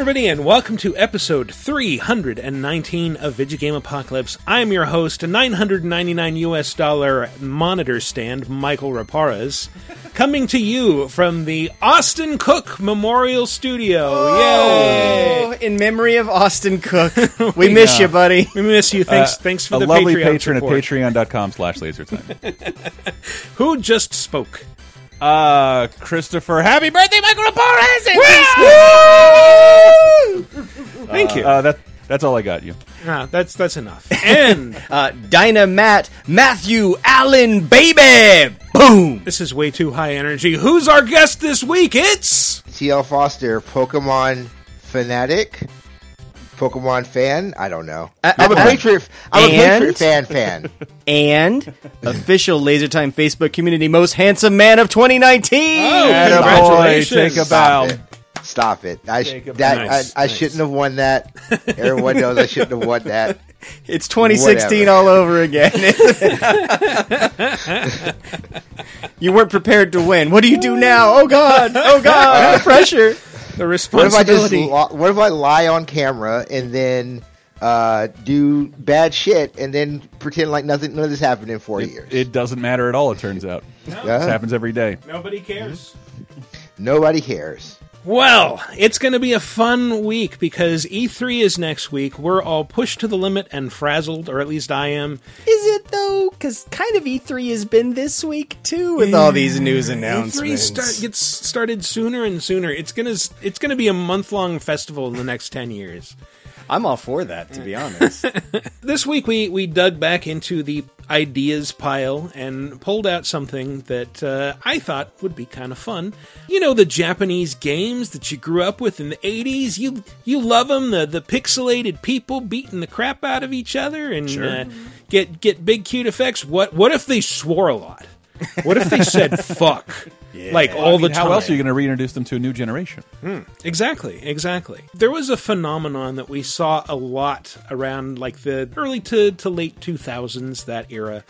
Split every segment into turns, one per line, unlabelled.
everybody, and welcome to episode 319 of Video Game Apocalypse. I'm your host, 999 US dollar monitor stand, Michael Raparez, coming to you from the Austin Cook Memorial Studio.
Oh,
Yay!
in memory of Austin Cook. We miss you, buddy.
We miss you. Thanks, thanks for
Uh, a
the
lovely
Patreon
patron
support.
at patreon.com slash lasertime.
Who just spoke?
Uh, Christopher, happy birthday, Michael Raparez!
Thank you.
Uh, that, that's all I got you.
Ah, that's that's enough. And
Uh, Dynamat Matthew Allen, baby! Boom!
this is way too high energy. Who's our guest this week? It's
TL Foster, Pokemon fanatic, Pokemon fan. I don't know.
Uh,
I'm a
uh,
Patriot. I'm a Patriot fan. Fan.
And official LaserTime Facebook community most handsome man of 2019!
Oh,
Attaboy,
congratulations.
take a
Stop it. Stop it. I sh- that
Nice,
I, I
nice.
shouldn't have won that. Everyone knows I shouldn't have won that.
It's 2016
Whatever.
all over again. you weren't prepared to win. What do you do now? Oh, God! Oh, God! pressure!
The
What if I just li- what if I lie on camera and then uh, do bad shit and then pretend like nothing none of this happened in four years?
It doesn't matter at all, it turns out.
Yeah.
This happens every day.
Nobody cares.
Nobody cares.
Well, it's going to be a fun week because E3 is next week. We're all pushed to the limit and frazzled, or at least I am.
Is it, though? Because kind of E3 has been this week, too, with all these news announcements.
E3 start, gets started sooner and sooner. It's gonna it's gonna be a month long festival in the next ten years.
I'm all for that, to be honest.
This week we we dug back into the ideas pile and pulled out something that uh, I thought would be kind of fun. You know the Japanese games that you grew up with in the '80s. You you love them. The the pixelated people beating the crap out of each other and uh, get get big cute effects. What what if they swore a lot? What if they said fuck like all
I mean,
the time?
how else are you going to reintroduce them to a new generation? Hmm.
Exactly, exactly. There was a phenomenon that we saw a lot around like the early to, to late 2000s, that era,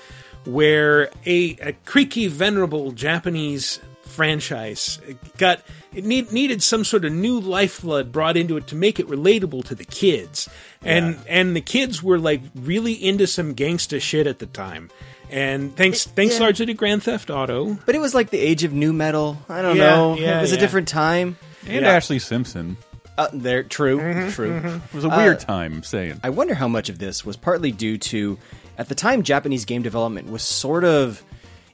where a, a creaky, venerable Japanese franchise got it need, needed some sort of new lifeblood brought into it to make it relatable to the kids. And and the kids were like really into some gangsta shit at the time. And thanks thanks
yeah.
largely to Grand Theft Auto.
But it was like the age of nu metal. I don't
Yeah,
know.
yeah,
it was
yeah.
a different time.
And
Yeah.
Ashlee Simpson.
Uh, there, true,
Mm-hmm,
true.
It was a weird time, I'm saying.
I wonder how much of this was partly due to, at the time, Japanese game development was sort of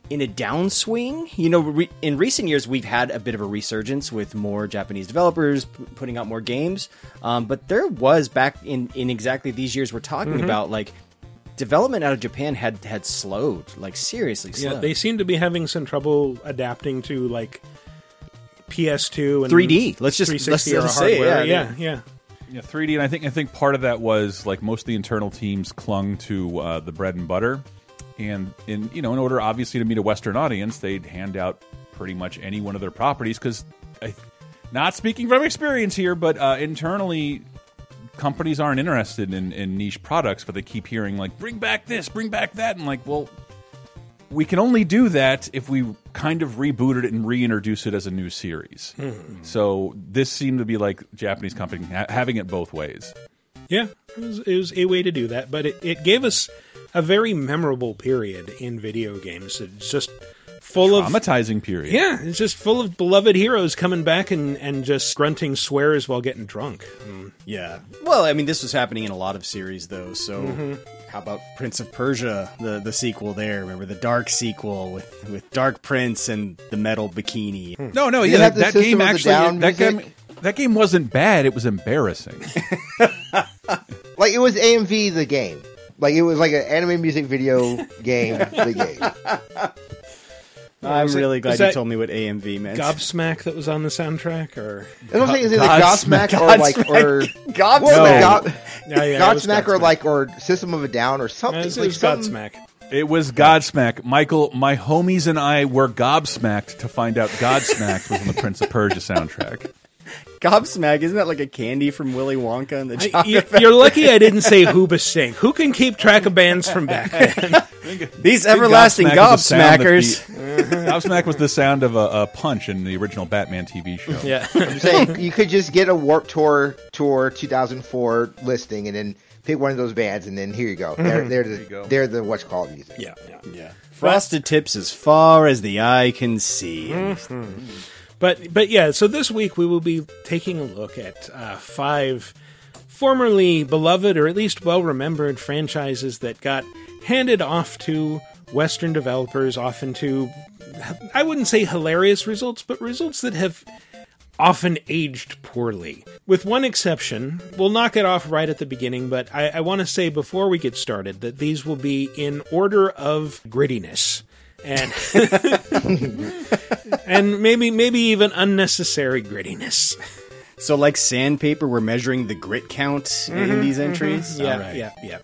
in a downswing. You know, re- in recent years, we've had a bit of a resurgence with more Japanese developers p- putting out more games. Um, but there was back in in exactly these years we're talking
Mm-hmm.
about, like development out of Japan had had slowed, like seriously slowed.
Yeah, they seem to be having some trouble adapting to like PS2 and
3D. Let's just-
360
let's
era
just say,
hardware.
yeah,
yeah, yeah.
Yeah, 3D, and I think I think part of that was like most of the internal teams clung to uh, the bread and butter, and in you know in order obviously to meet a Western audience, they'd hand out pretty much any one of their properties because, not speaking from experience here, but uh, internally. Companies aren't interested in, in niche products, but they keep hearing like "bring back this, bring back that," and like, well, we can only do that if we kind of reboot it and reintroduce it as a new series. Hmm. So this seemed to be like Japanese company ha having it both ways.
Yeah, it was, it was a way to do that, but it, it gave us a very memorable period in video games. It's just full of
Traumatizing period.
yeah, it's just full of beloved heroes coming back and, and just grunting swears while getting drunk.
Yeah. Well, I mean, this was happening in a lot of series, though. So,
Mm-hmm.
how about Prince of Persia, the the sequel there? Remember the Dark sequel with with Dark Prince and the metal bikini.
No, no, yeah, that, that game actually
Down
that
music?
game that game wasn't bad. It was embarrassing.
Like it was AMV the game. Like it was like an anime music video game. The game.
I'm
was it-
really
was
glad you
that
told me what AMV meant.
Gobsmack that was on the soundtrack, or
That's what I'm saying. Is it the
Godsmack.
Godsmack or like or
Godsmack.
what was it, God,
yeah, yeah, it was
Godsmack or like or System of a Down or something?
it was, it
like
was
something-
Godsmack.
it was Godsmack. Michael, my homies and I were gobsmacked to find out Godsmack was on the Prince of Persia soundtrack.
Gobsmack, isn't that like a candy from Willy Wonka and the chocolate?
you- you're lucky I didn't say Hooba Sing. Who can keep track of bands from back then?
These everlasting
Godsmack is a sound that
gobsmackers.
be- Gobsmack was the sound of a, a punch in the original Batman TV show.
Yeah.
I'm saying you could just get a Warped Tour Tour 2004 listing and then pick one of those bands, and then here you go. Mm-hmm. They're, they're the
you go.
they're the what's called music.
yeah. Yeah.
Yeah. Frosted tips as far as the eye can see. Mm-hmm.
But but yeah, so this week we will be taking a look at uh, five formerly beloved or at least well remembered franchises that got handed off to Western developers, often to I wouldn't say hilarious results, but results that have often aged poorly. With one exception, we'll knock it off right at the beginning, but I, I want to say before we get started that these will be in order of grittiness. And and maybe maybe even unnecessary grittiness.
So, like sandpaper, we're measuring the grit count in mm-hmm, these entries. Mm-hmm.
Yeah,
All right.
yeah, yeah.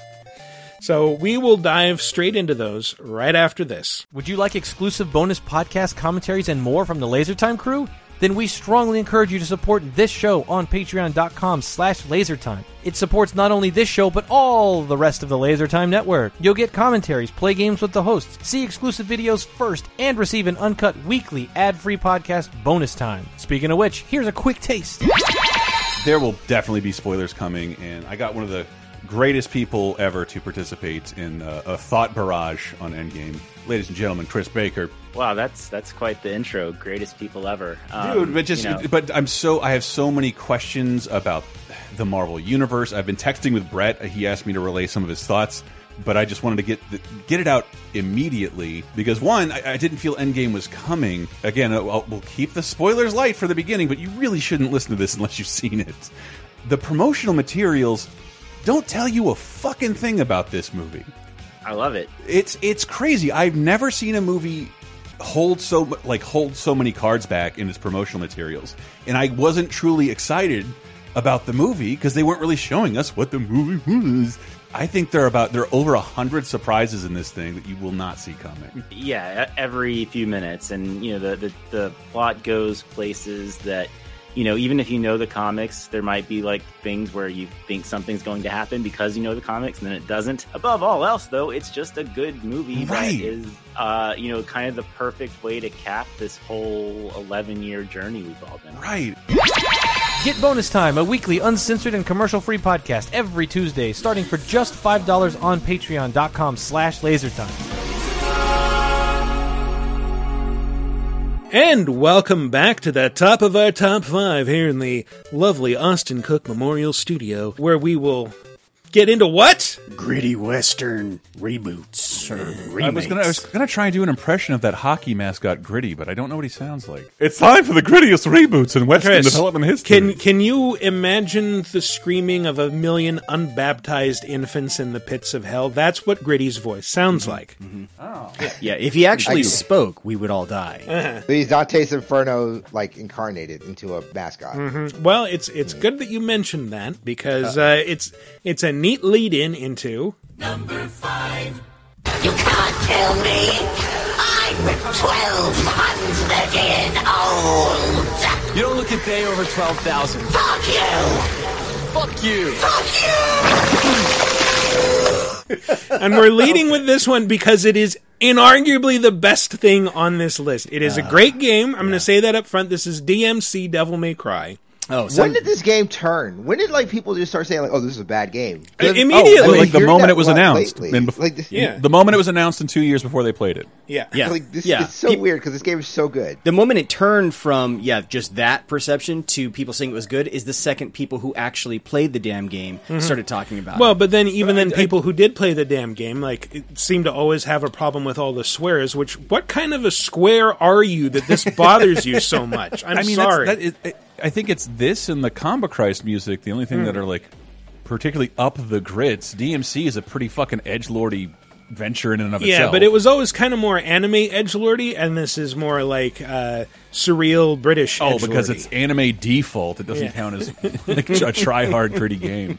So we will dive straight into those right after this.
Would you like exclusive bonus podcast commentaries and more from the LaserTime crew? Then we strongly encourage you to support this show on patreon.com slash lasertime. It supports not only this show, but all the rest of the LaserTime network. You'll get commentaries, play games with the hosts, see exclusive videos first, and receive an uncut weekly ad-free podcast bonus time. Speaking of which, here's a quick taste.
There will definitely be spoilers coming, and I got one of the greatest people ever to participate in uh, a thought barrage on Endgame. Ladies and gentlemen, Chris Baker.
Wow, that's that's quite the intro. Greatest people ever, um,
Dude, but just
you know,
but I'm so I have so many questions about the Marvel universe. I've been texting with Brett. He asked me to relay some of his thoughts, but I just wanted to get the, get it out immediately because one, I, I didn't feel Endgame was coming. Again, I'll, we'll keep the spoilers light for the beginning, but you really shouldn't listen to this unless you've seen it. The promotional materials don't tell you a fucking thing about this movie.
I love it.
It's it's crazy. I've never seen a movie hold so like hold so many cards back in its promotional materials, and I wasn't truly excited about the movie because they weren't really showing us what the movie was. I think there are about there are over a hundred surprises in this thing that you will not see coming.
Yeah, every few minutes, and you know the, the the plot goes places that you know even if you know the comics, there might be like things where you think something's going to happen because you know the comics, and then it doesn't. Above all else, though, it's just a good movie
Right.
that is uh, you know kind of the perfect way to cap this whole eleven year journey we've all been on.
Right.
Get Bonus Time, a weekly uncensored and commercial-free podcast every Tuesday, starting for just $5 on patreon.com slash lasertime.
And welcome back to the top of our top five here in the lovely Austin Cook Memorial Studio, where we will get into what?
Gritty Western reboots or remakes.
I was gonna I was gonna try and do an impression of that hockey mascot Gritty, but I don't know what he sounds like. It's time for the grittiest reboots in Western
Chris,
development history.
Can can you imagine the screaming of a million unbaptized infants in the pits of hell? That's what Gritty's voice sounds mm-hmm. like. Mm-hmm.
Oh, yeah, if he actually spoke, we would all die. Uh-huh.
But he's Dante's Inferno like incarnated into a mascot. Mm-hmm.
Well, it's it's good that you mentioned that because uh-huh. uh, it's it's a neat lead in into Number five.
You can't kill me. I'm 1200 years old.
You don't look a day over 12,000.
Fuck you.
Fuck you.
Fuck you.
and we're leading with this one because it is inarguably the best thing on this list. It is a uh, great game. I'm going to say that up front. This is DMC Devil May Cry.
Oh, so
When did this game turn? When did like people just start saying like, "Oh, this is a bad game"?
Uh,
'Cause-
immediately.
I've
like the moment it was announced, and bef-
like, this,
Yeah.
The moment it was announced, and two years before they played it.
Yeah.
yeah,
like this,
yeah.
it's so
Peop-
weird because this game is so good.
The moment it turned from yeah, just that perception to people saying it was good is the second people who actually played the damn game started talking about
Well,
it.
but then even then, people who did play the damn game like it seem to always have a problem with all the swears. Which what kind of a square are you that this bothers you so much? I'm
I mean,
sorry.
That's, that is, I- I think it's this and the Combichrist music, the only thing that are like particularly up the grits. DMC is a pretty fucking edge lordy venture in and of
yeah,
itself.
Yeah, but it was always kind of more anime edge lordy, and this is more like uh, surreal British.
Oh,
edgelordy.
because it's anime default. It doesn't
Yeah.
count as like a try hard, gritty game.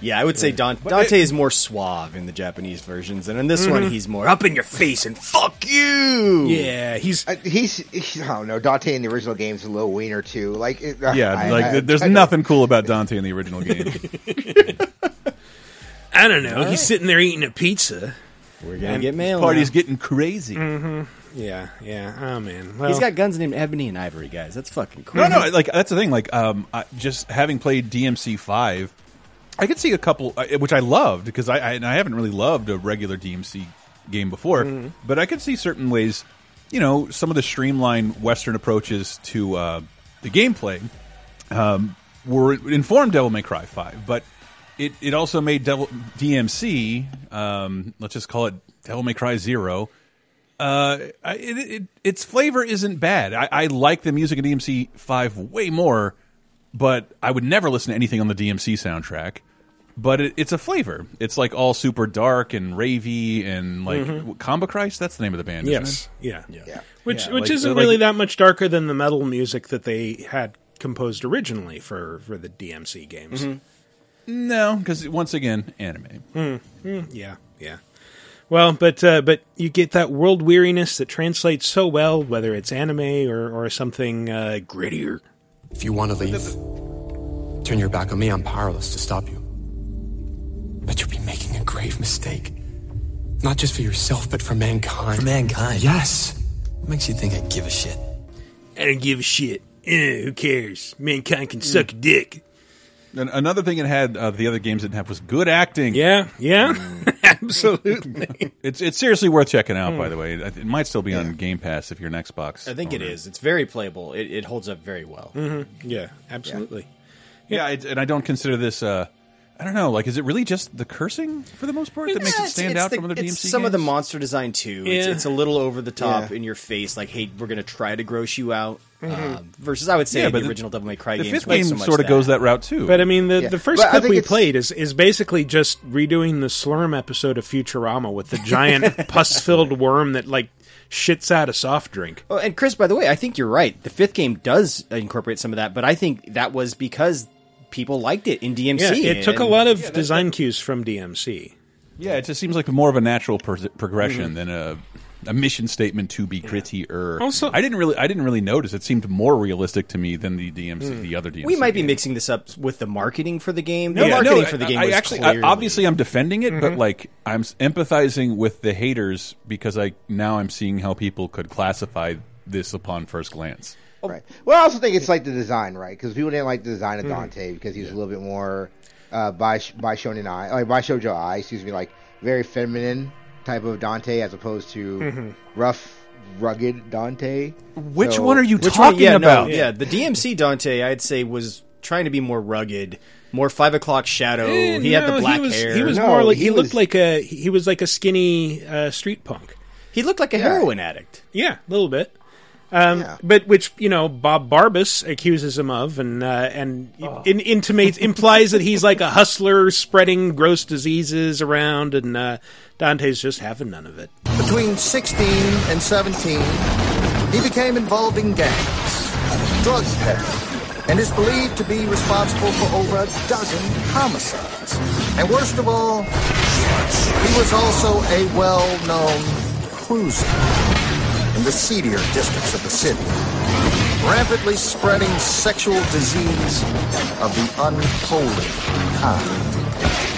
Yeah, I would say Don- Dante is more suave in the Japanese versions, and in this one he's more up in your face and fuck you.
yeah, he's
I, he's, he's I don't know. Dante in the original game is a little wiener too. Like it, uh,
Yeah,
I-
like
I-
there's
I don't-
nothing cool about Dante in the original game.
I don't know. He's sitting there eating a pizza.
We're gonna get mail.
Party's
now.
getting crazy.
yeah, yeah. Oh man, well,
He's got guns named Ebony and Ivory, guys. That's fucking cool.
No, no, like that's the thing. Like, um, I, just having played DMC five, I could see a couple, uh, which I loved because I, I I haven't really loved a regular DMC game before, but I could see certain ways, you know, some of the streamlined Western approaches to uh, the gameplay um, were informed Devil May Cry five, but it it also made Devil DMC, um, let's just call it Devil May Cry zero. Uh, it, it, its flavor isn't bad. I, I like the music in DMC five way more, but I would never listen to anything on the DMC soundtrack. But it, it's a flavor. It's like all super dark and ravey and like Combichrist. That's the name of the band.
yes,
isn't
yeah,
Yeah.
which
Yeah,
which
like-
isn't
like-
really that much darker than the metal music that they had composed originally for for the DMC games.
it? No, because once again, anime.
Yeah, yeah. Well, but uh, but you get that world weariness that translates so well, whether it's anime or or something uh, grittier.
If you want to leave, turn your back on me. I'm powerless to stop you. But you'll be making a grave mistake. Not just for yourself, but for mankind.
For mankind.
Yes.
What makes you think I give a shit?
I don't give a shit. Eh, who cares? Mankind can suck a dick.
And another thing it had uh, the other games didn't have was good acting.
Yeah, yeah, absolutely.
It's it's seriously worth checking out. By the way, it, it might still be on Game Pass if you're an Xbox.
I think it
owner.
is. It's very playable. It, it holds up very well.
yeah, absolutely.
Yeah, it, and I don't consider this. Uh, I don't know. Like, is it really just the cursing for the most part that makes it stand out
the-
from other
it's
DMC?
Some of the monster design too. It's,
Yeah.
it's a little over the top
Yeah.
in your face. Like, hey, we're gonna try to gross you out. Um, versus, I would say
Yeah,
the
the-
original Devil May Cry
The
games
fifth game
so
sort of goes that route too.
But I mean, the,
Yeah.
the first
But
clip we
it's-
played is is basically just redoing the Slurm episode of Futurama with the giant pus filled worm that like shits out a soft drink.
Oh, and Chris, by the way, I think you're right. The fifth game does incorporate some of that, but I think that was because people liked it in DMC.
Yeah, it took a lot of design cues from DMC.
yeah, it just seems like more of a natural pro- progression
Mm-hmm.
than a a mission statement to be grittier.
Also-
I didn't really I didn't really notice. It seemed more realistic to me than the DMC, the other DMC.
We might be
games.
mixing this up with the marketing for the game. The
Yeah,
marketing
no,
for the game
I,
was
actually
clearly-
I, obviously I'm defending it,
Mm-hmm.
but like I'm empathizing with the haters because I now I'm seeing how people could classify this upon first glance.
Right. Well, I also think it's like the design, right? Because people didn't like the design of Dante because he was a little bit more uh, by by Shonen-ai, like by Shoujo-ai, excuse me, like very feminine type of Dante as opposed to rough, rugged Dante.
Which
So-
one are you talking
one? Yeah,
about?
No, yeah, the DMC Dante, I'd say, was trying to be more rugged, more five o'clock shadow.
Eh,
he had the black
he was,
hair.
He was
No,
more like he,
he
looked like a he was like a skinny uh, street punk.
He looked like a heroin addict.
Yeah, a little bit. Um,
Yeah.
But which you know Bob Barbas accuses him of, and uh, and in, intimates implies that he's like a hustler spreading gross diseases around, and uh, Dante's just having none of it.
Between 16 and 17, he became involved in gangs, drug peddling, and is believed to be responsible for over a dozen homicides. And worst of all, he was also a well-known cruiser in the seedier districts of the city, rapidly spreading sexual disease of the unholy kind.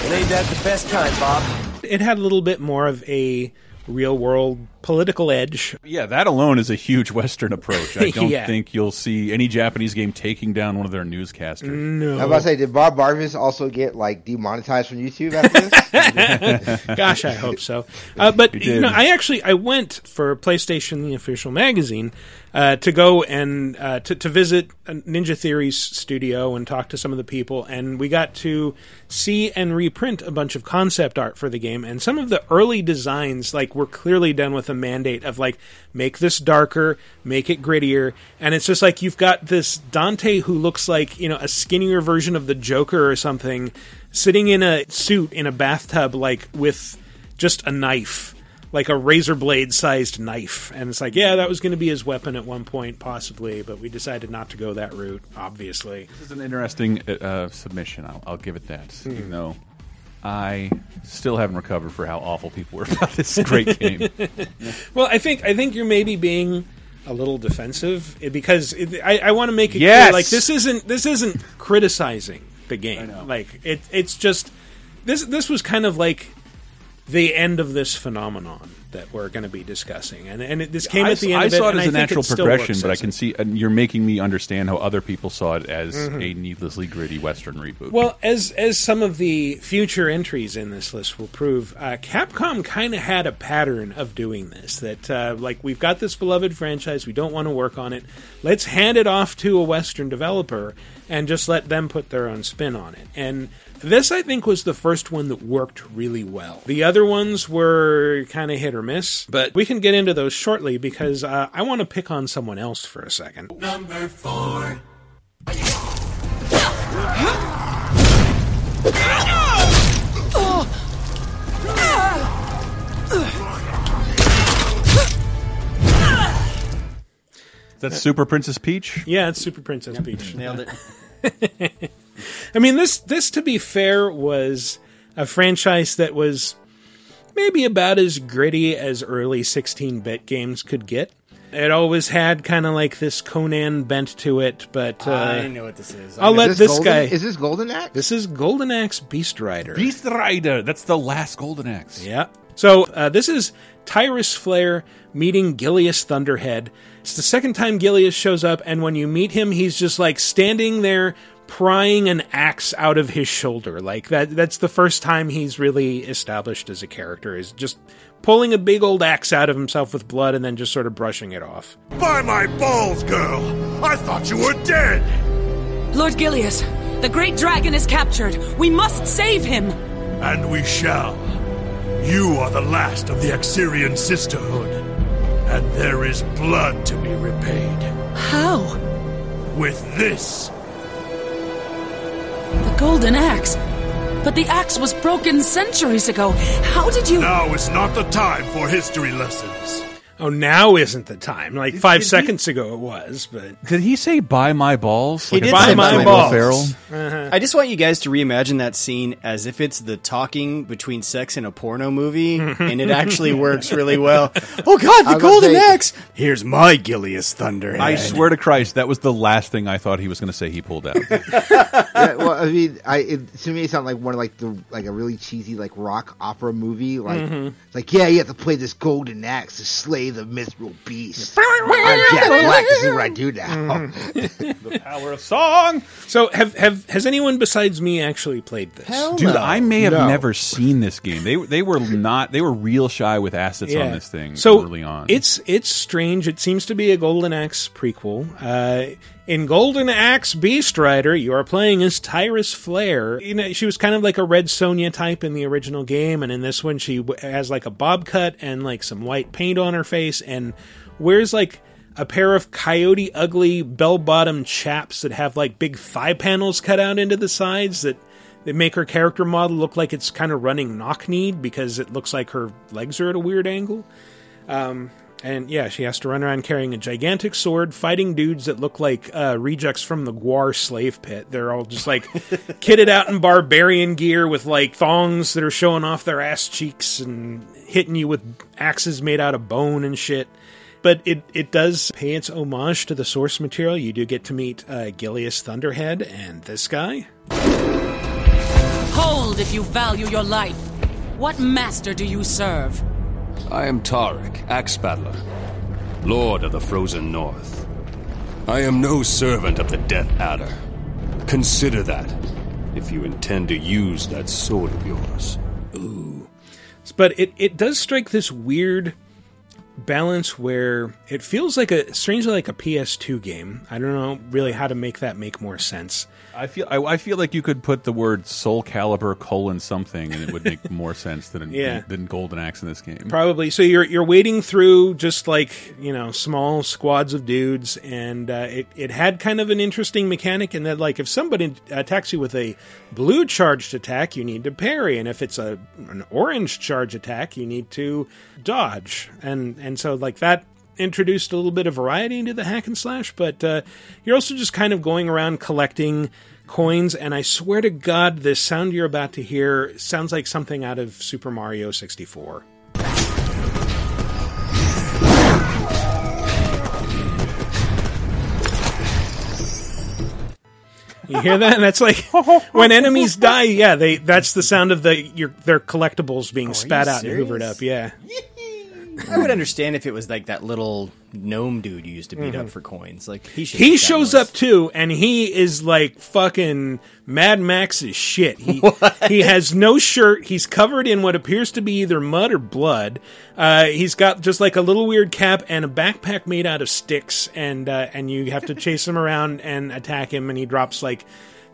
It ain't that the best kind, Bob.
It had a little bit more of a real world political edge.
Yeah, that alone is a huge Western approach. I don't
Yeah.
think you'll see any Japanese game taking down one of their newscasters.
No,
I was about to say, did Bob Barbas also get like demonetized from YouTube after this?
Gosh, I hope so. Uh, but
You
you know. I actually I went for PlayStation, the official magazine, uh, to go and uh, to, to visit Ninja Theory's studio and talk to some of the people, and we got to see and reprint a bunch of concept art for the game. And some of the early designs, like, were clearly done with a mandate of like make this darker, make it grittier, and it's just like you've got this Dante who looks like you know a skinnier version of the Joker or something, sitting in a suit in a bathtub, like with just a knife, like a razor blade sized knife. And it's like, yeah, that was going to be his weapon at one point, possibly, but we decided not to go that route, obviously.
This is an interesting uh, submission. I'll, I'll give it that.
Hmm.
Even though I still haven't recovered for how awful people were about this great game.
Well, I think I think you're maybe being a little defensive eh, because it, I, I want to make it
Yes!
clear, like this isn't this isn't criticizing the game. Like it, it's just this this was kind of like the end of this phenomenon that we're going to be discussing. And and it, this came
I,
at the end
I
of it.
saw it as a natural progression, but I can
it.
see, and you're making me understand how other people saw it as
Mhm.
a needlessly gritty Western reboot.
Well, as as some of the future entries in this list will prove, uh, Capcom kind of had a pattern of doing this. That uh, like we've got this beloved franchise, we don't want to work on it. Let's hand it off to a Western developer and just let them put their own spin on it. And this, I think, was the first one that worked really well. The other ones were kind of hit or miss, but we can get into those shortly because uh, I want to pick on someone else for a second.
Number four.
That's Super Princess Peach.
Yeah, it's Super Princess Peach.
Nailed it.
I mean, this this to be fair was a franchise that was maybe about as gritty as early 16-bit games could get. It always had kind of like this Conan bent to it, but uh,
I know what this is.
I'll
I know-
let
Is
this,
Golden-
guy.
Is this Golden Axe?
This is Golden Axe Beast Rider.
Beast Rider. That's the last Golden Axe.
Yeah. So uh, this is Tyris Flare meeting Gilius Thunderhead. It's the second time Gilius shows up, and when you meet him, he's just like standing there prying an axe out of his shoulder. Like that. That's the first time he's really established as a character. Is just pulling a big old axe out of himself with blood and then just sort of brushing it off.
By my balls, girl! I thought you were dead!
Lord Gilius, the great dragon is captured. We must save him.
And we shall. You are the last of the Axirian Sisterhood. And there is blood to be repaid.
How?
With this.
The golden axe. But the axe was broken centuries ago. How did you.
Now is not the time for history lessons.
Oh, now isn't the time. Like five seconds ago, it was, but
Did he say "buy my balls"?
He
Like
did
a
Buy my balls.
Ferrell?
Uh-huh.
I just want you guys to reimagine that scene as if it's the talking between sex in a porno movie, and it actually works really well. Oh God,
I
the
was
golden
gonna
axe! Here's my Gilius Thunderhead.
I swear to Christ, that was the last thing I thought he was going to say. He pulled out.
yeah, well, I mean, I it, to me it sounded like one of like the like a really cheesy like rock opera movie. Like,
Mhm.
it's like yeah, you have to play this golden axe to slay the miserable beast. I'm Jack Black. This is what I do now.
the power of song.
So have have has anyone besides me actually played this?
Dude, I may have
No.
never seen this game. They they were not. They were real shy with assets on this thing
So
early on.
it's it's strange. It seems to be a Golden Axe prequel. Uh, in Golden Axe Beast Rider, you are playing as Tyris Flare. You know, she was kind of like a Red Sonja type in the original game, and in this one, she has like a bob cut and like some white paint on her face, and wears like a pair of coyote ugly bell bottom chaps that have like big thigh panels cut out into the sides that they make her character model look like it's kind of running knock kneed because it looks like her legs are at a weird angle. Um, and yeah, she has to run around carrying a gigantic sword, fighting dudes that look like uh, rejects from the Guar slave pit. They're all just like kitted out in barbarian gear with like thongs that are showing off their ass cheeks and hitting you with axes made out of bone and shit. But it, it does pay its homage to the source material. You do get to meet uh, Gilius Thunderhead and this guy.
Hold if you value your life. What master do you serve?
I am Tarek, Axe Battler, Lord of the Frozen North. I am no servant of the Death Adder. Consider that, if you intend to use that sword of yours. Ooh.
But it, it does strike this weird balance where it feels like a strangely like a PS2 game. I don't know really how to make that make more sense.
I feel I, I feel like you could put the word Soulcalibur colon something, and it would make more sense than
Yeah.
than Golden Axe in this game.
Probably. So you're you're wading through just like you know small squads of dudes, and uh, it it had kind of an interesting mechanic in that like if somebody attacks you with a blue charged attack, you need to parry, and if it's a an orange charge attack, you need to dodge, and and so like that introduced a little bit of variety into the hack and slash, but uh, you're also just kind of going around collecting coins. And I swear to God, this sound you're about to hear sounds like something out of Super Mario 64. You hear that? And that's like when enemies die. Yeah, they that's the sound of the your their collectibles being spat out and hoovered
serious?
up. Yeah.
I would understand if it was like that little gnome dude you used to beat up for coins. Like he
Mm-hmm. He shows up too, and he is like fucking Mad Max's shit. He he has no shirt. He's covered in what appears to be either mud or blood. Uh, he's got just like a little weird cap and a backpack made out of sticks, and uh, and you have to chase him around and attack him, and he drops like.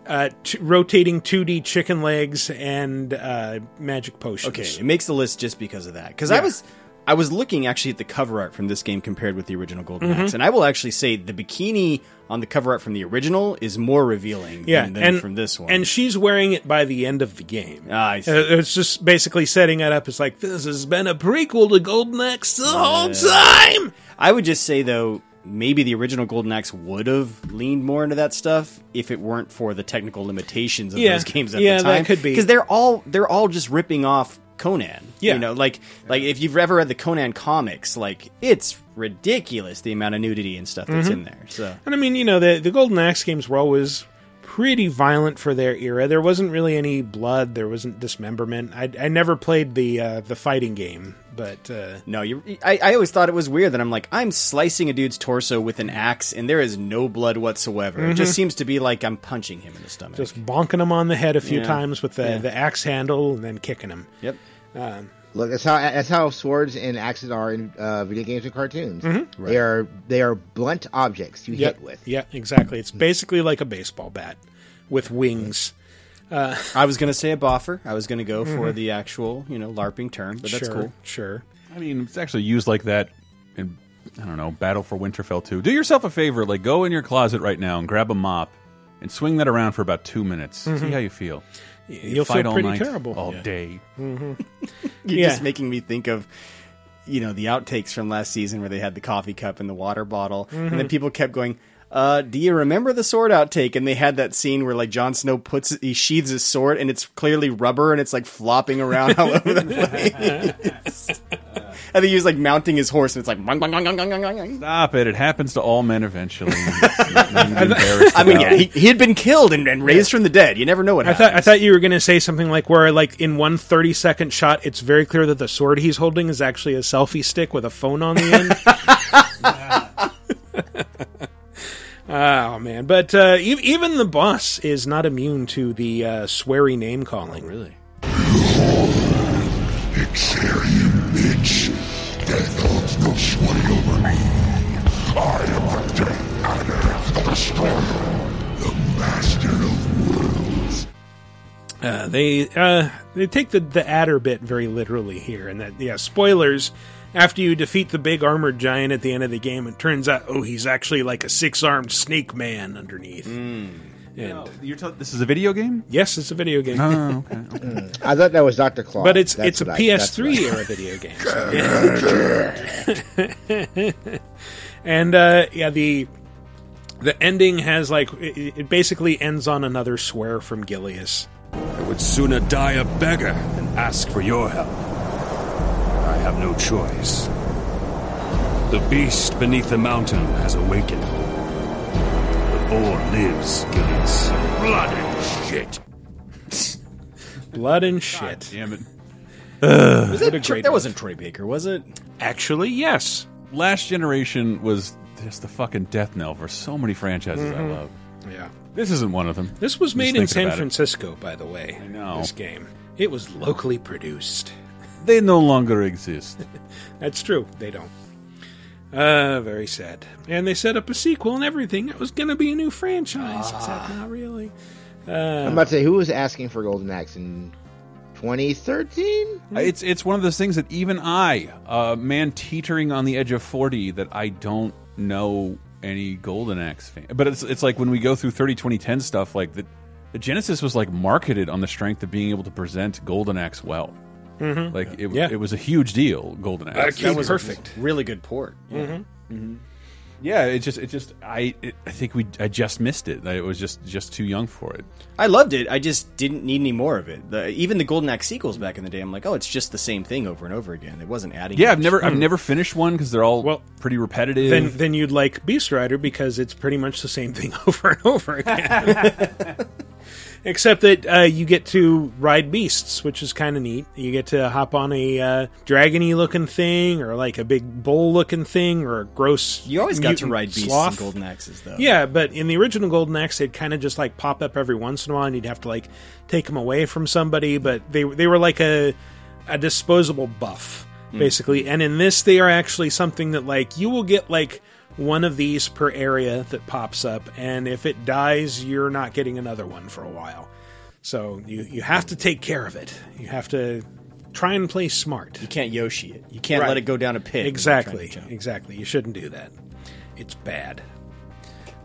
Uh, t- rotating 2D chicken legs and uh, magic potions.
Okay, it makes the list just because of that. Because I was I was looking actually at the cover art from this game compared with the original Golden
Mhm.
Axe, and I will actually say the bikini on the cover art from the original is more revealing
yeah,
than, than
and
from this one.
and she's wearing it by the end of the game.
Ah, I see.
Uh, It's just basically setting it up as like this has been a prequel to Golden Axe the whole time.
I would just say though, maybe the original Golden Axe would have leaned more into that stuff if it weren't for the technical limitations of
Yeah.
those games at
Yeah,
the
that
time.
could be.
because they're all they're all just ripping off Conan.
Yeah.
you know, like like if you've ever read the Conan comics, like it's ridiculous the amount of nudity and stuff that's
Mhm.
in there. So
And I mean, you know, the the Golden Axe games were always pretty violent for their era. There wasn't really any blood. There wasn't dismemberment. I, I never played the uh, the fighting game, but uh,
No, you. I, I always thought it was weird that I'm like I'm slicing a dude's torso with an axe and there is no blood whatsoever. It just
Mhm.
seems to be like I'm punching him in the stomach.
just bonking him on the head a few
Yeah.
times with the,
Yeah.
the axe handle and then kicking him.
Yep.
Um,
Look, that's how that's how swords and axes are in uh, video games and cartoons.
Mhm.
They are they are blunt objects you
Yep.
hit with.
Yeah, exactly. It's basically like a baseball bat with wings. Uh,
I was gonna say a boffer. I was gonna go for
Mhm.
the actual, you know, LARPing term, but that's
Sure,
cool.
Sure.
I mean, it's actually used like that in I don't know Battle for Winterfell too. Do yourself a favor, like go in your closet right now and grab a mop and swing that around for about two minutes. See
Mhm.
how you feel.
Y-
You
You'll
fight
feel
all
pretty
night,
terrible
all
Yeah.
day.
Mhm.
You're
Yeah.
just making me think of you know the outtakes from last season where they had the coffee cup and the water bottle, and then
Mhm.
people kept going. Uh, do you remember the sword outtake? And they had that scene where like Jon Snow puts he sheathes his sword and it's clearly rubber and it's like flopping around all over the place. I think he was like mounting his horse and it's like. "Bong, bong, bong, bong, bong, bong, bong."
Stop it! It happens to all men eventually. It's nothing to be embarrassed
I mean, yeah, he, he had been killed and, and raised from the dead. You never know what
I
happened.
thought I thought you were going to say something like where like in one 30 second shot it's very clear that the sword he's holding is actually a selfie stick with a phone on the end. oh man, but uh, e- even the boss is not immune to the uh, sweary name calling.
really?
Axirian bitch. Death holds no sway over me. I am the Death Adder, the Destroyer, the Master of Worlds.
Uh, they uh, they take the the adder bit very literally here, and that yeah, spoilers. After you defeat the big armored giant at the end of the game, it turns out oh he's actually like a six armed snake man underneath. And
You're t- this is a video game?
yes, it's a video game.
Oh, okay. okay.
I thought that was Doctor Claw.
But it's
That's
it's a
what I- that's
PS3
I-
era video game. so- and uh, yeah, the the ending has like it, it basically ends on another swear from Gilius.
I would sooner die a beggar than ask for your help. I have no choice. The beast beneath the mountain has awakened. The boar lives, Gilius.
Blood and shit.
Blood and shit.
Damn it.
Was
What
it
a
Troy- that wasn't Troy Baker, was it?
Actually, yes.
Last generation was just the fucking death knell for so many franchises I
Mhm.
love.
Yeah.
This isn't one of them.
This was
Just
made in San
about it.
Francisco, by the way.
I know.
This game. It was locally produced.
They no longer exist.
That's true. They don't. Uh, very sad. And they set up a sequel and everything. It was going to be a new franchise, except not really. Uh,
I'm about to say who was asking for Golden Axe in 2013?
Uh, It's it's one of those things that even I, a man teetering on the edge of forty, that I don't know any Golden Axe fan. But it's it's like when we go through 30 2010 stuff, like the the Genesis was like marketed on the strength of being able to present Golden Axe well.
Mhm.
Like it,
Yeah.
it was a huge deal. Golden Axe.
That was
a
perfect.
really good port. Yeah.
Mhm.
Yeah, it just it just I it, I think we I just missed it. It was just just too young for it.
I loved it. I just didn't need any more of it. The, even the Golden Axe sequels back in the day, I'm like, oh, it's just the same thing over and over again. It wasn't adding.
Yeah, I've
much.
never I've never finished one because they're all
Well,
pretty repetitive.
Then then you'd like Beast Rider because it's pretty much the same thing over and over again. Except that uh, you get to ride beasts, which is kind of neat. You get to hop on a uh, dragony looking thing, or like a big bull looking thing, or a gross.
You always got to ride beasts
sloth.
in Golden Axes, though.
Yeah, but in the original Golden Axe, they'd kind of just like pop up every once in a while, and you'd have to like take them away from somebody. But they they were like a a disposable buff,
Hmm.
basically. And in this, they are actually something that like you will get like one of these per area that pops up, and if it dies, you're not getting another one for a while. So you you have to take care of it. You have to try and play smart.
You can't Yoshi it. You can't
Right.
let it go down a pit.
Exactly,
trying to jump.
exactly. You shouldn't do that. It's bad.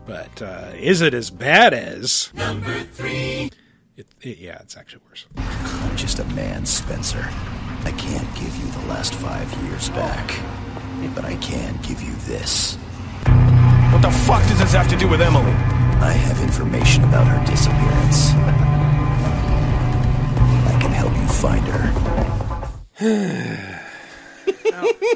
But uh, is it as bad as number three? It, it- yeah, it's actually worse.
I'm just a man, Spencer. I can't give you the last five years back, but I can give you this.
What the fuck does this have to do with Emily?
I have information about her disappearance. I can help you find her.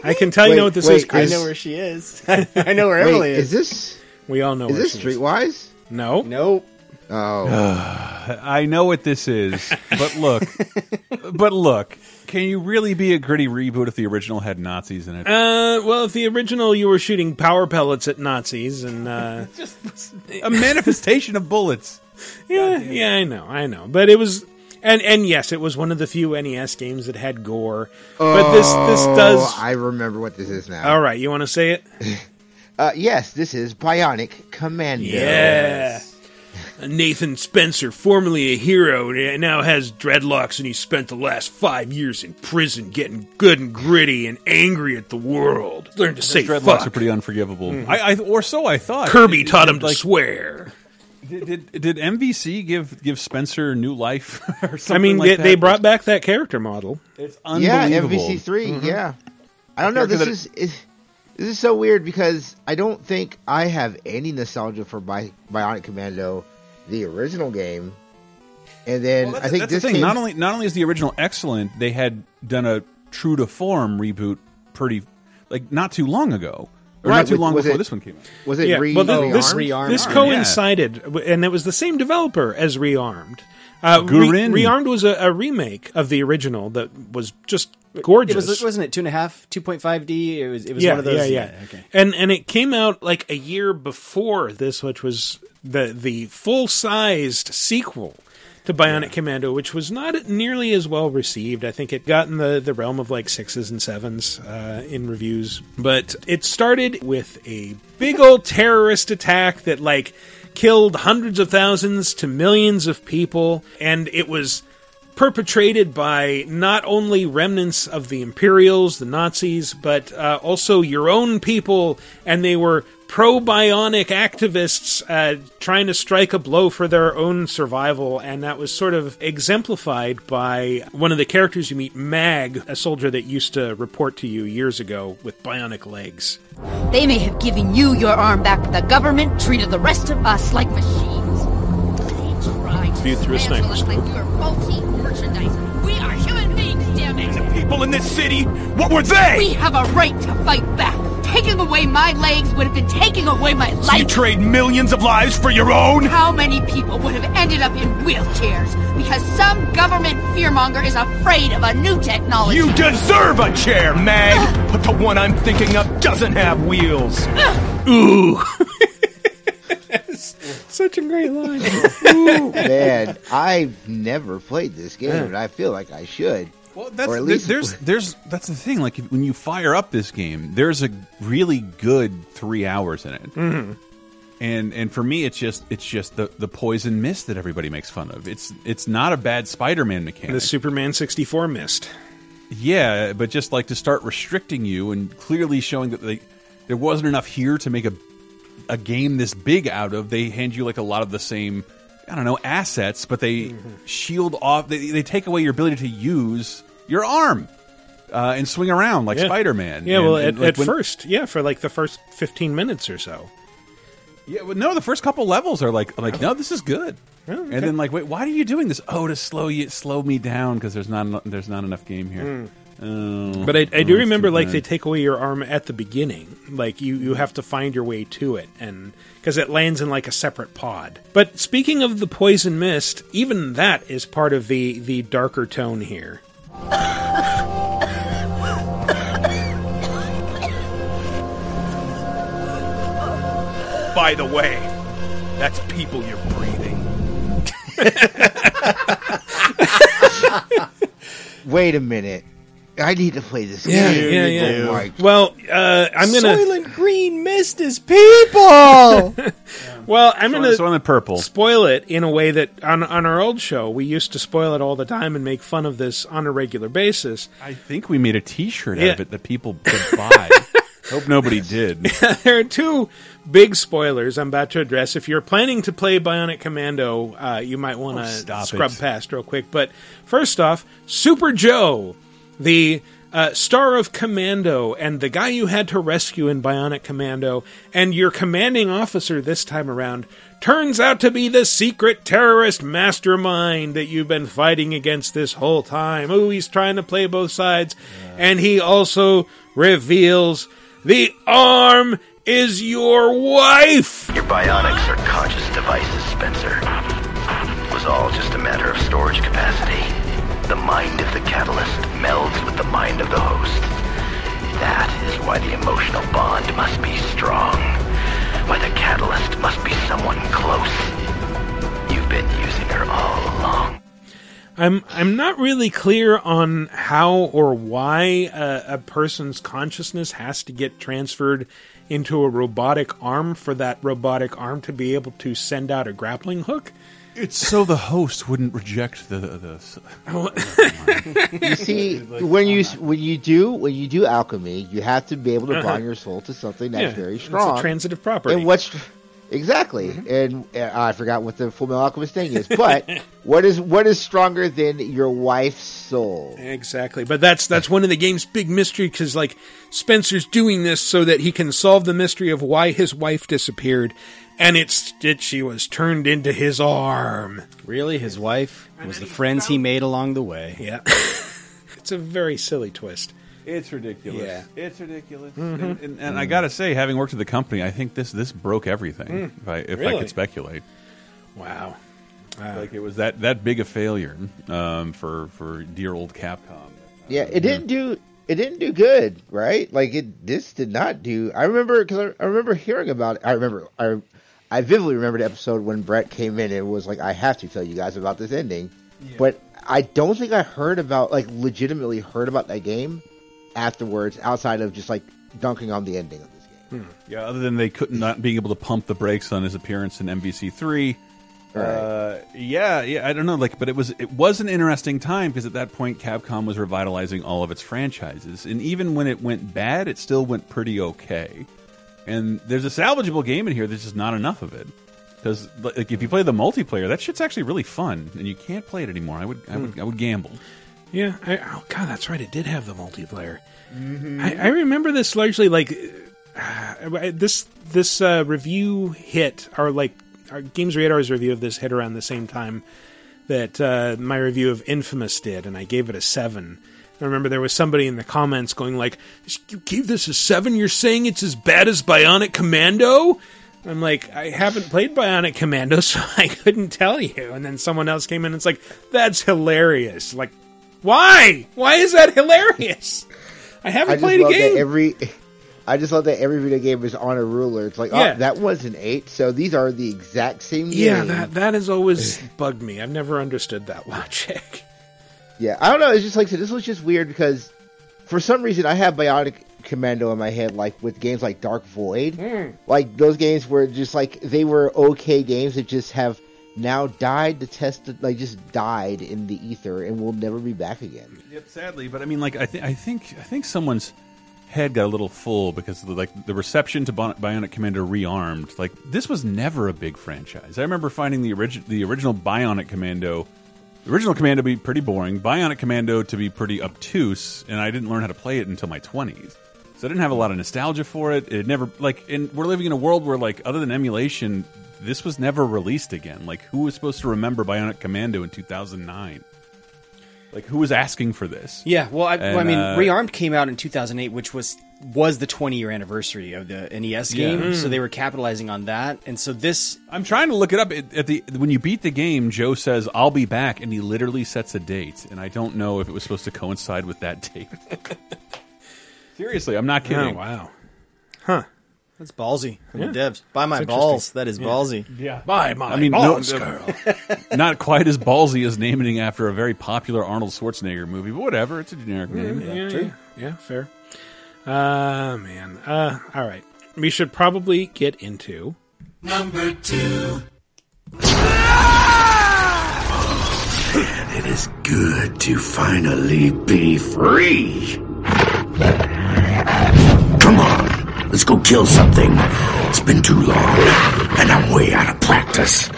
I can tell you
Wait,
know what this
wait,
is, Chris.
I know where she is. I know where
Wait,
Emily is.
is this
we all know.
is
where
this
she
Streetwise?
No,
Nope.
Oh,
I know what this is, but look, but look, can you really be a gritty reboot if the original had Nazis in it?
Uh, well, if the original you were shooting power pellets at Nazis, and uh,
a manifestation of bullets.
yeah, yeah, I know, I know, but it was. And and yes, it was one of the few NES games that had gore. But this this does.
Oh, I remember what this is now.
All right, you want to say it?
Uh, yes, this is Bionic Commando.
Yeah. Nathan Spencer, formerly a hero, now has dreadlocks and he spent the last five years in prison getting good and gritty and angry at the world. Learn to say
Dreadlocks
fuck.
are pretty unforgivable.
Mhm.
I, I or so I thought.
Kirby
Did-
taught
did,
him to
like,
swear.
Did, did, did MVC give give Spencer new life or something
I mean,
like
they,
that?
they brought back that character model.
It's unbelievable. Yeah.
MVC 3
Mm-hmm.
Yeah, I don't know. This
that-
is, is this is so weird because I don't think I have any nostalgia for Bi- Bionic Commando, the original game. And then
Well, that's,
I think
that's
this
the thing.
came-
Not only not only is the original excellent, they had done a true to form reboot pretty like not too long ago, or
Right,
not too long
was
before
it-
this one came out.
was it
yeah,
re-
well, th-
rearmed?
this,
Rearmed.
this
Yeah.
coincided, and it was the same developer as Rearmed. Uh, Re-
GRIN.
Rearmed was a, a remake of the original that was just gorgeous.
It was, wasn't it two and a half, two point five D? It was. It was
yeah,
one of those.
Yeah, yeah.
okay.
And and it came out like a year before this, which was the the full sized sequel to Bionic Commando, which was not nearly as well received. I think it got in the, the realm of like sixes and sevens uh, in reviews. But it started with a big old terrorist attack that like killed hundreds of thousands to millions of people, and it was perpetrated by not only remnants of the Imperials, the Nazis, but uh, also your own people, and they were pro bionic activists uh, trying to strike a blow for their own survival, and that was sort of exemplified by one of the characters you meet, Mag, a soldier that used to report to you years ago with bionic legs.
They may have given you your arm back, but the government treated the rest of us like machines. They
Viewed through a
dismantle
sniper
us like we were faulty merchandise. We are human beings, damn it!
People in this city, what were they?
We have a right to fight back. Taking away my legs would have been taking away my
So you
life.
trade millions of lives for your own?
How many people would have ended up in wheelchairs because some government fearmonger is afraid of a new technology?
You deserve a chair, Mag! But the one I'm thinking of doesn't have wheels.
Ooh. Such a great line.
Ooh, man, I've never played this game, and I feel like I should.
Well, that's
or at least
there's there's that's the thing. Like if, when you fire up this game, there's a really good three hours in it.
Mhm.
And and for me, it's just it's just the the poison mist that everybody makes fun of. It's it's not a bad Spider-Man mechanic.
the Superman 64 mist.
Yeah, but just like to start restricting you and clearly showing that they, there wasn't enough here to make a a game this big out of. They hand you like a lot of the same, I don't know, assets, but they shield off. They, they take away your ability to use your arm. uh, and swing around like
Yeah.
Spider Man.
Yeah, well, at, at first, yeah, for like the first fifteen minutes or so.
Yeah, well, no, the first couple levels are like like no, this is good.
Oh, okay.
And then like, wait, why are you doing this? Oh, to slow you, slow me down because there's not there's not enough game here. Oh,
But I, I
oh,
do
it's
remember like they take away your arm at the beginning, like you you have to find your way to it, and because it lands in like a separate pod. But speaking of the poison mist, even that is part of the the darker tone here.
By the way, that's people you're breathing.
Wait a minute. I need to play this
Yeah,
game.
yeah, yeah.
Oh my
Well, uh, I'm gonna.
Soylent Green mist is people.
Well, I'm
Soylent-
gonna
Soylent Purple.
spoil it in a way that on on our old show we used to spoil it all the time and make fun of this on a regular basis.
I think we made a T-shirt out of it that people could buy. Hope nobody did.
there are two big spoilers I'm about to address. If you're planning to play Bionic Commando, uh, you might want
Oh,
to
stop
scrub
it.
past real quick. But first off, Super Joe, the uh, star of Commando and the guy you had to rescue in Bionic Commando, and your commanding officer this time around, turns out to be the secret terrorist mastermind that you've been fighting against this whole time. Oh, he's trying to play both sides. And he also reveals the arm is your wife.
Your bionics are conscious devices, Spencer. It was all just a matter of storage capacity. The mind of the catalyst melds with the mind of the host. That is why the emotional bond must be strong. Why the catalyst must be someone close. You've been using her all along.
I'm I'm not really clear on how or why a, a person's consciousness has to get transferred into a robotic arm for that robotic arm to be able to send out a grappling hook.
It's so the host wouldn't reject the the.
you see, when you when you do when you do alchemy, you have to be able to
Uh-huh.
bind your soul to something that's
Yeah,
very
it's a
strong,
transitive property.
And what's exactly? And uh, I forgot what the Full Metal Alchemist thing is, but what is what is stronger than your wife's soul?
Exactly, but that's that's one of the game's big mystery because like Spencer's doing this so that he can solve the mystery of why his wife disappeared, and it's that she was turned into his arm.
Really, his wife was the friends he made along the way.
Yeah, it's a very silly twist.
It's ridiculous.
Yeah.
It's ridiculous.
Mhm.
And, and, and I gotta say, having worked at the company, I think this this broke everything.
Mm.
If I if I could speculate,
Wow.
like it was that that big a failure um, for for dear old Capcom.
Yeah, it didn't do it didn't do good, right? Like it this did not do. I remember because I, I remember hearing about it. I remember I I vividly remember the episode when Brett came in. and was like I have to tell you guys about this ending, but I don't think I heard about like legitimately heard about that game afterwards, outside of just like dunking on the ending of this game.
Yeah, other than they couldn't not being able to pump the brakes on his appearance in MVC three. Uh, yeah, yeah, I don't know, like, but it was it was an interesting time because at that point Capcom was revitalizing all of its franchises, and even when it went bad, it still went pretty okay. And there's a salvageable game in here. There's just not enough of it because, like, if you play the multiplayer, that shit's actually really fun, and you can't play it anymore. I would, I would, I would gamble.
Yeah, I, oh god, that's right. It did have the multiplayer. I, I remember this largely like uh, this this uh, review hit or like our Games Radar's review of this hit around the same time that uh, my review of Infamous did, and I gave it a seven. I remember there was somebody in the comments going like, "You gave this a seven? You're saying it's as bad as Bionic Commando?" I'm like, I haven't played Bionic Commando, so I couldn't tell you. And then someone else came in and it's like, that's hilarious. Like, why? Why is that hilarious? I haven't
I
played a
love
game.
that every. I just love that every video game is on a ruler. It's like, oh,
Yeah.
oh, that was an eight, so these are the exact same game.
yeah, that that has always bugged me. I've never understood that logic.
Yeah, I don't know. It's just like so this was just weird because for some reason I have Bionic Commando in my head, like with games like Dark Void,
Hmm.
like those games were just like they were okay games that just have now died the test, of- like just died in the ether and will never be back again.
Yep, sadly, but I mean, like, I think, I think, I think someone's head got a little full because of the, like the reception to Bionic, Bionic Commando rearmed. Like, this was never a big franchise. I remember finding the original, the original Bionic Commando Original Commando to be pretty boring, Bionic Commando to be pretty obtuse, and I didn't learn how to play it until my 20s. So I didn't have a lot of nostalgia for it. It never like and we're living in a world where like other than emulation, this was never released again. Like who was supposed to remember Bionic Commando in 2009? Like who was asking for this?
Yeah, well, I, well, I mean,
uh,
Rearmed came out in 2008, which was was the 20 year anniversary of the NES game,
Mm.
so they were capitalizing on that. And so this,
I'm trying to look it up. At at the when you beat the game, Joe says, "I'll be back," and he literally sets a date. And I don't know if it was supposed to coincide with that date. Seriously, I'm not kidding.
Oh, wow.
That's ballsy from
Yeah.
the devs. Buy my balls. That is
Yeah.
ballsy.
Yeah.
Buy my
I mean,
balls,
no,
girl.
not quite as ballsy as naming it after a very popular Arnold Schwarzenegger movie, but whatever. It's a generic name.
Yeah, yeah, yeah, fair. Uh, man. Uh, all right. We should probably get into.
Number two.
It is good to finally be free. Come on, let's go kill something. It's been too long, and I'm way out of practice.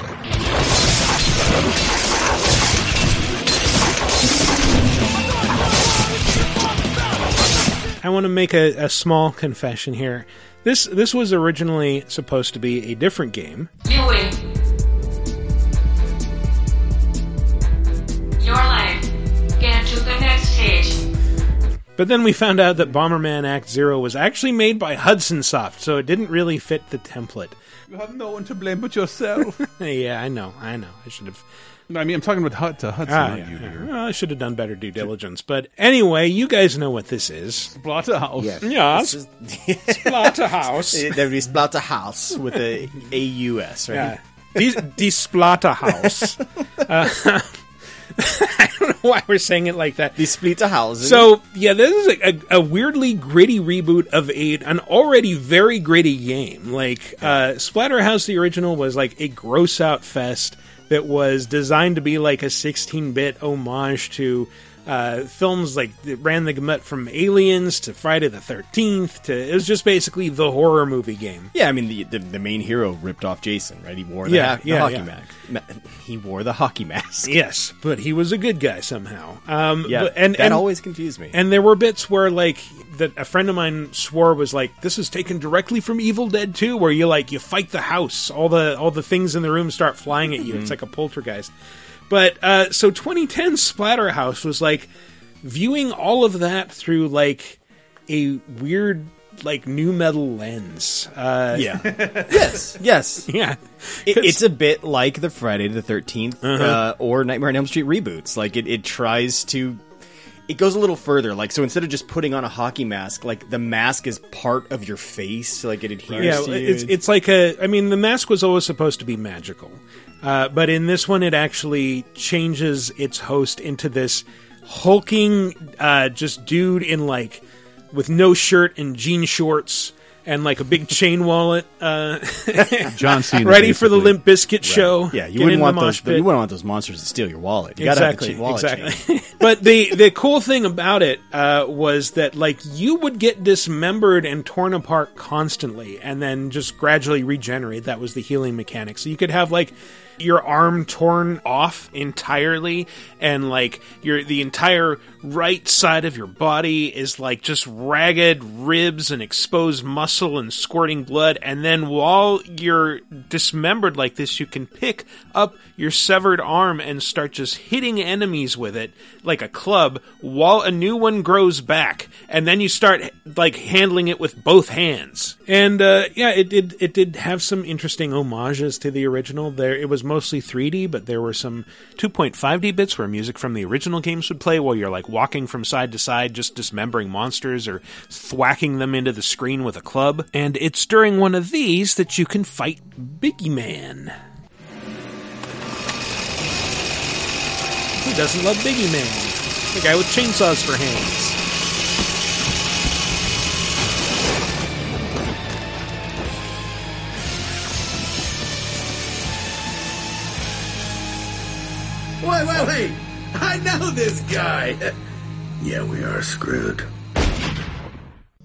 I want to make a, a small confession here. This this was originally supposed to be a different game. But then we found out that Bomberman Act Zero was actually made by Hudson Soft, so it didn't really fit the template.
You have no one to blame but yourself.
yeah, I know, I know. I should have.
I mean, I'm talking about Hud to Hudson,
Ah,
not
yeah,
you,
yeah.
dear.
Well, I should have done better due diligence. But anyway, you guys know what this is.
Splatterhouse.
Yes.
This
Splatterhouse.
there is There'd be Splatterhouse with a A-U-S, right?
Yeah. Die, die Splatterhouse. uh, I don't know why we're saying it like that.
Die Splatterhouse.
So yeah, this is a, a, a weirdly gritty reboot of a an already very gritty game. Like uh, Splatterhouse, the original was like a gross out fest that was designed to be like a 16-bit homage to uh, films like that ran the gamut from Aliens to Friday the 13th to it was just basically the horror movie game.
Yeah, I mean the, the the main hero ripped off Jason, right? He wore the,
Yeah,
ha- the
yeah,
hockey
yeah.
mask. He wore the hockey mask.
Yes, but he was a good guy somehow. Um,
Yeah,
but- and
that
and,
always confused me.
And there were bits where, like, that a friend of mine swore was like, "This is taken directly from Evil Dead 2, where you like you fight the house, all the all the things in the room start flying at you.
Mm-hmm.
It's like a poltergeist." But uh, so 2010 Splatterhouse was like viewing all of that through like a weird like nu metal lens. Uh,
Yeah. yes. Yes.
Yeah.
It, it's a bit like the Friday the 13th
Uh-huh.
uh, or Nightmare on Elm Street reboots. Like it, it tries to. It goes a little further. Like so, instead of just putting on a hockey mask, like the mask is part of your face. Like it adheres
yeah,
to you.
it's it's like a. I mean, the mask was always supposed to be magical, uh, but in this one, it actually changes its host into this hulking, uh, just dude in like with no shirt and jean shorts and like a big chain wallet. Uh,
John Cena,
ready for the. Limp Bizkit show.
yeah, you wouldn't want those.
pit.
You wouldn't want those monsters to steal your wallet. You gotta have the
exactly,
wallet
exactly. but the the cool thing about it uh, was that like you would get dismembered and torn apart constantly, and then just gradually regenerate. That was the healing mechanic. So you could have like your arm torn off entirely, and like your the entire right side of your body is like just ragged ribs and exposed muscle and squirting blood. And then while you're dismembered like this, you can pick up your severed arm and start just hitting enemies with it like a club while a new one grows back. And then you start like handling it with both hands. And uh, yeah, it did it did have some interesting homages to the original. There it was mostly 3D, but there were some 2.5D bits where music from the original games would play while you're like walking from side to side, just dismembering monsters or thwacking them into the screen with a club. And it's during one of these that you can fight Biggy Man. Who doesn't love Biggy Man? The guy with chainsaws for hands.
Wait, wait, wait! I know this guy! yeah, we are screwed.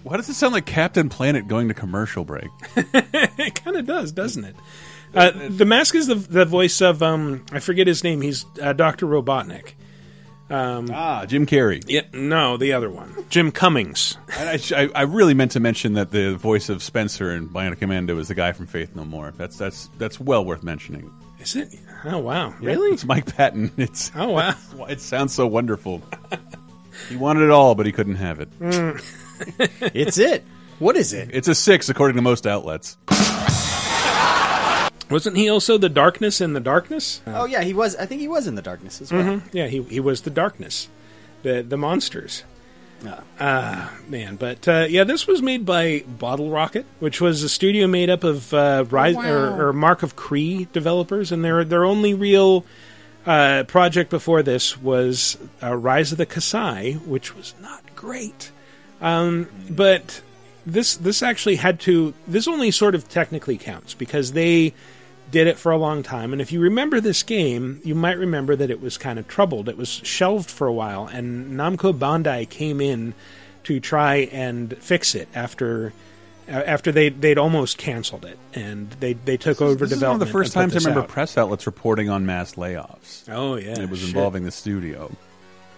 Why does it sound like Captain Planet going to commercial break?
it kind of does, doesn't it? Uh, the mask is the the voice of um I forget his name. He's uh, Doctor Robotnik. Um,
ah, Jim Carrey.
Yeah, no, the other one, Jim Cummings.
I, I, I really meant to mention that the voice of Spencer in Bionic Commando is the guy from Faith No More. That's that's that's well worth mentioning.
Is it? Oh wow,
Yeah,
really?
It's Mike Patton. It's
oh wow.
It sounds so wonderful. he wanted it all, but he couldn't have it.
Mm.
it's it. What is it?
It's a six according to most outlets.
Wasn't he also the darkness in the darkness?
Oh yeah, he was. I think he was in the darkness as well.
Mhm. Yeah, he he was the darkness, the the monsters. Ah, man, but uh, yeah, this was made by Bottle Rocket, which was a studio made up of uh, Rise
wow.
or, or Mark of Kri developers, and their their only real uh, project before this was uh, Rise of the Kasai, which was not great. Um, but this this actually had to this only sort of technically counts because they did it for a long time and if you remember this game you might remember that it was kind of troubled it was shelved for a while and Namco Bandai came in to try and fix it after uh, after they they'd almost canceled it and they they took over
This is one of the first
and
times I remember
out.
press outlets reporting on mass layoffs.
Oh, yeah,
and it was
shit.
involving the studio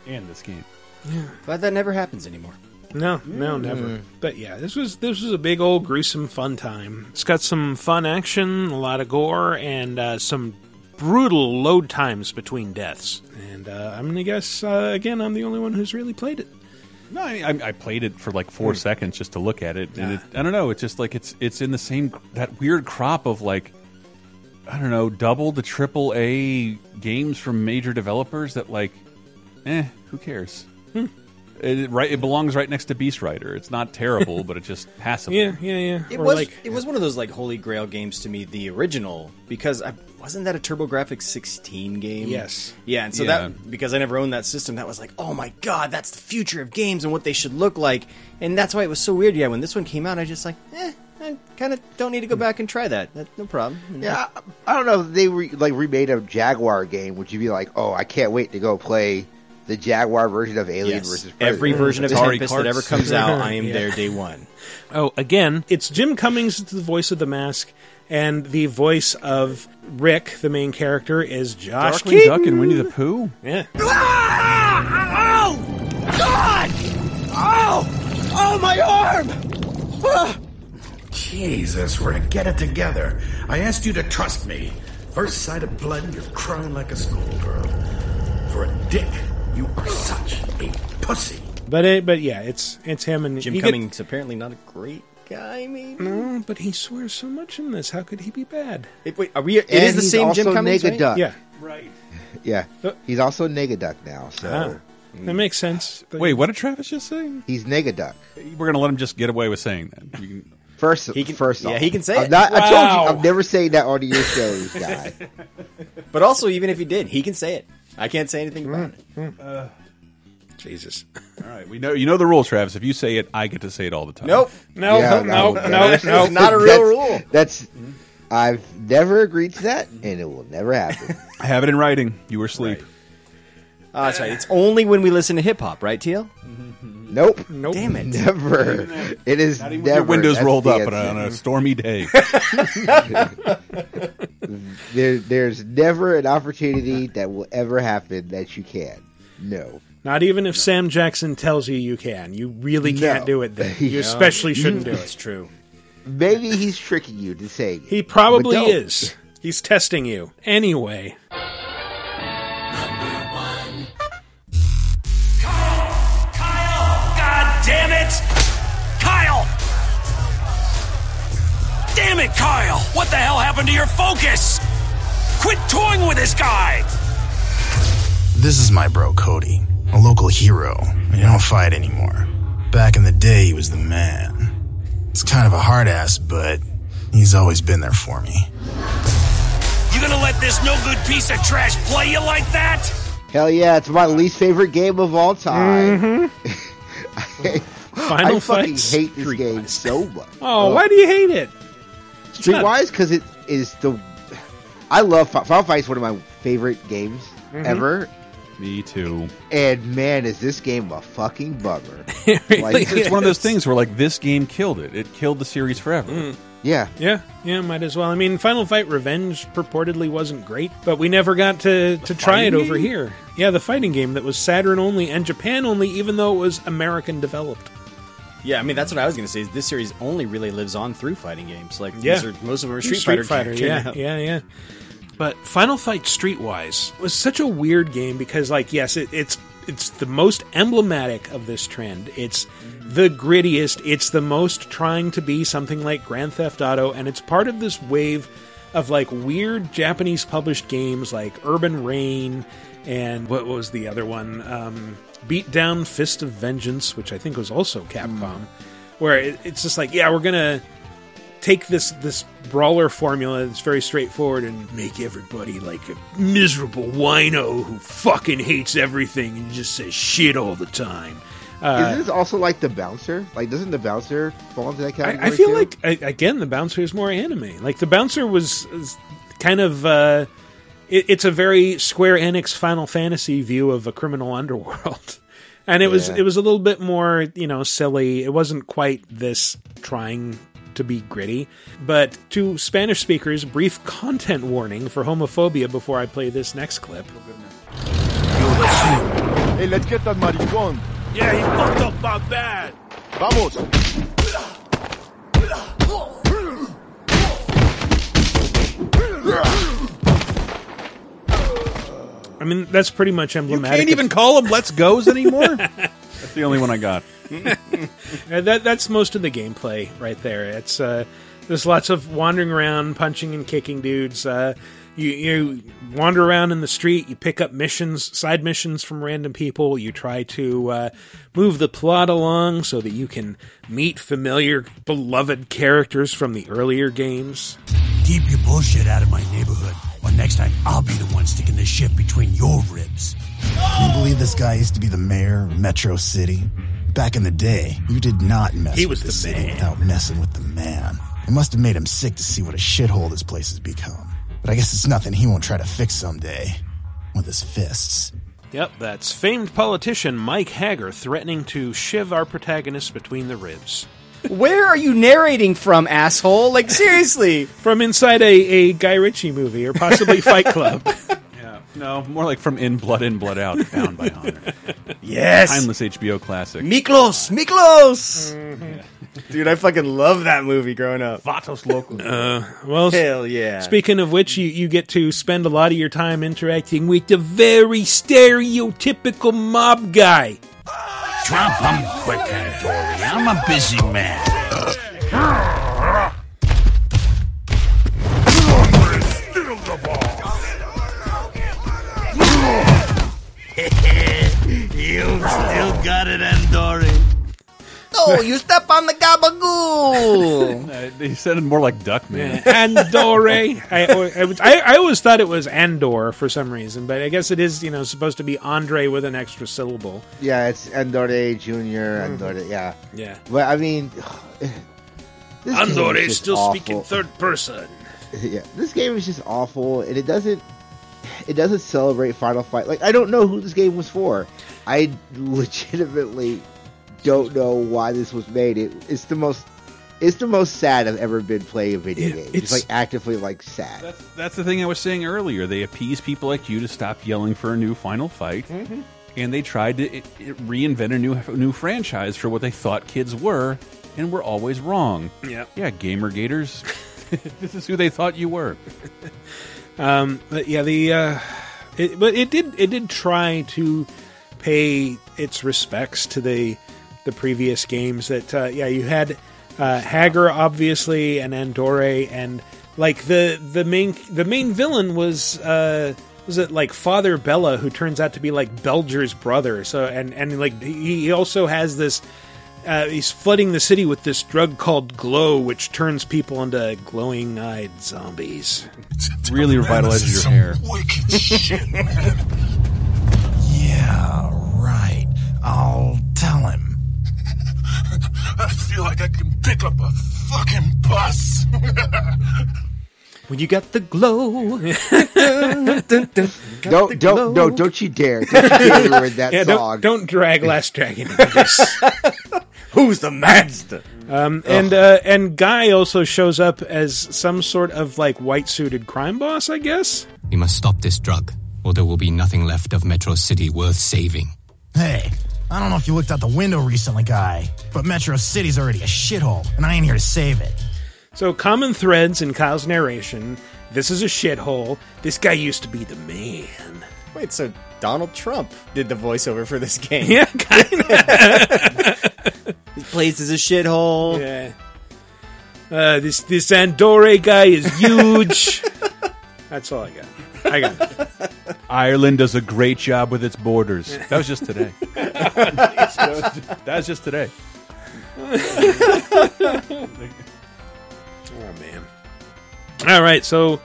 and this game.
Yeah.
But that never happens anymore.
No, no,
Mm.
never. But yeah, this was this was a big old gruesome fun time. It's got some fun action, a lot of gore, and uh, some brutal load times between deaths. And uh, I'm gonna guess uh, again, I'm the only one who's really played it.
No, I, I I played it for like four
Hmm.
seconds just to look at it, and
Ah.
it, I don't know. It's just like it's it's in the same that weird crop of like I don't know, double the triple A games from major developers that like, eh, who cares?
Hmm.
It, right, it belongs right next to Beast Rider. It's not terrible, but it's just passable.
Yeah, yeah, yeah.
It
Or
was.
like
it was one of those like holy grail games to me, the original, because I wasn't that a TurboGrafx 16 game.
Yes.
Yeah, and so
Yeah.
that because I never owned that system, that was like, oh my god, that's the future of games and what they should look like, and that's why it was so weird. Yeah, when this one came out, I just like, eh, I kind of don't need to go back and try that. that no problem.
Yeah, I, I don't know they re, like remade a Jaguar game. Would you be like, oh, I can't wait to go play the Jaguar version of Alien
Yes.
versus
Every version of
Atari
Tempest that ever comes out, I am
Yeah.
there day one.
Oh, again, it's Jim Cummings, the voice of the mask, and the voice of Rick, the main character, is Josh
Darkwing
Keaton.
Duck and Winnie the Pooh.
Yeah.
Oh! God! Oh! Oh, my arm! Ah!
Jesus, Rick, get it together. I asked you to trust me. First sight of blood, and you're crying like a schoolgirl. For a dick, you are such a pussy.
But it, but yeah, it's it's him and
Jim
he
Cummings apparently not a great guy, maybe.
No, but he swears so much in this. How could he be bad?
It, wait, are we? It
And
is the same Jim Cummings,
Nega
right?
Duck.
Yeah,
Right.
Yeah, he's also Negaduck now. So
Ah, that makes sense. But-
Wait, what did Travis just say?
he's Negaduck.
We're gonna let him just get away with saying that. You can,
First,
He can-
first off, yeah,
he can say
I'm
it.
Not, I told you, I'm never saying that on your shows, guy.
But also, even if he did, he can say it. I can't say anything about it. Mm, mm.
Uh, Jesus.
all right, we know you know the rule, Travis. If you say it, I get to say it all the time.
Nope.
No,
Yeah,
no, no, no,
This
no.
is not a real
That's-
rule.
That's mm-hmm. I've never agreed to that, and it will never happen.
I have it in writing. You were asleep.
Oh, that's right. Uh, it's only when we listen to hip hop, right, Teal? Mm-hmm.
Nope,
Nope.
Damn it.
never. It is
Not even
never.
your windows
That's
rolled
the
up on a,
answer.
on a stormy day.
There, there's never an opportunity that will ever happen that you can. No.
Not even if Sam Jackson tells you you can. You really can't
No.
do it then. You especially shouldn't do it.
It's
it.
true.
Maybe he's tricking you to say
He probably
But don't.
is. He's testing you. Anyway.
Damn it, Kyle! What the hell happened to your focus? Quit toying with this guy!
This is my bro, Cody, a local hero. He don't fight anymore. Back in the day, he was the man. He's kind of a hard ass, but he's always been there for me.
You gonna let this no good piece of trash play you like that?
Hell yeah, it's my least favorite game of all time. Mm-hmm. I,
Final
I fucking
Fight
hate this game so much.
Oh, why do you hate it?
Streetwise because it is the. I love Fi- Final Fight. Is one of my favorite games
Mhm.
ever.
Me too.
And man, is this game a fucking bummer?
really
Like,
It's one of those things where like this game killed it. It killed the series forever.
Mm.
Yeah.
Yeah, yeah, might as well. I mean, Final Fight Revenge purportedly wasn't great, but we never got to, to try it over
game?
here. Yeah, the fighting game that was Saturn only and Japan only, even though it was American developed.
Yeah, I mean that's what I was going to say. Is This series only really lives on through fighting games. Like
Yeah,
these are, most of them are Street, Fighter. games.
yeah, yeah, yeah. But Final Fight Streetwise was such a weird game because, like, yes, it, it's it's the most emblematic of this trend. It's the grittiest. It's the most trying to be something like Grand Theft Auto, and it's part of this wave of like weird Japanese published games like Urban Reign and what was the other one? Um, Beat Down Fist of Vengeance, which I think was also Capcom, where it, it's just like, yeah, we're gonna take this this brawler formula that's very straightforward and make everybody like a miserable wino who fucking hates everything and just says shit all the time. Uh,
Is this also like the bouncer? Like, doesn't the bouncer fall into that category?
I, I feel
too?
like I, again the bouncer is more anime. Like the bouncer was, is kind of uh, it, it's a very Square Enix Final Fantasy view of a criminal underworld, and it was it was a little bit more you know silly. It wasn't quite this trying to be gritty. But to Spanish speakers, brief content warning for homophobia before I play this next clip.
Hey, let's get that maricón.
Yeah, he fucked up my bad.
Vamos.
I mean, that's pretty much emblematic.
Can't even call them Let's Go's anymore. That's the only one I got.
That that's most of the gameplay right there. It's uh, there's lots of wandering around, punching and kicking dudes. Uh, you you wander around in the street. You pick up missions, side missions from random people. You try to uh, move the plot along so that you can meet familiar, beloved characters from the earlier games.
Keep your bullshit out of my neighborhood, or next time I'll be the one sticking the shit between your ribs.
Can you believe this guy used to be the mayor of Metro City? Back in the day, you did not mess
He
with
was
the,
the
city
man.
without messing with the man. It must have made him sick to see what a shithole this place has become. But I guess it's nothing he won't try to fix someday. With his fists.
Yep, that's famed politician Mike Haggar threatening to shiv our protagonist between the ribs.
Where are you narrating from, asshole? Like seriously,
from inside a, a Guy Ritchie movie or possibly Fight Club.
Yeah, no, more like from In Blood In Blood Out, Bound by Honor.
Yes.
timeless HBO classic.
Miklos, Miklos. Dude, I fucking love that movie growing up.
Vatos Locos.
Uh, well,
Hell yeah.
Speaking of which, you, you get to spend a lot of your time interacting with the very stereotypical mob guy.
Drop 'em quick, Dory. I'm a busy man. you still got it, Andori.
Oh, you step on the gabagoo.
Uh, he sounded more like Duckman.
Andore. I, I, I, I always thought it was Andor for some reason, but I guess it is, you know, supposed to be Andre with an extra syllable.
Yeah, it's Andore Junior. Andore, yeah,
Yeah.
But I mean, this
Andore
is
is still
awful.
speaking third person.
yeah, this game is just awful, and it doesn't. It doesn't celebrate Final Fight. Like I don't know who this game was for. I legitimately don't know why this was made. It, it's the most. It's the most sad I've ever been playing a video game. It's,
it's-
like actively like sad.
That's, that's the thing I was saying earlier. They appease people like you to stop yelling for a new Final Fight, and they tried to i i reinvent a new new franchise for what they thought kids were, and were always wrong.
Yeah.
yeah, gamer gators. this is who they thought you were.
Um, but yeah, the uh, it, but it did it did try to pay its respects to the the previous games. That uh, yeah, you had uh, Haggar obviously and Andore, and like the the main the main villain was. Uh, was it like Father Bella, who turns out to be like Belger's brother? So and and like he he also has this uh, he's flooding the city with this drug called glow, which turns people into glowing-eyed zombies.
Really revitalizes your hair.
Wicked shit, man. Pick up a fucking bus.
When you got the glow.
don't don't no don't you dare don't you dare ruin that
Yeah,
song.
don't, don't drag Last Dragon into this.
Who's the master?
Um, and uh, and Guy also shows up as some sort of like white suited crime boss, I guess.
We must stop this drug, or there will be nothing left of Metro City worth saving.
Hey, I don't know if you looked out the window recently, guy, but Metro City's already a shithole, and I ain't here to save it.
So common threads in Kyle's narration. This is a shithole. This guy used to be the man.
Wait, so Donald Trump did the voiceover for this game?
Yeah, kind of.
This place is a shithole.
Yeah. Uh, this this Andore guy is huge. That's all I got. I got it.
Ireland does a great job with its borders. That was just today. that was just today.
Oh man. All right, so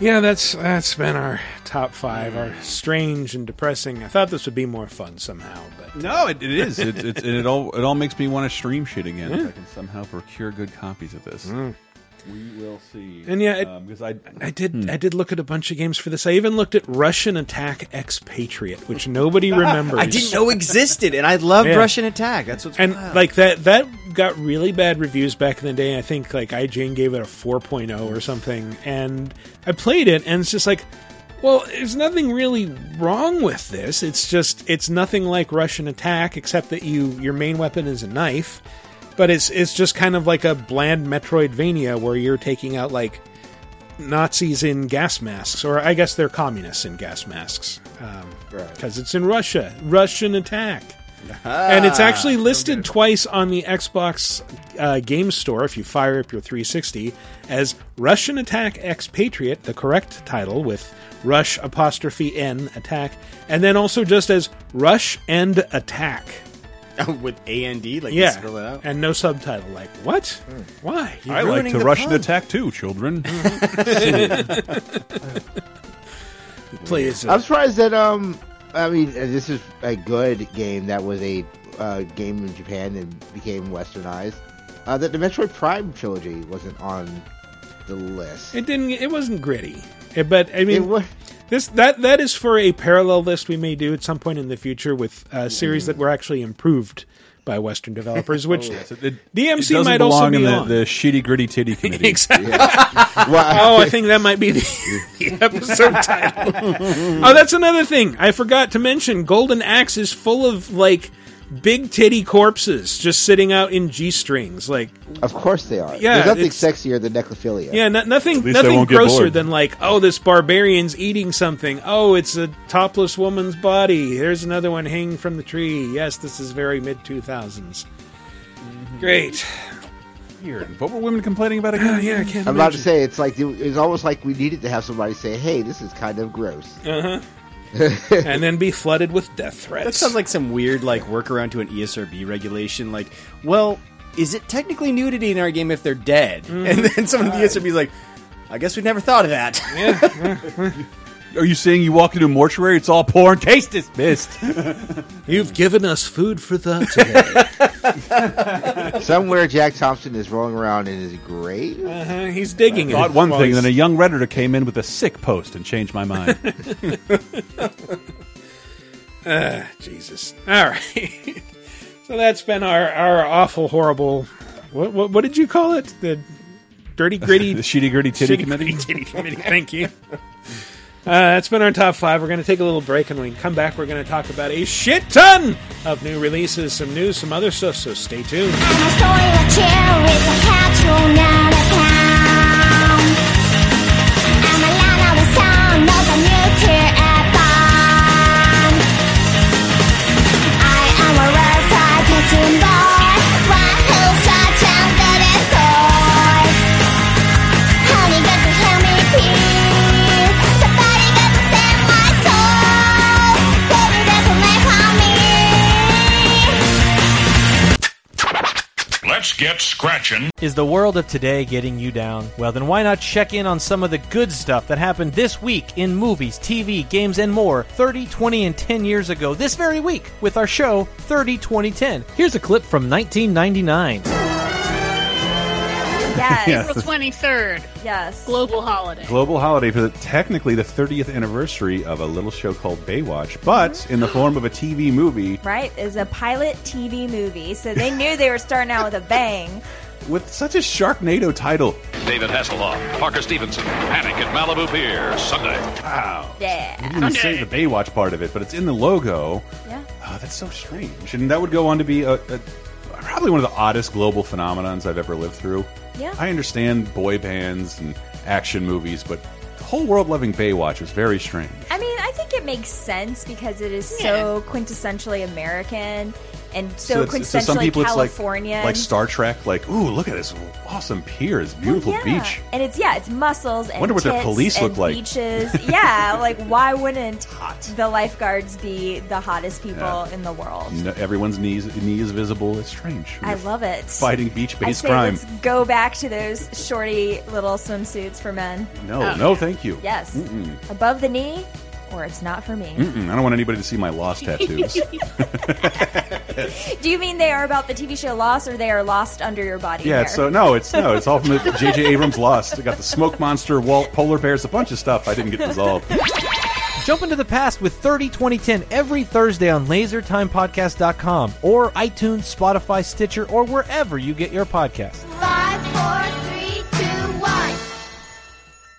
yeah, that's that's been our top five. Our strange and depressing. I thought this would be more fun somehow, but uh,
No, it, it is. It, it, it all it all makes me want to stream shit again.
Yeah.
If I can somehow procure good copies of this. Mm. We will see.
And yeah, it-
Um, because I
I did
Hmm.
I did look at a bunch of games for this. I even looked at Rush'n Attack Expatriate, which nobody remembers.
I didn't know existed, and I loved
Yeah.
Rush'n Attack. That's what's
and
wild.
like that that got really bad reviews back in the day. I think like IGN gave it a 4.0 or something. And I played it and it's just like well, there's nothing really wrong with this. It's just it's nothing like Rush'n Attack except that you your main weapon is a knife. But it's it's just kind of like a bland Metroidvania where you're taking out like Nazis in gas masks, or I guess they're communists in gas masks, because it's in Russia. Rush'n Attack, and it's actually listed twice on the Xbox uh, Game Store. If you fire up your 360, as Rush'n Attack X Patriot, the correct title with Rush apostrophe N attack, and then also just as Rush and Attack.
with A and D, like you
yeah,
spell it out.
and no subtitle. Like what? Why?
I like to Russian attack too, children.
Play as a-
I'm surprised that um, I mean, uh, this is a good game that was a uh, game in Japan and became westernized. Uh, that the Metroid Prime trilogy wasn't on the list.
It didn't. It wasn't gritty, It- but I mean,
It wa-
this that that is for a parallel list we may do at some point in the future with uh, series that were actually improved by Western developers, which
Oh, So it- it
DMC
doesn't
might also be
in the,
on.
the shitty gritty titty committee.
exactly. oh, I think that might be the, the episode title. oh, that's another thing I forgot to mention. Golden Axe is full of like big titty corpses just sitting out in g strings. Like,
Of course they are.
Yeah,
There's nothing sexier than necrophilia.
yeah, no, nothing, nothing grosser than like, oh, this barbarian's eating something. Oh, it's a topless woman's body. Here's another one hanging from the tree. Yes, this is very mid two thousands. Great.
Weird. What were women complaining about again?
yeah, I can't
I'm about to say it's like it's almost like we needed to have somebody say, "Hey, this is kind of gross."
Uh-huh. and then be flooded with death threats.
That sounds like some weird like workaround to an ESRB regulation. Like, well, is it technically nudity in our game if they're dead? Mm. And then someone in the uh, ESRB is like, I guess we never thought of that.
Are you saying you walk into a mortuary, it's all porn? Taste this mist.
You've given us food for thought today.
Somewhere, Jack Thompson is rolling around in his grave.
uh-huh. He's digging
Thought
it.
one
while
thing,
he's-
then a young redditor came in with a sick post and changed my mind.
Ah, Jesus. All right. so that's been our, our awful, horrible. What, what what did you call it? The dirty, gritty,
the shitty gritty titty
shitty,
committee.
gritty titty committee. Thank you. Uh, that's been our top five. We're going to take a little break, and when we come back, we're going to talk about a shit ton of new releases, some news, some other stuff. So stay tuned.
Get scratching.
Is the world of today getting you down? Well, then why not check in on some of the good stuff that happened this week in movies, TV, games, and more 30, 20, and 10 years ago this very week with our show 30, 20, 10. Here's a clip from 1999.
Yes.
Yeah.
April 23rd.
Yes.
Global holiday.
Global holiday for the, technically the 30th anniversary of a little show called Baywatch, but mm-hmm. in the form of a TV movie
Right, is a pilot TV movie, so they knew they were starting out with a bang.
with such a Sharknado title.
David Hasselhoff, Parker Stevenson, Panic at Malibu Pier, Sunday.
Wow.
Yeah.
You didn't even say the Baywatch part of it, but it's in the logo.
Yeah.
Oh, that's so strange. And that would go on to be a, a probably one of the oddest global phenomenons I've ever lived through.
Yeah.
I understand boy bands and action movies, but the whole world loving Baywatch was very strange.
I mean, I think it makes sense because it is so quintessentially American and so,
it's-
quintessentially
some people
California.
it's like, like Star Trek, like, ooh, look at this awesome pier, this beautiful
yeah.
beach.
And it's yeah, it's muscles and
Wonder what their
tits
police
and
look like.
Beaches. yeah, like why wouldn't the lifeguards be the hottest people
Yeah.
in the world?
No, everyone's knees knee is visible. It's strange.
I love it.
Fighting beach-based crime.
let's go back to those shorty little swimsuits for men.
No, oh, no, thank you.
Yes.
Mm-mm.
Above the knee, or it's not for me.
Mm-mm. I don't want anybody to see my lost tattoos.
Do you mean they are about the TV show Lost, or they are lost under your body?
yeah,
hair?
it's so no, it's no, it's all from the J.J. Abrams Lost. I got the smoke monster, Walt, polar bears, a bunch of stuff I didn't get dissolved.
Jump into the past with 30 2010 every Thursday on lasertimepodcast.com or iTunes, Spotify, Stitcher, or wherever you get your podcasts.
Five, four, three, two, one.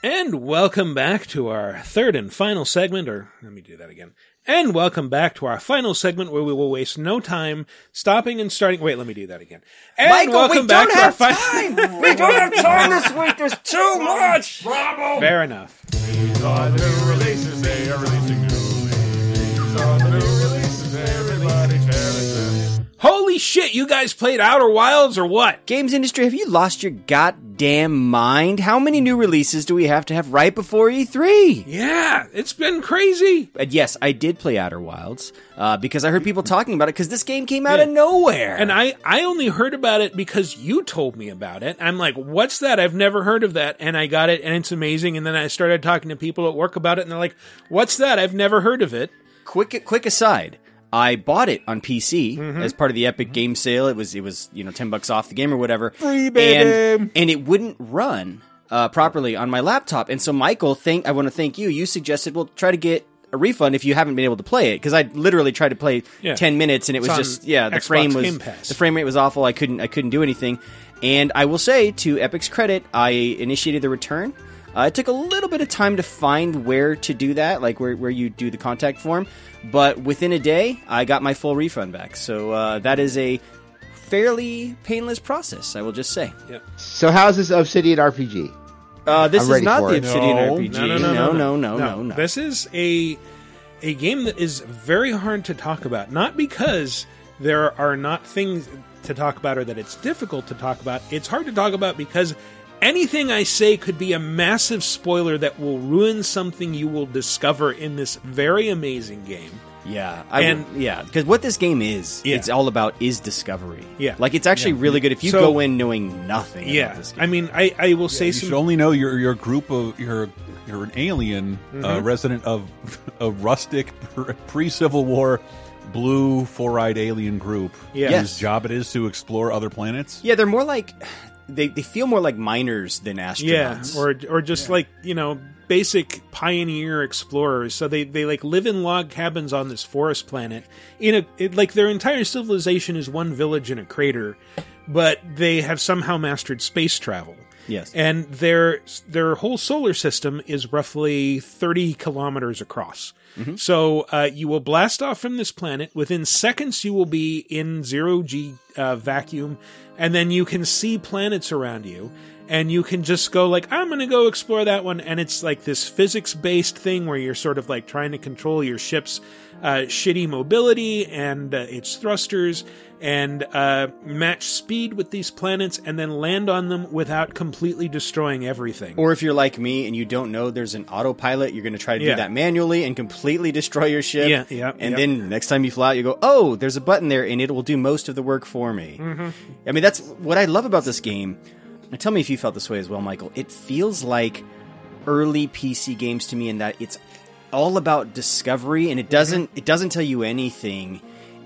And welcome back to our third and final segment, or let me do that again. And welcome back to our final segment where we will waste no time stopping and starting. Wait, let me do that again. And
Michael,
welcome
we
back
don't
to
have
our final.
time. we don't have time this week. There's too much.
Bravo!
Fair enough.
These are the new releases. They are releasing
Holy shit, you guys played Outer Wilds or what?
Games industry, have you lost your goddamn mind? How many new releases do we have to have right before E3?
Yeah, it's been crazy.
And yes, I did play Outer Wilds uh, because I heard people talking about it because this game came out of nowhere.
And I, I only heard about it because you told me about it. I'm like, what's that? I've never heard of that. And I got it and it's amazing. And then I started talking to people at work about it and they're like, what's that? I've never heard of it.
quick quick aside i bought it on pc
Mm-hmm.
as part of the epic game sale. It was it was you know 10 bucks off the game or whatever.
Free, baby.
and, and it wouldn't run uh, properly on my laptop. And so michael thank i want to thank you. You suggested well try to get a refund if you haven't been able to play it. Because i literally tried to play
Yeah.
10 minutes and it was just yeah the
Xbox
frame was the frame rate was awful. I couldn't i couldn't do anything. And i will say to epic's credit i initiated the return uh, it took a little bit of time to find where to do that, like where, where you do the contact form, but within a day, I got my full refund back. So uh, that is a fairly painless process, I will just say.
So how's this Obsidian RPG?
Uh, this
I'm
is not the
it.
Obsidian
No,
RPG.
No, no, no, no,
no, no, no, no.
This is a a game that is very hard to talk about. Not because there are not things to talk about or that it's difficult to talk about. It's hard to talk about because anything I say could be a massive spoiler that will ruin something you will discover in this very amazing game.
Yeah, I
And-
would- yeah, because what this game is,
Yeah.
it's all about is discovery.
Yeah.
like it's actually
Yeah.
really good if you
So-
go in knowing nothing.
Yeah,
about this game.
I mean, I, I will say
you
some
should only know you're you're a group of you're you're an alien, uh,
Mhm.
resident of a rustic pre Civil War blue four eyed alien group.
Yeah.
whose
Yes.
job it is to explore other planets.
yeah, they're more like they they feel more like miners than astronauts.
Yeah, or or just like you know basic pioneer explorers. So they they like live in log cabins on this forest planet. In a it, like their entire civilization is one village in a crater, but they have somehow mastered space travel.
Yes.
and their their whole solar system is roughly thirty kilometers across.
Mm-hmm.
So uh, you will blast off from this planet. Within seconds, you will be in zero g uh, vacuum, and then you can see planets around you, and you can just go like, "I'm going to go explore that one." And it's like this physics based thing where you're sort of like trying to control your ship's uh, shitty mobility and uh, its thrusters, and uh, match speed with these planets, and then land on them without completely destroying everything.
Or if you're like me and you don't know there's an autopilot, you're going to try to
Yeah.
do that manually and completely destroy your ship.
Yeah, yeah,
And
yeah.
then next time you fly out, you go, oh, there's a button there and it will do most of the work for me.
Mhm.
I mean, that's what I love about this game. And tell me if you felt this way as well, Michael. It feels like early PC games to me in that it's all about discovery and it doesn't it doesn't tell you anything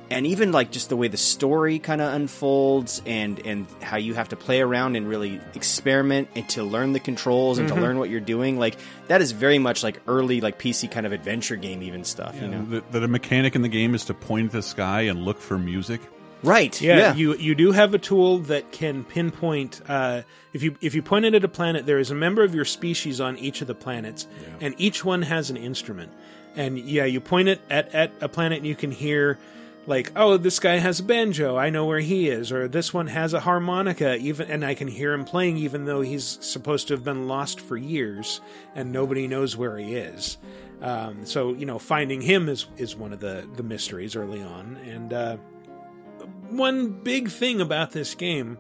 and even like just the way the story kind of unfolds and and how you have to play around and really experiment and to learn the controls and
Mhm.
to learn what you're doing like that is very much like early like PC kind of adventure game even stuff you know
that, that a mechanic in the game is to point at the sky and look for music.
Right
Yeah, you you do have a tool that can pinpoint uh, if you if you point it at a planet, there is a member of your species on each of the planets, and each one has an instrument. And yeah, you point it at at a planet, and you can hear like, oh, this guy has a banjo, I know where he is, or this one has a harmonica, even, and I can hear him playing, even though he's supposed to have been lost for years, and nobody knows where he is. Um, so you know, finding him is is one of the the mysteries early on, and. Uh, one big thing about this game,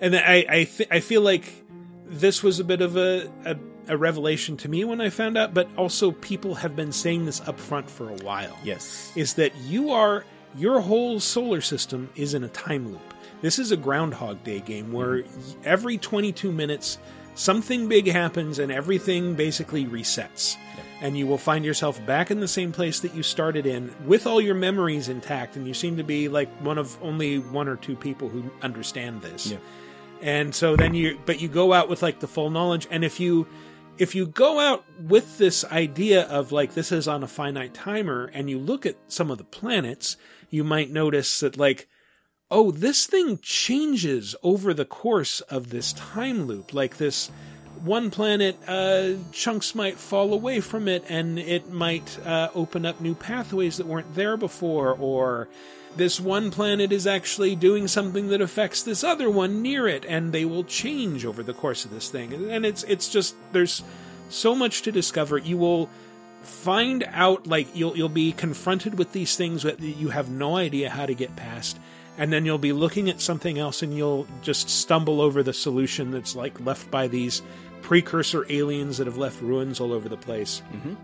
and I I, th- I feel like this was a bit of a, a a revelation to me when I found out, but also people have been saying this up front for a while.
Yes,
is that you are your whole solar system is in a time loop. This is a Groundhog Day game where mm-hmm. every 22 minutes something big happens and everything basically resets. And you will find yourself back in the same place that you started in with all your memories intact. And you seem to be like one of only one or two people who understand this. And so then you, but you go out with like the full knowledge. And if you, if you go out with this idea of like this is on a finite timer and you look at some of the planets, you might notice that like, oh, this thing changes over the course of this time loop. Like this one planet, uh, chunks might fall away from it and it might uh, open up new pathways that weren't there before, or this one planet is actually doing something that affects this other one near it, and they will change over the course of this thing. And it's it's just there's so much to discover. You will find out like you'll you'll be confronted with these things that you have no idea how to get past and then you'll be looking at something else and you'll just stumble over the solution that's like left by these precursor aliens that have left ruins all over the place
mm-hmm.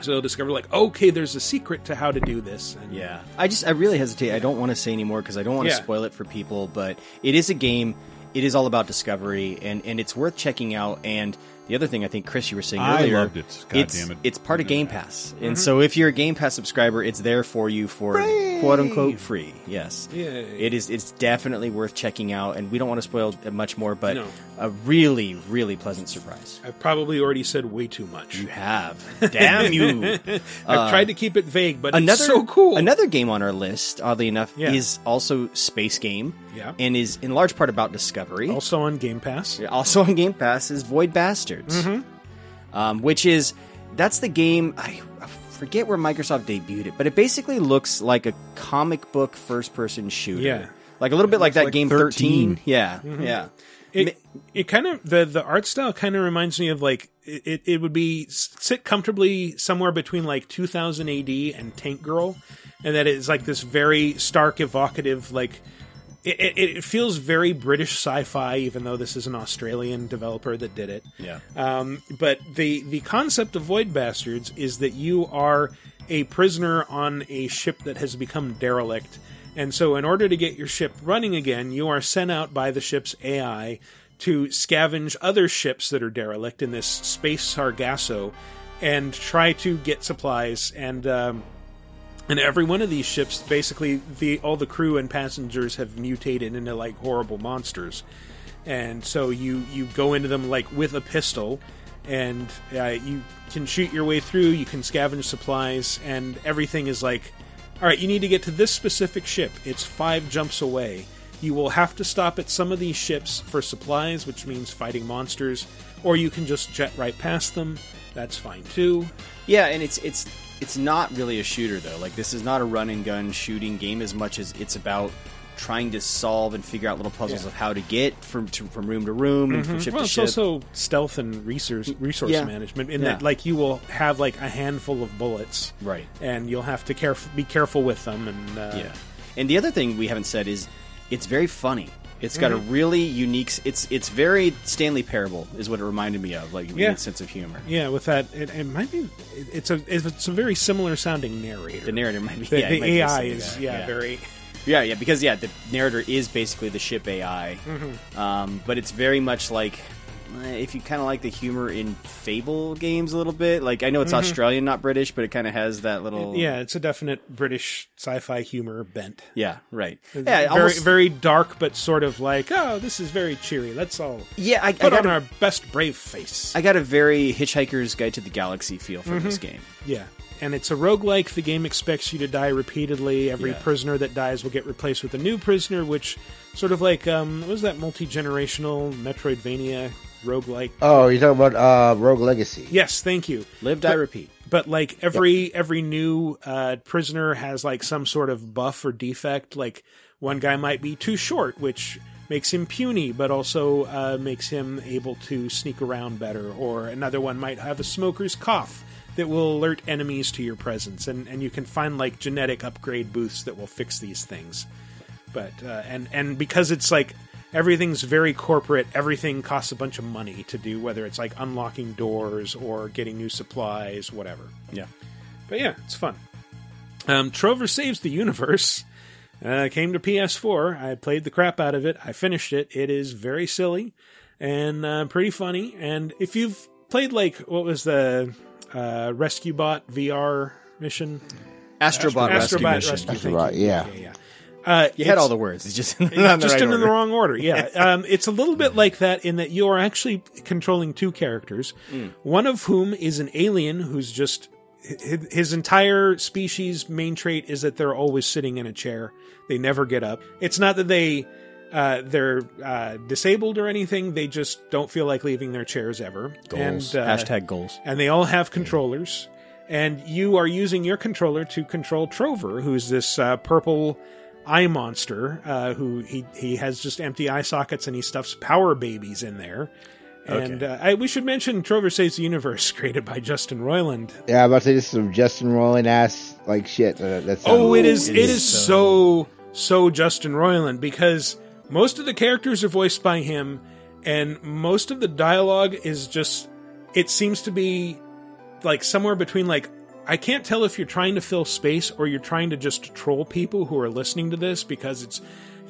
so you'll discover like okay there's a secret to how to do this and
Yeah, I just I really hesitate. I don't want to say anymore because I don't want to
Yeah.
spoil it for people. But it is a game. It is all about discovery, and and it's worth checking out. And the other thing I think Chris, you were saying
I
earlier,
loved it. God
it's,
damn it.
It's part of Game Pass, and
Mhm.
so if you're a Game Pass subscriber, it's there for you for quote unquote free. Yes,
Yay.
it is. It's definitely worth checking out, and we don't want to spoil it much more, but
No.
a really really pleasant surprise.
I've probably already said way too much.
You have. Damn you.
I've
Uh,
tried to keep it vague, but
another
it's so cool.
Another game on our list, oddly enough,
Yeah.
is also space game.
Yeah.
and is in large part about discovery.
Also on Game Pass.
Also on Game Pass is Void
Mhm.
um, which is that's the game. I, I forget where Microsoft debuted it, but it basically looks like a comic book first person shooter.
Yeah.
like a little bit like that
like
game
13.
Thirteen. Yeah,
Mhm.
yeah.
It it kind of the the art style kind of reminds me of like it, it, it would be sit comfortably somewhere between like 2000 AD and Tank Girl, and that it's like this very stark, evocative like. It, it, it feels very British sci-fi, even though this is an Australian developer that did it.
Yeah.
Um, but the the concept of Void Bastards is that you are a prisoner on a ship that has become derelict, and so in order to get your ship running again, you are sent out by the ship's AI to scavenge other ships that are derelict in this space Sargasso, and try to get supplies and. Um, and every one of these ships, basically, the all the crew and passengers have mutated into like horrible monsters, and so you you go into them like with a pistol, and uh, you can shoot your way through. You can scavenge supplies, and everything is like, all right, you need to get to this specific ship. It's five jumps away. You will have to stop at some of these ships for supplies, which means fighting monsters, or you can just jet right past them. That's fine too.
Yeah, and it's it's it's not really a shooter though. Like this is not a run and gun shooting game as much as it's about trying to solve and figure out little puzzles
Yeah.
of how to get from to, from room to room and from
Mhm.
ship
well,
to
it's
ship.
also stealth and resource resource
Yeah.
management. In
Yeah.
that, like you will have like a handful of bullets,
Right.
And you'll have to caref- be careful with them. And uh,
yeah. And the other thing we haven't said is it's very funny. It's got
Mhm.
a really unique. It's it's very Stanley Parable is what it reminded me of, like
Yeah.
sense of humor.
yeah, with that, it, it might be. it- It's a it's a very similar sounding narrator.
The narrator might be.
The,
yeah,
the
it might be
AI is
guy,
yeah, very.
Yeah, yeah, because yeah, the narrator is basically the ship AI,
Mhm.
um, but it's very much like if you kind of like the humor in Fable games a little bit. Like I know it's
Mhm.
Australian, not British, but it kind of has that little
Yeah, it's a definite British sci-fi humor bent.
Yeah, right.
It's
Yeah,
very
almost-
very dark, but sort of like, oh, this is very cheery. Let's all
Yeah, I- I
put on
gotta-
our best brave face.
I got a very Hitchhiker's Guide to the Galaxy feel for this
Mhm.
game.
Yeah. And it's a roguelike. The game expects you to die repeatedly. Every
Yeah.
prisoner that dies will get replaced with a new prisoner, which sort of like um what was that multi generational Metroidvania roguelike?
Oh, you're talking about uh, Rogue Legacy.
Yes, thank you.
Live, die,
But-
repeat.
But like every every new uh, prisoner has like some sort of buff or defect. Like one guy might be too short, which makes him puny, but also uh, makes him able to sneak around better. Or another one might have a smoker's cough that will alert enemies to your presence, and and you can find like genetic upgrade booths that will fix these things. But uh, and and because it's like everything's very corporate, everything costs a bunch of money to do, whether it's like unlocking doors or getting new supplies, whatever.
Yeah.
But yeah, it's fun. Um, Trover Saves the Universe uh, came to PS4. I played the crap out of it. I finished it. It is very silly and uh, pretty funny. And if you've played like what was the uh, Rescue Bot VR mission?
Astrobot Rescue
Astrobot
Mission.
Rescue, thank
Astrobot, yeah.
yeah, yeah. Uh,
You had all the words. It's just in the
just
right
in the wrong order. Yeah, um, it's a little bit like that in that you are actually controlling two characters,
Mm.
one of whom is an alien who's just his, entire species' main trait is that they're always sitting in a chair. They never get up. It's not that they uh, they're uh, disabled or anything. They just don't feel like leaving their chairs ever.
Goals.
And, uh,
Hashtag goals.
and they all have controllers. And you are using your controller to control Trover, who's this uh, purple eye monster. Uh, who he he has just empty eye sockets, and he stuffs power babies in there. And uh, I, we should mention Trover Saves the Universe, created by Justin Roiland.
Yeah, I'm about to say this is some Justin Roiland ass like shit. Uh, that's
Oh, it is. It is so so Justin Roiland because most of the characters are voiced by him, and most of the dialogue is just. It seems to be like somewhere between like I can't tell if you're trying to fill space or you're trying to just troll people who are listening to this because it's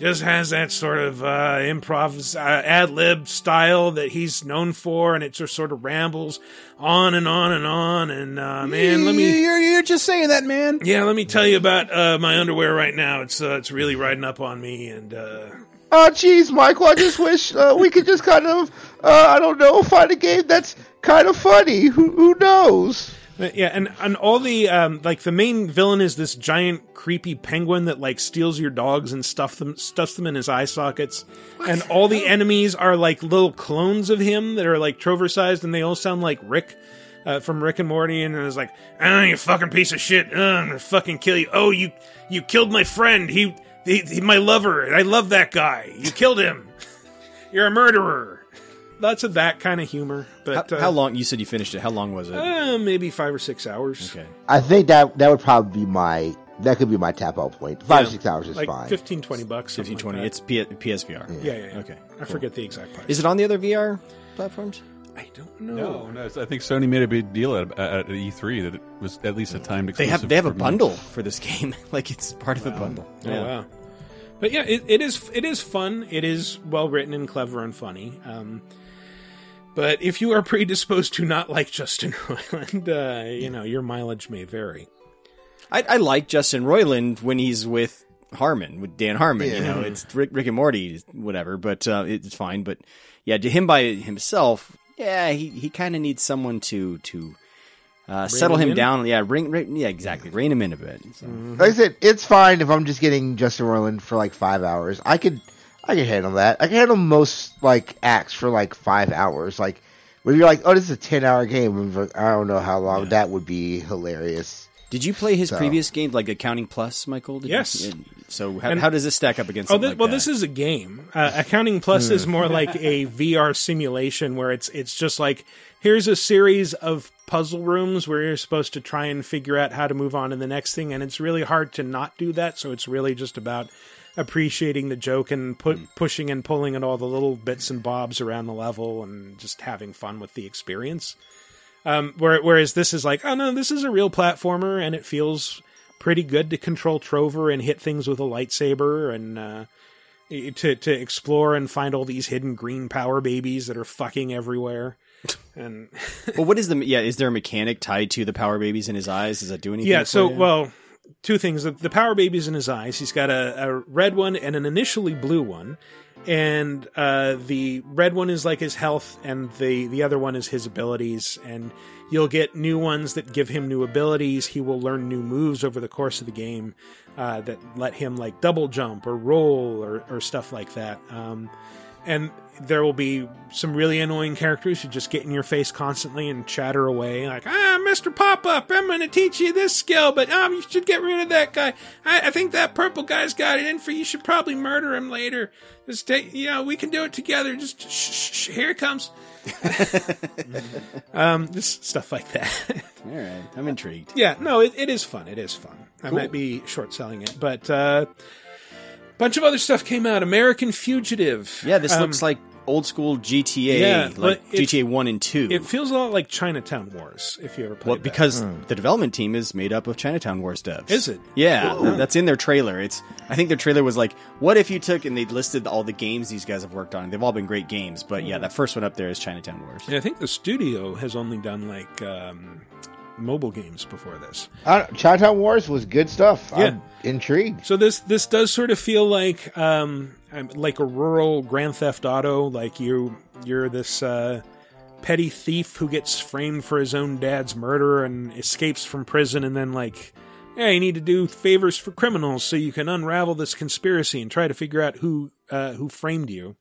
just has that sort of uh, improv uh, ad lib style that he's known for, and it just sort of rambles on and on and on. And uh, man, let me
You're, you're just saying that, man.
yeah, let me tell you about uh, my underwear right now. It's uh, it's really riding up on me, and uh,
Oh, jeez, Michael. I just wish uh, we could just kind of, uh, I don't know, find a game that's kind of funny. Who, who knows?
But yeah, and and all the um, like the main villain is this giant creepy penguin that like steals your dogs and stuff them stuffs them in his eye sockets, and all the enemies are like little clones of him that are like Trover sized, and they all sound like Rick. Uh, from Rick and Morty, and it was like, "Ah, you fucking piece of shit! Uh, I'm gonna fucking kill you! Oh, you you killed my friend. He, he, he my lover. I love that guy. You killed him. You're a murderer." Lots of that kind of humor. But
How,
uh,
how long? You said you finished it. How long was it?
Uh, maybe five or six hours.
Okay.
I think that that would probably be my, that could be my tap out point. Five,
Yeah.
six hours is
like
fine.
15, 20 bucks. something
15, 20.
Like
It's P- PSVR.
Yeah, yeah, yeah.
Okay.
I
cool.
forget the exact price.
Is it on the other VR platforms?
I don't know.
No, no. it's- I think Sony made a big deal at, at E3 that it was at least a timed
They have they have a
for
bundle
months.
for this game. like it's part of a bundle.
Oh, wow. But yeah, it, it is it is fun. It is well written and clever and funny. Um, but if you are predisposed to not like Justin Roiland, uh, you know your mileage may vary.
I, I like Justin Roiland when he's with Harmon, with Dan Harmon. You know, it's Rick, Rick and Morty, whatever. But uh, it's fine. But yeah, to him by himself, yeah, he, he kind of needs someone to to uh, settle
him
him down. Yeah, ring, ring, yeah, exactly, rein him in a bit. So.
Like I said, it's fine if I'm just getting Justin Roiland for like five hours. I could, I can handle that. I can handle most like acts for like five hours. Like when you're like, oh, this is a ten hour game. I'm like, I don't know how long that would be hilarious.
Did you play his
So-
previous games like Accounting Plus, Michael? Did you-
Yes.
so how,
And-
how does this stack up against?
Oh, this,
like
well,
that?
this is a game. Uh, Accounting Plus is
Hmm.
more like a VR simulation where it's it's just like here's a series of puzzle rooms where you're supposed to try and figure out how to move on to the next thing, and it's really hard to not do that. So it's really just about appreciating the joke and pu-
Hmm.
pushing and pulling at all the little bits and bobs around the level and just having fun with the experience. Um, where, whereas this is like, oh no, this is a real platformer, and it feels pretty good to control Trover and hit things with a lightsaber, and uh, to to explore and find all these hidden green power babies that are fucking everywhere. And
well, what is the yeah? Is there a mechanic tied to the power babies in his eyes? Does that do anything?
yeah, so
you?
well, two things: the, power babies in his eyes. He's got a, a red one and an initially blue one, and uh, the red one is like his health, and the the other one is his abilities. And you'll get new ones that give him new abilities. He will learn new moves over the course of the game uh, that let him like double jump or roll or, or stuff like that. Um, and there will be some really annoying characters who just get in your face constantly and chatter away like ah mr pop-up i'm going to teach you this skill but um you should get rid of that guy. I, I think that purple guy's got it in for you. You should probably murder him later. Just take you know we can do it together. Just shh, shh, shh, here it comes. Um just stuff like that.
All right. I'm intrigued.
Yeah no it, it is fun. It is fun. I might be short selling it but uh bunch of other stuff came out. American fugitive.
Yeah, this
Um,
looks like old school GTA,
Yeah,
like
it-
GTA one and two.
It feels a lot like Chinatown Wars, if you ever played
well,
that.
because the development team is made up of Chinatown Wars devs.
Is it?
Yeah,
Cool.
that's in their trailer. It's I think their trailer was like, "What if you took?" and they listed all the games these guys have worked on. They've all been great games, but yeah, that first one up there is Chinatown Wars.
Yeah, I think the studio has only done like um, mobile games before this.
Uh, Chinatown Wars was good stuff.
Yeah.
I'm intrigued.
So this this does sort of feel like um, like a rural Grand Theft Auto. Like you you're this uh, petty thief who gets framed for his own dad's murder and escapes from prison, and then like. Yeah, you need to do favors for criminals so you can unravel this conspiracy and try to figure out who uh, who framed you.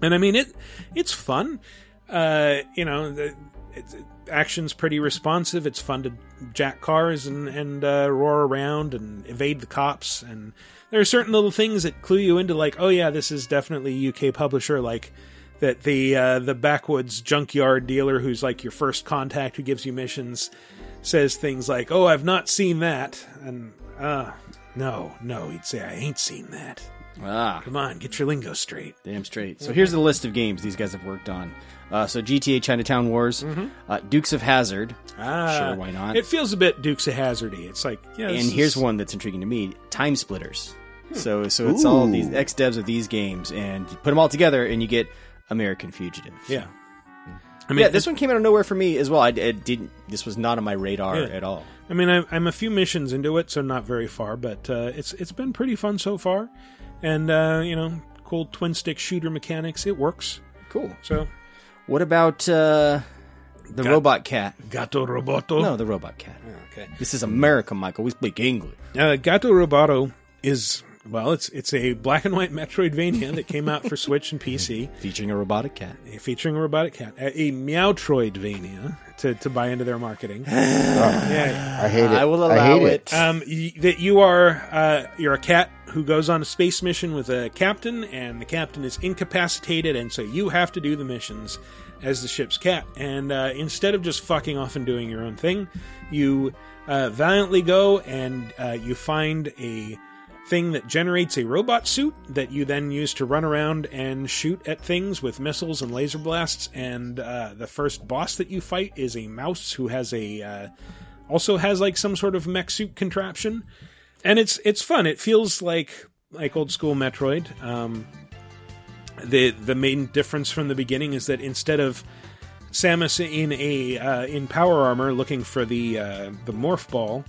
And I mean it it's fun. Uh, you know, the, it's, action's pretty responsive. It's fun to jack cars and and uh, roar around and evade the cops. And there are certain little things that clue you into like, oh yeah, this is definitely a UK publisher. Like that the uh, the backwoods junkyard dealer who's like your first contact who gives you missions says things like, "Oh, I've not seen that," and uh, no, no, he'd say, "I ain't seen that."
Ah,
come on, get your lingo straight.
Damn straight. So here's the list of games these guys have worked on. Uh, so GTA Chinatown Wars, uh, Dukes of Hazzard.
Mm-hmm. Ah,
sure, why not?
It feels a bit Dukes of Hazardy. It's like, yeah,
and here's
is-
one that's intriguing to me: Time Splitters. So, so it's all these ex devs of these games, and you put them all together, and you get American Fugitive.
Yeah.
I mean, yeah, this one came out of nowhere for me as well. I, I didn't. This was not on my radar
Yeah.
at all.
I mean, I, I'm a few missions into it, so not very far, but uh, it's it's been pretty fun so far, and uh, you know, cool twin stick shooter mechanics. It works.
Cool.
So,
What about uh, the
Gat-
robot cat?
Gato Roboto.
No, the robot cat.
okay.
This is America, Michael. We speak English.
Uh, Gato Roboto is well, it's it's a black and white Metroidvania that came out for Switch and PC,
featuring a robotic cat.
Featuring a robotic cat, a, a Meowtroidvania to to buy into their marketing. yeah,
I hate it. I will I allow hate it. it.
Um, y- that you are uh, you're a cat who goes on a space mission with a captain, and the captain is incapacitated, and so you have to do the missions as the ship's cat. And uh, instead of just fucking off and doing your own thing, you uh, valiantly go and uh, you find a thing that generates a robot suit that you then use to run around and shoot at things with missiles and laser blasts. And uh, the first boss that you fight is a mouse who has a uh, also has like some sort of mech suit contraption, and it's it's fun. It feels like like old school Metroid. Um, the the main difference from the beginning is that instead of Samus in a uh, in power armor looking for the uh, the morph ball,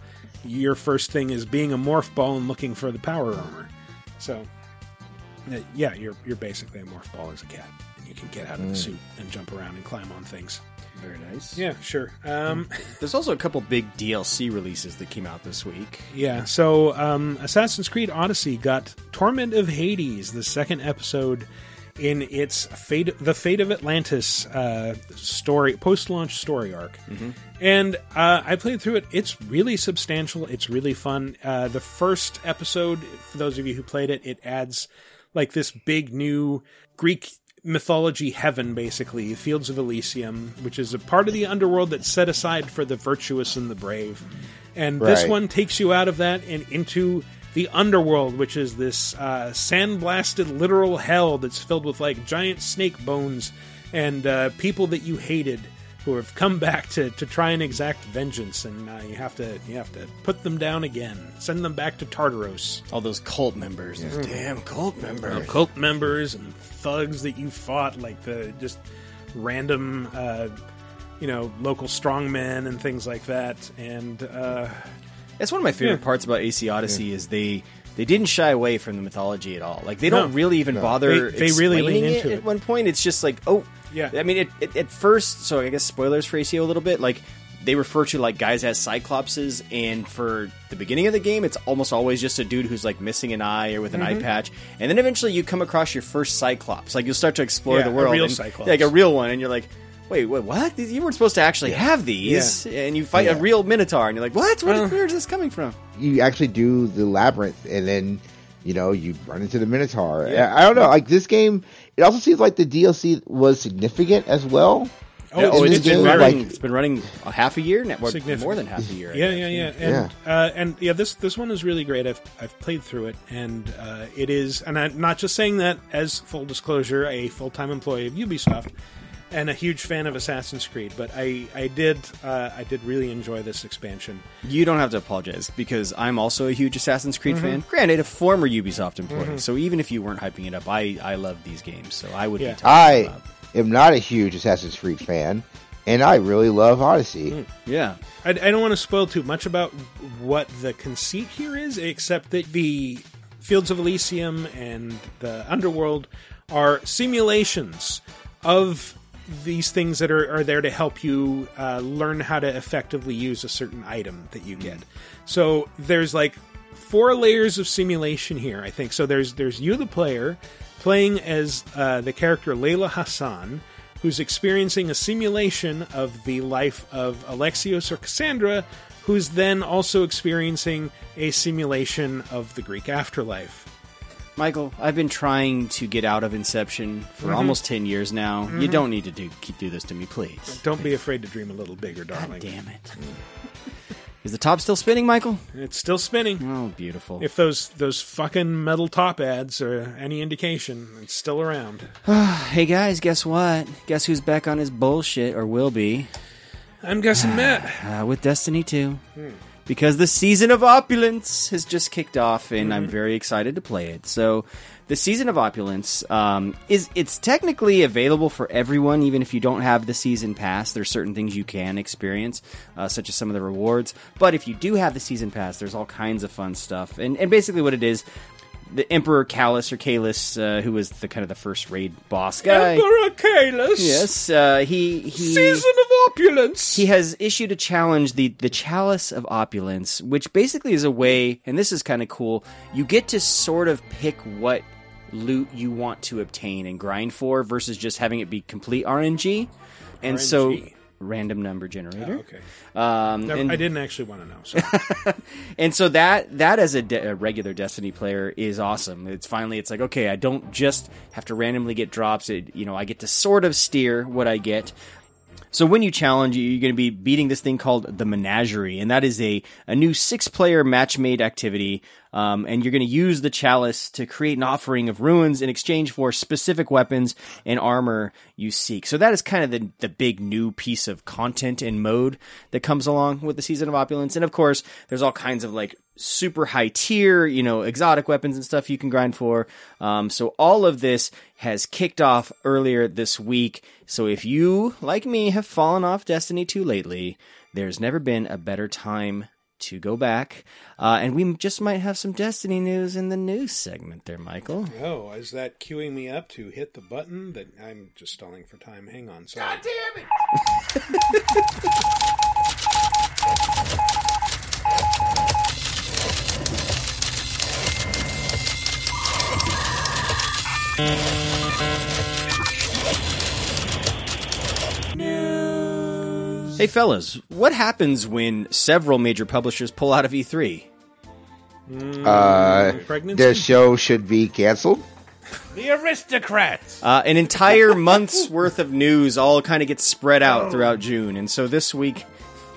your first thing is being a morph ball and looking for the power armor. So, uh, yeah, you're you're basically a morph ball as a cat, and you can get out of the
Mm.
suit and jump around and climb on things.
Very nice.
Yeah, sure. Um,
There's also a couple big DLC releases that came out this week.
Yeah, so um, Assassin's Creed Odyssey got Torment of Hades, the second episode in its fate, the Fate of Atlantis uh, story, post-launch story arc. And uh, I played through it. It's really substantial. It's really fun. Uh, the first episode, for those of you who played it, it adds like this big new Greek mythology heaven, basically, Fields of Elysium, which is a part of the underworld that's set aside for the virtuous and the brave. And this one takes you out of that and into the underworld, which is this uh, sandblasted literal hell that's filled with like giant snake bones and uh, people that you hated who have come back to, to try and exact vengeance, and uh, you have to you have to put them down again, send them back to Tartaros.
All those cult members, those damn cult members.
cult members and thugs that you fought, like the just random, uh, you know, local strongmen and things like that, and.
That's one of my favorite
Yeah.
parts about AC Odyssey is they they didn't shy away from the mythology at all. Like they don't
No.
really even
No.
bother.
They- they really
explaining
lean
it
into
at one point. It's just like oh
Yeah.
I mean, it, it, at first, so I guess spoilers for ACO a little bit. Like they refer to like guys as cyclopses, and for the beginning of the game, it's almost always just a dude who's like missing an eye or with an eye
Mhm.
patch, and then eventually you come across your first cyclops. Like you'll start to explore
Yeah,
the
a
world,
real
and-
Cyclops.
like a real one, and you're like. Wait, wait, what? You weren't supposed to actually have these, and you fight a real Minotaur, and you're like, "What? Where, where is this coming from?"
you actually do the labyrinth and then you know you run into the minotaur
Yeah.
i don't know like this game it also seems like the dlc was significant as well
Oh,
In
it's, it's been running.
like-
it's been running a half a year now, or
Significant.
more than half a year.
Yeah, yeah, yeah, and Uh, and yeah, this this one is really great. I've I've played through it, and uh, it is, and I'm not just saying that as full disclosure, a full time employee of Ubisoft, and a huge fan of Assassin's Creed, but I I did uh, I did really enjoy this expansion.
You don't have to apologize because I'm also a huge Assassin's Creed
Mhm.
fan. Granted, a former Ubisoft employee,
Mhm.
so even if you weren't hyping it up, I I love these games, so I would be.
I
about.
am not a huge assassin's creed fan and i really love odyssey
Yeah.
I, I don't want to spoil too much about what the conceit here is, except that the Fields of Elysium and the Underworld are simulations of these things that are, are there to help you uh, learn how to effectively use a certain item that you get. So there's like four layers of simulation here, I think. So there's there's you, the player, playing as uh, the character Layla Hassan, who's experiencing a simulation of the life of Alexios or Cassandra, who's then also experiencing a simulation of the Greek afterlife.
Michael, I've been trying to get out of Inception for
Mhm.
almost ten years now. You
Mhm.
don't need to do keep do this to me, please.
Don't be afraid to dream a little bigger, darling.
damn it. Is the top still spinning, Michael?
It's still spinning.
Oh, beautiful.
If those those fucking metal top ads are any indication, it's still around.
hey guys, guess what? Guess who's back on his bullshit, or will be?
I'm guessing Matt.
Uh, with Destiny 2.
Hmm.
Because the season of opulence has just kicked off, and I'm
Mhm.
very excited to play it. So, the season of opulence um, is it's technically available for everyone, even if you don't have the season pass. There's certain things you can experience, uh, such as some of the rewards. But if you do have the season pass, there's all kinds of fun stuff. And and basically, what it is. The Emperor Callus or Calus, uh, who was the kind of the first raid boss guy.
Emperor Calus.
Yes, uh, he he
Season of opulence.
he has issued a challenge, the the Chalice of Opulence, which basically is a way, and this is kind of cool. You get to sort of pick what loot you want to obtain and grind for, versus just having it be complete RNG. And so,
RNG?
Random number generator.
Oh, okay.
Um,
Never-
and-
I didn't actually want to know. So.
and so that that as a, de- a regular Destiny player is awesome. It's finally it's like okay, I don't just have to randomly get drops. It, you know, I get to sort of steer what I get. So when you challenge, you're going to be beating this thing called the Menagerie, and that is a, a new six-player match-made activity. Um, and you're going to use the chalice to create an offering of ruins in exchange for specific weapons and armor you seek. So that is kind of the, the big new piece of content and mode that comes along with the Season of Opulence. And of course, there's all kinds of like super high tier, you know, exotic weapons and stuff you can grind for. Um, so all of this has kicked off earlier this week. So if you, like me, have fallen off Destiny 2 lately, there's never been a better time to go back. Uh, and we just might have some Destiny news in the news segment there, Michael.
Oh, is that queuing me up to hit the button? That I'm just stalling for time. Hang on. Sorry. God
damn it!
Hey, fellas, what happens when several major publishers pull out of E E3?
uh
pregnancy?
the show should be canceled
The aristocrats.
Uh, an entire month's worth of news all kind of gets spread out throughout June. And so this week,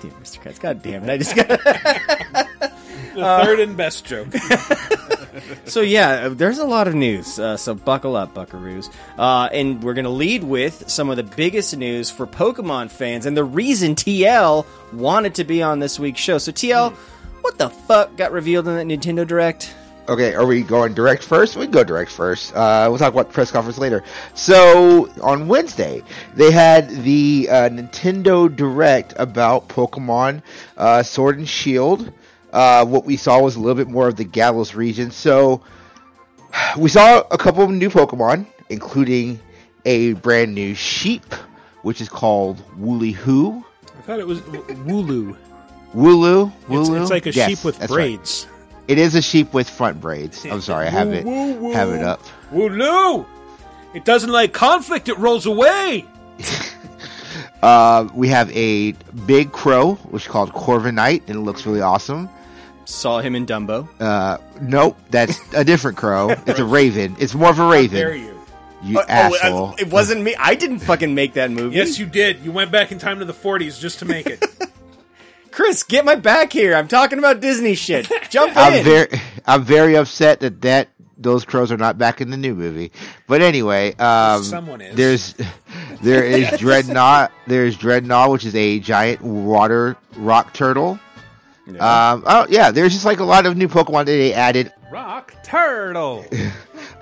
the aristocrats, god damn it, I just got.
The third and best joke.
so yeah, there's a lot of news. Uh, so buckle up, Buckaroos. Uh, and we're gonna lead with some of the biggest news for Pokemon fans, and the reason TL wanted to be on this week's show. So TL, what the fuck got revealed in that Nintendo Direct?
Okay, are we going direct first? We can go direct first. Uh, we'll talk about the press conference later. So on Wednesday, they had the uh, Nintendo Direct about Pokemon uh, Sword and Shield. Uh, what we saw was a little bit more of the Galar region. So we saw a couple of new Pokemon, including a brand new sheep, which is called Woolly Hoo.
I thought it was Wooloo.
Wooloo?
It's,
Wooloo?
it's like a
Yes,
sheep with
that's right.
braids.
It is a sheep with front braids. I'm sorry, I have it have it up.
Wooloo! It doesn't like conflict, it rolls away!
Uh, we have a big crow, which is called Corviknight, and it looks really awesome.
Saw him in Dumbo.
Uh, nope, that's a different crow. It's a raven. It's more of a raven.
dare you.
You
Oh, oh,
asshole.
uh, it wasn't me. I didn't fucking make that movie.
Yes, you did. You went back in time to the 40s just to make it.
Chris, get my back here. I'm talking about Disney shit. Jump
I'm
in.
very, I'm very upset that that those crows are not back in the new movie. But anyway, um,
Someone is.
There's, there is Drednaw. There's Drednaw, which is a giant water rock turtle. Um, oh yeah, there's just like a lot of new Pokemon that they added.
Rock turtle.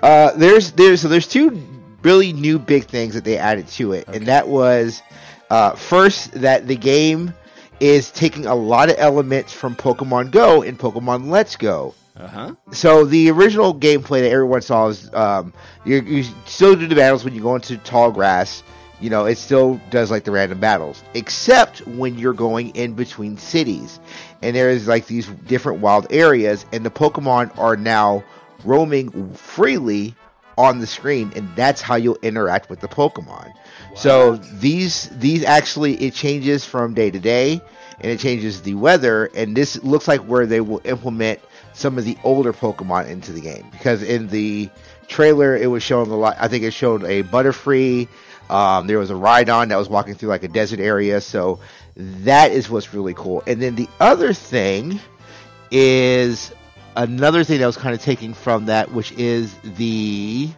Uh, there's there's so there's two really new big things that they added to it, and that was uh, first that the game is taking a lot of elements from Pokemon Go and Pokemon Let's Go.
Uh huh.
So the original gameplay that everyone saw is um, you, you still do the battles when you go into tall grass. You know, it still does like the random battles, except when you're going in between cities, and there's like these different wild areas, and the Pokemon are now roaming freely on the screen, and that's how you'll interact with the Pokemon. So these these actually it changes from day to day, and it changes the weather, and this looks like where they will implement some of the older Pokemon into the game because in the trailer it was showing a lot. I think it showed a Butterfree. Um, there was a Rhydon that was walking through like a desert area, so that is what's really cool. And then the other thing is another thing that was kind of taking from that, which is the.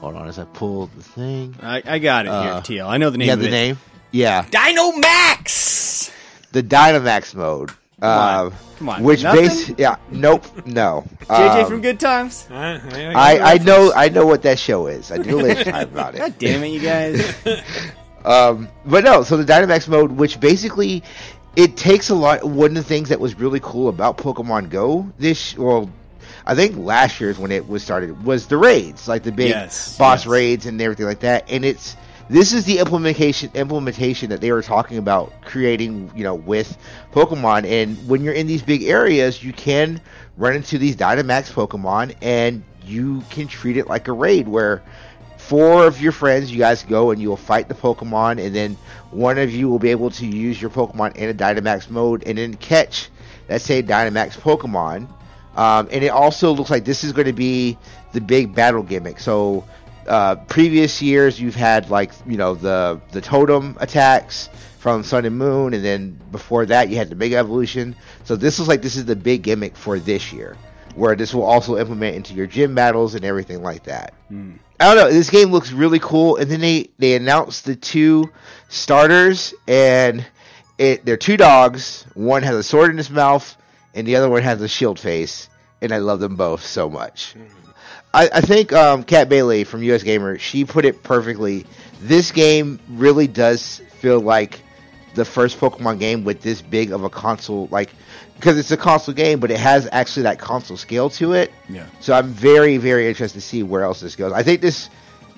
Hold on, as I pull the thing.
I, I got it
Uh,
here, TL. I know the name
Yeah, the
it.
name. Yeah,
Dynamax!
the Dynamax mode.
Come on.
Uh,
Come on.
Which
Nothing?
base? Yeah, nope, no.
JJ
Um,
from Good Times.
I, I know I know what that show is. I do a laser time about it.
God damn it, you guys.
Um, but no, so the Dynamax mode, which basically it takes a lot. One of the things that was really cool about Pokemon Go this, well, I think last year's when it was started was the raids, like the big
Yes,
boss
yes.
raids and everything like that. And it's this is the implementation implementation that they were talking about creating, you know, with Pokemon. And when you're in these big areas, you can run into these Dynamax Pokemon, and you can treat it like a raid where four of your friends, you guys go and you'll fight the Pokemon, and then one of you will be able to use your Pokemon in a Dynamax mode and then catch, let's say, Dynamax Pokemon. Um, and it also looks like this is going to be the big battle gimmick. So, uh, previous years you've had like you know the the totem attacks from Sun and Moon, and then before that you had the Mega Evolution. So this looks like this is the big gimmick for this year, where this will also implement into your gym battles and everything like that. I don't know. This game looks really cool, and then they they announced the two starters, and it they're two dogs. One has a sword in his mouth, and the other one has a shield face, and I love them both so much. I, I think um, Kat Bailey from US Gamer she put it perfectly. This game really does feel like the first Pokemon game with this big of a console, like because it's a console game, but it has actually that console scale to it.
Yeah.
So I'm very, very interested to see where else this goes. I think this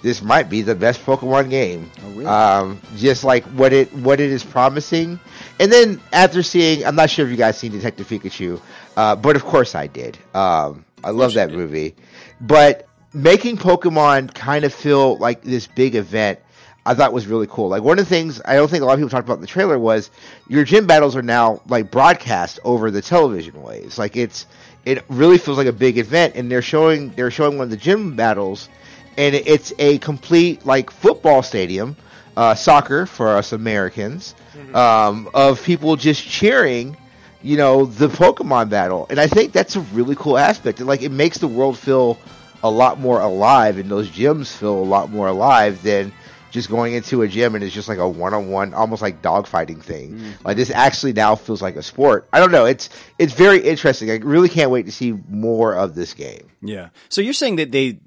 this might be the best Pokemon game.
Oh, really?
Um, just like what it what it is promising. And then after seeing, I'm not sure if you guys seen Detective Pikachu, uh, but of course I did. Um, I love that movie. But making Pokemon kind of feel like this big event. I thought was really cool. Like one of the things I don't think a lot of people talked about in the trailer was your gym battles are now like broadcast over the television waves. Like it's it really feels like a big event, and they're showing they're showing one of the gym battles, and it's a complete like football stadium, uh, soccer for us Americans, um, of people just cheering, you know, the Pokemon battle. And I think that's a really cool aspect. And like it makes the world feel a lot more alive and those gyms feel a lot more alive than just going into a gym and it's just like a one-on-one almost like dogfighting thing mm-hmm. like this actually now feels like a sport i don't know it's it's very interesting i really can't wait to see more of this game
Yeah. So you're saying that they,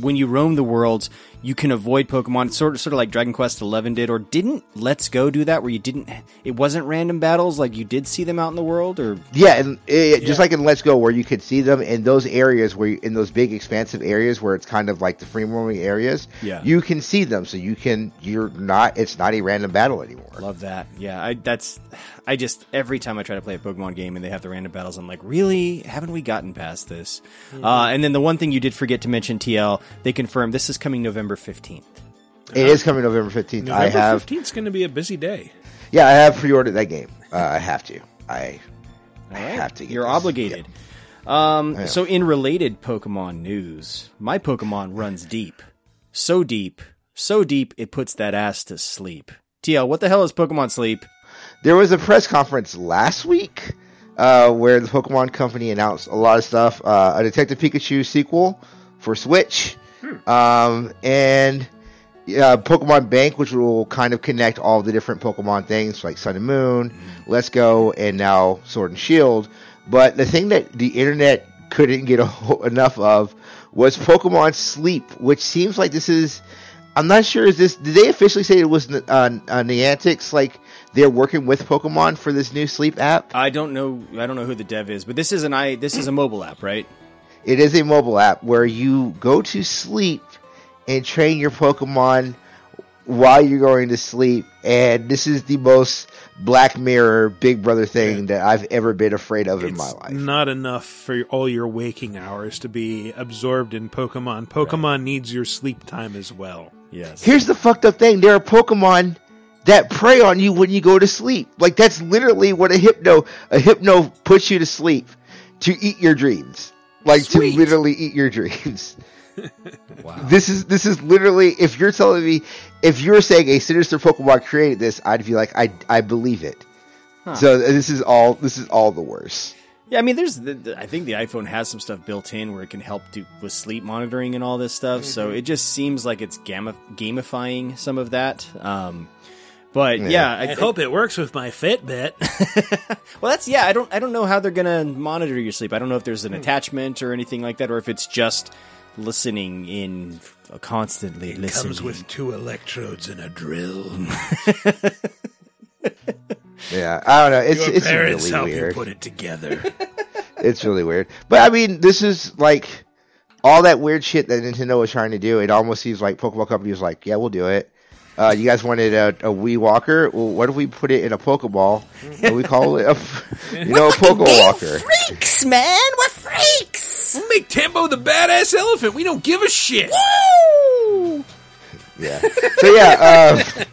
when you roam the worlds, you can avoid Pokemon, sort of, sort of like Dragon Quest XI did, or didn't Let's Go do that, where you didn't, it wasn't random battles, like you did see them out in the world, or
Yeah, and it, just like in Let's Go, where you could see them in those areas where, you, in those big expansive areas where it's kind of like the free roaming areas.
Yeah.
you can see them, so you can. You're not. It's not a random battle anymore.
Love that. Yeah, I that's I just every time I try to play a Pokemon game and they have the random battles, I'm like, really? Haven't we gotten past this?
Mhm.
Uh, and then the one thing you did forget to mention, TL, they confirmed this is coming November 15th.
It is coming November fifteenth. I
November
have.
15th is going to be a busy day.
Yeah, I have pre-ordered that game. Uh, I have to. I, I have to. Get
You're
this.
obligated. Um, so, in related Pokemon news, my Pokemon runs deep. So deep, so deep, it puts that ass to sleep. TL, what the hell is Pokemon Sleep?
There was a press conference last week uh, where the Pokemon Company announced a lot of stuff. Uh, a Detective Pikachu sequel for Switch, um, and uh, Pokemon Bank, which will kind of connect all the different Pokemon things like Sun and Moon, Let's Go, and now Sword and Shield. But the thing that the internet couldn't get ho- enough of was Pokemon Sleep, which seems like this is. I'm not sure. Is this? Did they officially say it was uh, uh, Niantic's? Like they're working with Pokemon for this new sleep app.
I don't know. I don't know who the dev is, but this is an I. This is a mobile app, right?
It is a mobile app where you go to sleep and train your Pokemon while you're going to sleep. And this is the most Black Mirror Big Brother thing that I've ever been afraid of in my life.
Not enough for all your waking hours to be absorbed in Pokemon. Pokemon needs your sleep time as well.
Yes.
Here's the fucked up thing: there are Pokemon that prey on you when you go to sleep. Like that's literally what a hypno a hypno puts you to sleep to eat your dreams. Like
Sweet.
to literally eat your dreams. wow. This is this is literally if you're telling me if you're saying a sinister Pokemon created this, I'd be like I I believe it.
Huh.
So this is all this is all the worst.
Yeah, I mean, there's. The, the, I think the iPhone has some stuff built in where it can help do with sleep monitoring and all this stuff. So
Mhm.
it just seems like it's gamma, gamifying some of that. Um, but yeah,
I,
think-
hope it works with my Fitbit.
Well, that's yeah. I don't. I don't know how they're gonna monitor your sleep. I don't know if there's an attachment or anything like that, or if it's just listening in uh, constantly.
It
listening.
comes with two electrodes and a drill.
Yeah, I don't know. It's
Your
it's
parents
really
help
weird.
you put it together.
it's really weird. But I mean, this is like all that weird shit that Nintendo was trying to do. It almost seems like Pokemon Company was like, "Yeah, we'll do it." Uh, you guys wanted a, a Wii Walker? Well, what if we put it in a Pokeball and we call it a, you know, a Pokewalker?
Freaks, man! We're freaks!
We'll make Tembo the badass elephant. We don't give a shit.
Yeah. So yeah, um,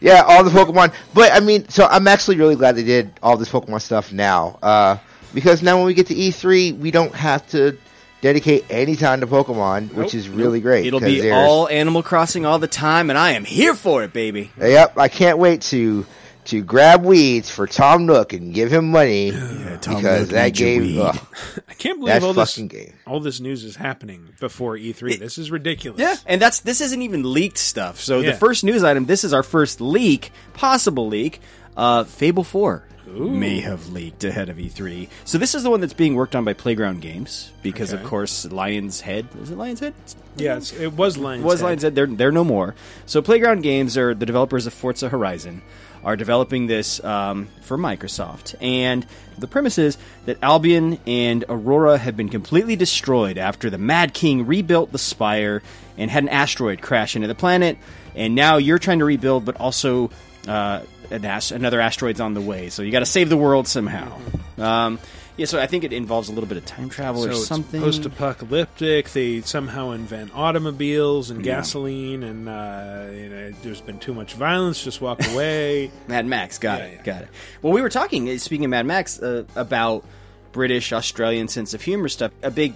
yeah, all the Pokemon. But I mean, so I'm actually really glad they did all this Pokemon stuff now, uh, because now when we get to E3, we don't have to dedicate any time to Pokemon, which is really great.
It'll be
there's-
all Animal Crossing all the time, and I am here for it, baby.
Yep, I can't wait to to grab weeds for Tom Nook and give him money because
Nook
that game.
weed.
ugh,
I can't believe all this
game.
all this news is happening before E3. this is ridiculous.
Yeah, and that's this isn't even leaked stuff. So
Yeah.
the first news item, this is our first leak, possible leak. Uh, Fable Four may have leaked ahead of E3. So this is the one that's being worked on by Playground Games because, of course, Lion's Head is it Lion's Head?
Yeah, it was Lions.
It was
Head.
Lion's Head. They're they're no more. So Playground Games are the developers of Forza Horizon are developing this um, for Microsoft, and the premise is that Albion and Aurora have been completely destroyed after the Mad King rebuilt the Spire and had an asteroid crash into the planet, and now you're trying to rebuild, but also uh, an another asteroid's on the way, so you got to save the world somehow. Um, yeah, so I think it involves a little bit of time travel
So
or something.
post-apocalyptic. They somehow invent automobiles and
Yeah.
gasoline, and uh, you know, there's been too much violence. Just walk away.
Mad Max, got it, got it. Well, we were talking, uh, speaking of Mad Max, uh, about British Australian sense of humor stuff. A big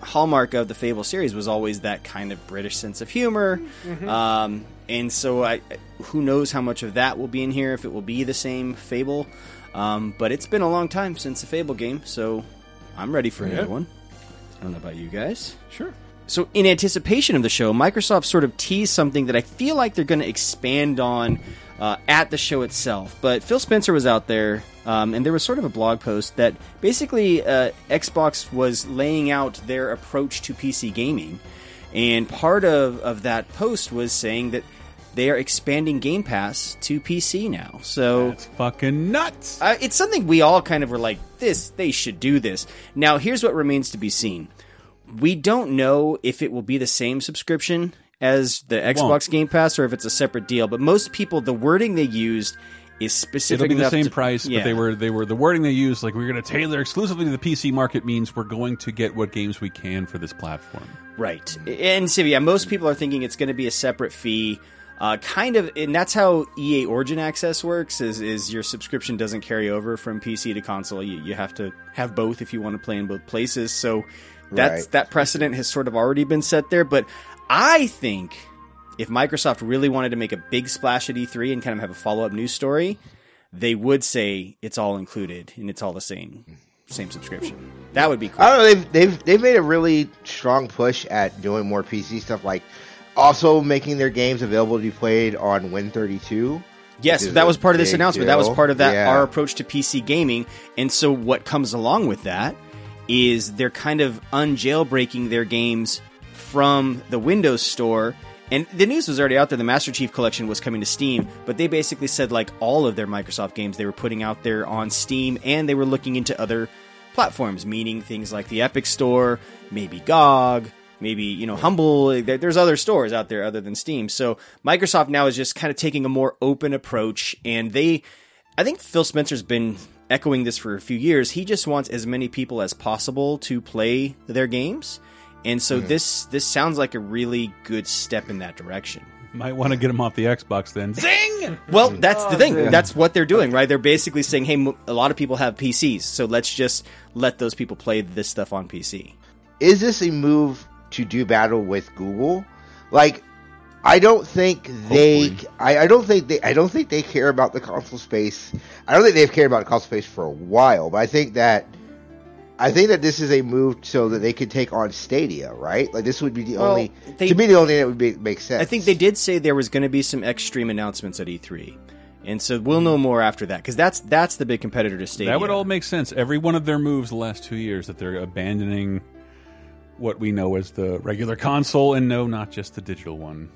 hallmark of the Fable series was always that kind of British sense of humor.
Mhm.
Um, and so, I, who knows how much of that will be in here? If it will be the same Fable. Um, but it's been a long time since a Fable game, so I'm ready for another one. I don't know about you guys.
Sure.
So, in anticipation of the show, Microsoft sort of teased something that I feel like they're going to expand on uh, at the show itself. But Phil Spencer was out there, um, and there was sort of a blog post that basically uh, Xbox was laying out their approach to PC gaming. And part of, of that post was saying that they are expanding Game Pass to PC now. So
That's fucking nuts.
uh, it's something we all kind of were like, this, they should do this. Now, here's what remains to be seen. We don't know if it will be the same subscription as the Xbox
won't.
Game Pass or if it's a separate deal. But most people, the wording they used is specific
It'll be the same
to-
price,
yeah.
but they were they were the wording they used like we're going to tailor exclusively to the PC market means we're going to get what games we can for this platform.
Right. And so, yeah, most people are thinking it's going to be a separate fee. Uh, kind of, and that's how EA Origin Access works. Is is your subscription doesn't carry over from PC to console. You, you have to have both if you want to play in both places. So that's
Right.
that precedent has sort of already been set there. But I think if Microsoft really wanted to make a big splash at E3 and kind of have a follow up news story, they would say it's all included and it's all the same same subscription. That would be cool.
I don't know. They've they've they've made a really strong push at doing more PC stuff, like also making their games available to be played on Win32.
Yes, that was part of this announcement. That was part of that
Yeah.
our approach to PC gaming. And so what comes along with that is they're kind of unjailbreaking their games from the Windows Store. And the news was already out there. The Master Chief Collection was coming to Steam, but they basically said like all of their Microsoft games they were putting out there on Steam, and they were looking into other platforms, meaning things like the Epic Store, maybe GOG, maybe you know Humble. There's other stores out there other than Steam. So Microsoft now is just kind of taking a more open approach, and they, I think Phil Spencer's been echoing this for a few years. He just wants as many people as possible to play their games, and so
Mhm.
this this sounds like a really good step in that direction.
Might want to get them off the Xbox then. Zing!
Well, that's the
Oh,
thing.
man.
That's what they're doing, right? They're basically saying, "Hey, a lot of people have PCs, so let's just let those people play this stuff on PC."
is this a move to do battle with Google? Like, I don't think they. I, I don't think they. I don't think they care about the console space. I don't think they've cared about the console space for a while. But I think that. I think that this is a move so that they could take on Stadia, right? Like this would be the
Well,
only
they-
to me the only thing that would be, make sense.
I think they did say there was going to be some extreme announcements at E3, and so we'll know more after that because that's that's the big competitor to Stadia.
That would all make sense. Every one of their moves the last two years that they're abandoning what we know as the regular console and no, not just the digital one.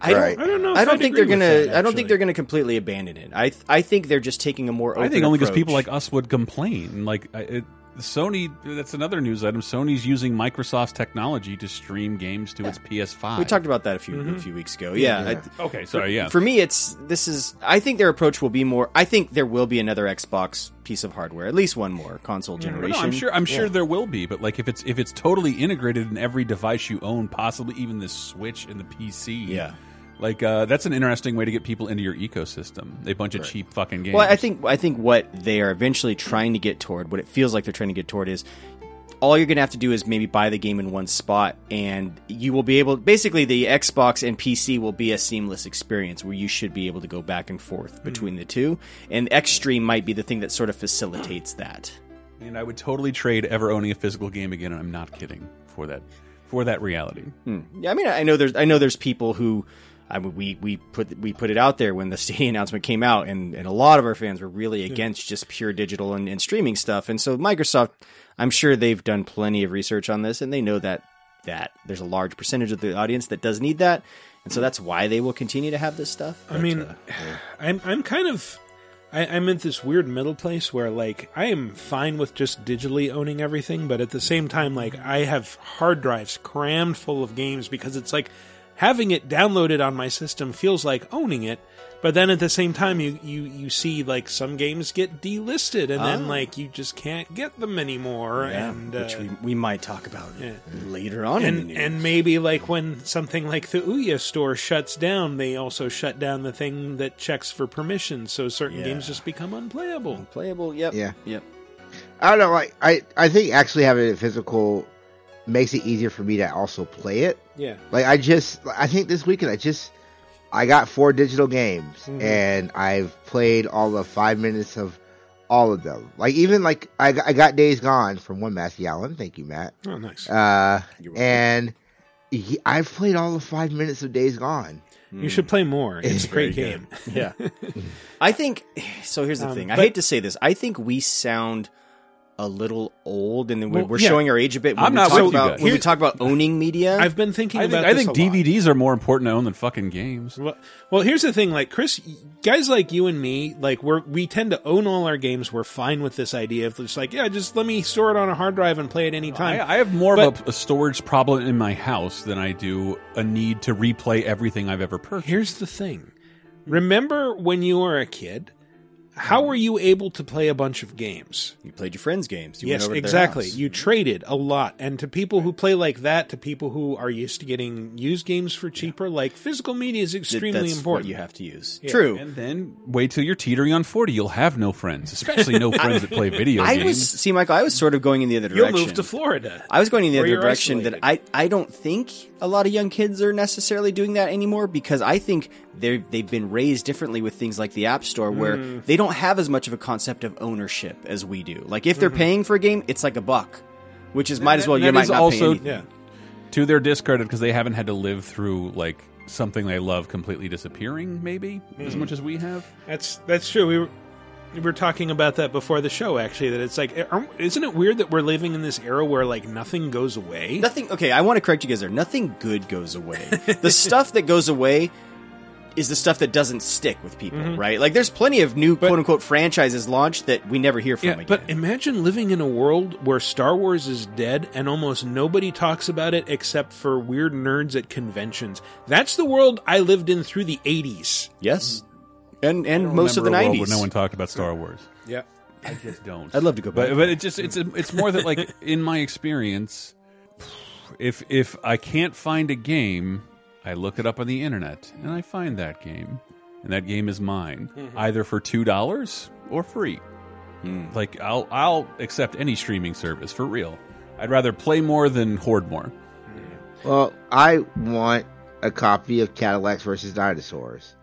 I don't,
I don't know
I don't
I'd
think they're gonna.
that,
I don't think they're gonna completely abandon it. I th- I think they're just taking a more. Open
I think only because people like us would complain. Like it, Sony, that's another news item. Sony's using Microsoft's technology to stream games to its PS5.
We talked about that a few a mm-hmm. few weeks ago. Yeah.
Yeah.
I-
Okay, sorry,
for-
yeah.
For me, it's this is. I think their approach will be more. I think there will be another Xbox piece of hardware, at least one more console generation.
No, I'm sure. I'm sure
Yeah.
there will be, but like if it's if it's totally integrated in every device you own, possibly even the Switch and the PC.
Yeah.
Like uh, that's an interesting way to get people into your ecosystem. A bunch of cheap fucking games.
Well, I think I think what they are eventually trying to get toward, what it feels like they're trying to get toward, is all you're going to have to do is maybe buy the game in one spot, and you will be able. Basically, the Xbox and PC will be a seamless experience where you should be able to go back and forth between the two. And Xtreme might be the thing that sort of facilitates that.
and I would totally trade ever owning a physical game again. And I'm not kidding for that for that reality.
Hmm. Yeah, I mean, I know there's I know there's people who. I mean, we, we put we put it out there when the Stadia announcement came out, and, and a lot of our fans were really against just pure digital and, and streaming stuff. And so Microsoft, I'm sure they've done plenty of research on this, and they know that that there's a large percentage of the audience that does need that, and so that's why they will continue to have this stuff.
I mean, uh, I'm I'm kind of I, I'm in this weird middle place where like I am fine with just digitally owning everything, but at the same time, like I have hard drives crammed full of games because it's like having it downloaded on my system feels like owning it. But then at the same time, you, you, you see like some games get delisted, and then
Ah.
like you just can't get them anymore.
Yeah,
and
which
uh,
we, we might talk about
Yeah.
later on. in the
and
news.
and maybe like when something like the Ouya store shuts down, they also shut down the thing that checks for permission, so certain
Yeah.
games just become unplayable.
Unplayable, yep,
Yeah.
yep.
I don't know. Like I, I think actually having it physical makes it easier for me to also play it.
Yeah.
Like I just, I think this weekend I just, I got four digital games
Mhm.
and I've played all the five minutes of all of them. Like even like I, got- I got Days Gone from one Matthew Allen. Thank you, Matt.
Oh, nice.
Uh, and he, I've played all the five minutes of Days Gone.
You should play more. It's a great game.
Yeah. I think so. Here's the
Um,
thing. I
but-
hate to say this. I think we sound a little old, and then we're,
Well,
we're
yeah.
showing our age a bit. When
I'm
we
not
talk
with you
about
guys.
when we talk about owning media.
I've been thinking
I think,
about
I think
a lot.
DVDs are more important to own than fucking games.
Well, well, here's the thing. Like Chris, guys like you and me, like we're we tend to own all our games. We're fine with this idea of just like, yeah, just let me store it on a hard drive and play it anytime.
I, I have more
But
of a, a storage problem in my house than I do a need to replay everything I've ever purchased.
Here's the thing. Remember when you were a kid? How were you able to play a bunch of games?
You played your friends' games. You
yes,
went over to their
exactly.
house.
You traded a lot, and to people who play like that, to people who are used to getting used games for cheaper, like physical media is extremely
That's
important.
what you have to use.
Yeah.
True.
And then wait till you're teetering on 40. You'll have no friends, especially no friends that play video
I
games.
was see, Michael. I was sort of going in the other direction.
You'll move to Florida.
I was going in the other
you're
direction that. I, I don't think a lot of young kids are necessarily doing that anymore because I think they they've been raised differently with things like the App Store where
Mm.
they don't have as much of a concept of ownership as we do. Like if they're
Mhm.
paying for a game, it's like a buck, which is might as well
And
you
that
might
is
not
also
pay anything.
to their discredit because they haven't had to live through like something they love completely disappearing, maybe as
Mm.
much as we have.
That's that's true. We were we were talking about that before the show. Actually, that it's like, isn't it weird that we're living in this era where like nothing goes away?
Nothing. Okay, I want to correct you guys there. Nothing good goes away. the stuff that goes away is the stuff that doesn't stick with people,
Mhm.
right? Like there's plenty of new quote unquote franchises launched that we never hear from
Yeah,
again.
but imagine living in a world where Star Wars is dead and almost nobody talks about it except for weird nerds at conventions. That's the world I lived in through the 80s.
Yes. And and most of the
remember a world
90s.
where no one talked about Star Wars.
Yeah.
I just don't.
I'd love to go back.
But but it just it's it's more that like in my experience, if if I can't find a game, I look it up on the internet and I find that game, and that game is mine,
Mhm.
either for two dollars or free.
Hmm.
Like I'll I'll accept any streaming service for real. I'd rather play more than hoard more.
Well, I want a copy of Cadillacs versus Dinosaurs.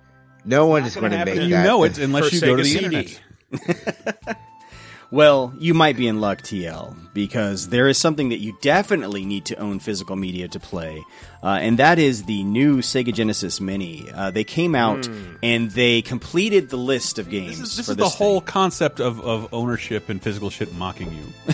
No one is going to make
You
that.
know it unless you go to the
CD.
internet.
Well, you might be in luck, TL, because there is something that you definitely need to own physical media to play, uh, and that is the new Sega Genesis Mini. Uh, they came out
Hmm.
and they completed the list of games.
This is, this is the
thing.
whole concept of, of ownership and physical shit mocking you.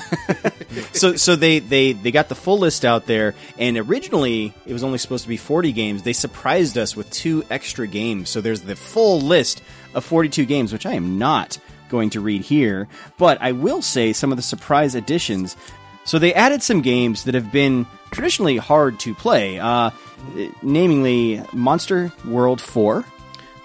so so they, they they got the full list out there and originally it was only supposed to be 40 games they surprised us with two extra games so there's the full list of 42 games which i am not going to read here but i will say some of the surprise additions so they added some games that have been traditionally hard to play uh, namely monster world 4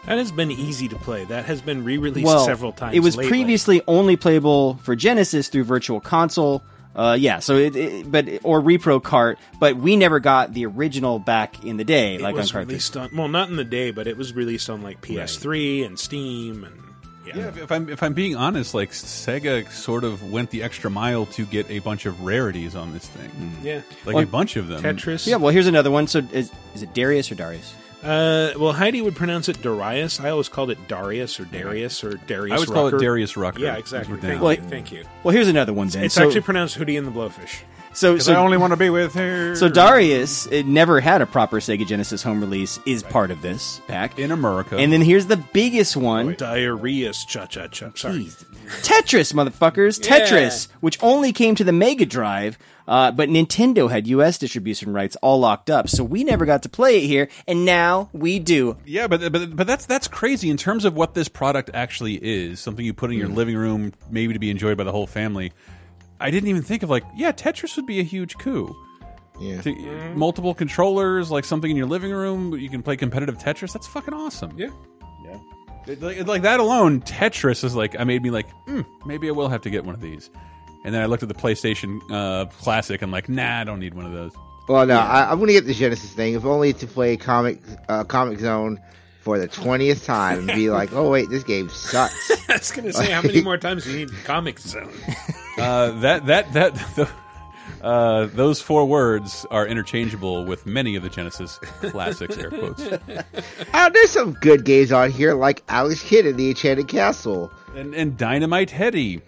That has been easy to play. That has been re-released
well,
several times.
It was
lately.
previously only playable for Genesis through Virtual Console. Uh, yeah, so it, it, but or Repro Cart, but we never got the original back in the day,
It
like on cartridge.
released well, not in the day, but it was released on like PS3 and Steam and yeah.
Yeah, if, if I'm if I'm being honest, like Sega sort of went the extra mile to get a bunch of rarities on this thing.
Yeah.
like
Well,
a bunch of them.
Tetris.
Yeah, well, here's another one. So is, is it Darius or Darius?
Uh, well, Heidi would pronounce it Darius. I always called it Darius or Darius or Darius.
I always call it Darius Rucker.
Yeah, exactly. Thank
down.
you. Thank you.
Well, here's another one then.
It's
So-
actually pronounced Hootie and the Blowfish.
So,
'Cause
so
I only want to be with her.
So Darius, it never had a proper Sega Genesis home release, is part of this pack
in America.
And then here's the biggest one.
Diarrhea's cha cha cha. Sorry.
Tetris, motherfuckers.
Yeah.
Tetris, which only came to the Mega Drive, uh, but Nintendo had U.S. distribution rights all locked up, so we never got to play it here, and now we do.
Yeah, but but but that's that's crazy in terms of what this product actually is. Something you put in your
Hmm.
living room, maybe to be enjoyed by the whole family. I didn't even think of like, yeah, Tetris would be a huge coup.
Yeah.
To- multiple controllers, like something in your living room, you can play competitive Tetris. That's fucking awesome.
Yeah.
Yeah. Like, like that alone, Tetris is like, I made me like, hmm, maybe I will have to get one of these. And then I looked at the PlayStation uh, Classic. I'm like, nah, I don't need one of those.
Well, no, I, I'm going to get the Genesis thing, if only to play Comix uh, Comix Zone for the twentieth time and be like, "Oh wait, this game sucks."
I was gonna say, how many more times do you need Comix Zone?
Uh, that that that the, uh, those four words are interchangeable with many of the Genesis classics. Air quotes.
Uh, there's some good games on here, like Alex Kidd in the Enchanted Castle.
And, and Dynamite Headdy.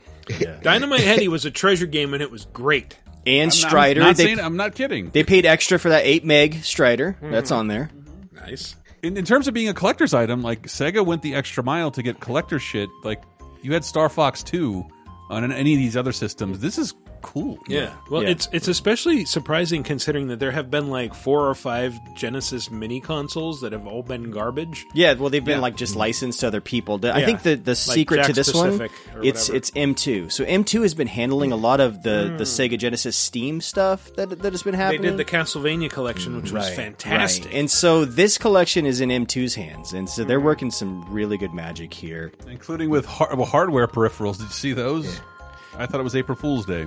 Dynamite Headdy was a treasure game and it was great.
And
I'm not-
Strider.
not
they,
saying- I'm not kidding.
They paid extra for that eight meg Strider. That's on there.
Nice.
In, in terms of being a collector's item, like Sega went the extra mile to get collector shit. Like you had Star Fox Two on any of these other systems. This is cool.
Yeah. Well, it's it's especially surprising considering that there have been like four or five Genesis mini consoles that have all been garbage.
Yeah, well, they've been
Yeah.
like just licensed to other people. I
Yeah.
think the the
Like
secret to this one,
Pacific or
it's it's M2. So M2 has been handling a lot of the
Hmm.
the Sega Genesis Steam stuff that that has been happening.
They did the Castlevania collection, which was fantastic.
Right. And so this collection is in M2's hands, and so they're working some really good magic here.
including with har well, hardware peripherals. Did you see those? I thought it was April Fool's Day.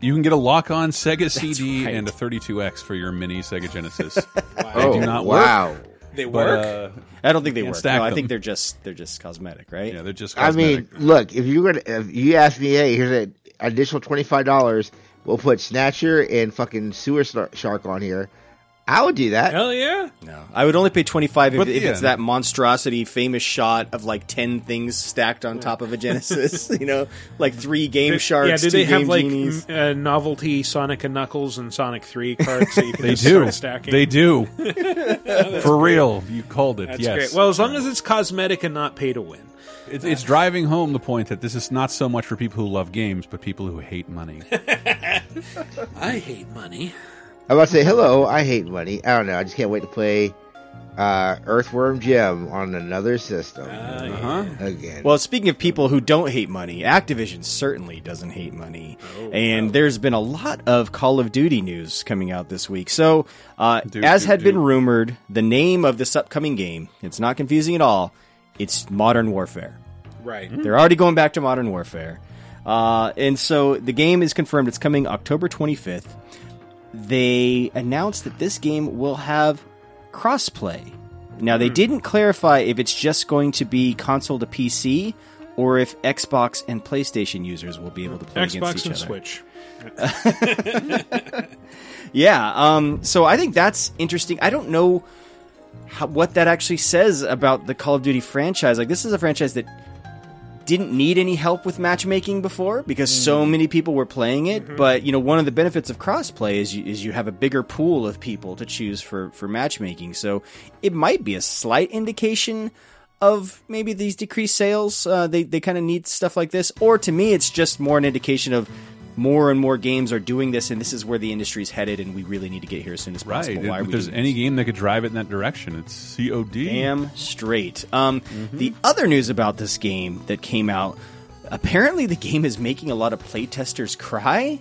You can get a lock-on Sega CD
right.
and a 32X for your mini Sega Genesis. They
Oh,
do not
wow.
work.
They
but,
work?
uh,
I don't think they
can't
work.
stack
No, I think they're just they're just cosmetic, right?
Yeah, they're just.
I mean, look, if you were to, if you ask me, hey, here's an additional twenty five dollars, we'll put Snatcher and fucking Sewer Star- Shark on here. I would do that.
Hell yeah!
No, I would only pay twenty five if,
But,
if
yeah.
it's that monstrosity, famous shot of like ten things stacked on top of a Genesis. you know, like three Game
Did-
Sharks.
yeah, did
two
they have
Game
like
Genies.
m- uh, novelty Sonic and Knuckles and Sonic Three cards that you can
They
just
do.
start stacking?
They do. For
great.
real, you called it.
That's
yes.
great. Well, as long as it's cosmetic and not pay to win.
It's, it's driving home the point that this is not so much for people who love games, but people who hate money.
I hate money.
I'm about to say hello. I hate money. I don't know. I just can't wait to play uh, Earthworm Jim on another system
Uh-huh.
again.
Well, speaking of people who don't hate money, Activision certainly doesn't hate money.
Oh,
and there's been a lot of Call of Duty news coming out this week. So, uh,
Dude,
as
dude,
had been rumored, the name of this upcoming game, it's not confusing at all, it's Modern Warfare.
Right.
They're already going back to Modern Warfare. Uh, and so the game is confirmed. It's coming October 25th. They announced that this game will have crossplay. Now, they didn't clarify if it's just going to be console to PC or if Xbox and PlayStation users will be able to play against
Xbox
each
and
other.
Switch.
Yeah. Um, so I think that's interesting. I don't know how, what that actually says about the Call of Duty franchise. Like, this is a franchise that didn't need any help with matchmaking before because so many people were playing it. But you know, one of the benefits of crossplay is you, is you have a bigger pool of people to choose for for matchmaking. So it might be a slight indication of maybe these decreased sales. Uh, they they kind of need stuff like this, or to me, it's just more an indication of more and more games are doing this, and this is where the industry is headed, and we really need to get here as soon as
right.
possible. Why are
If there's any game that could drive it in that direction, it's COD.
Damn straight. Um, The other news about this game that came out apparently, the game is making a lot of playtesters cry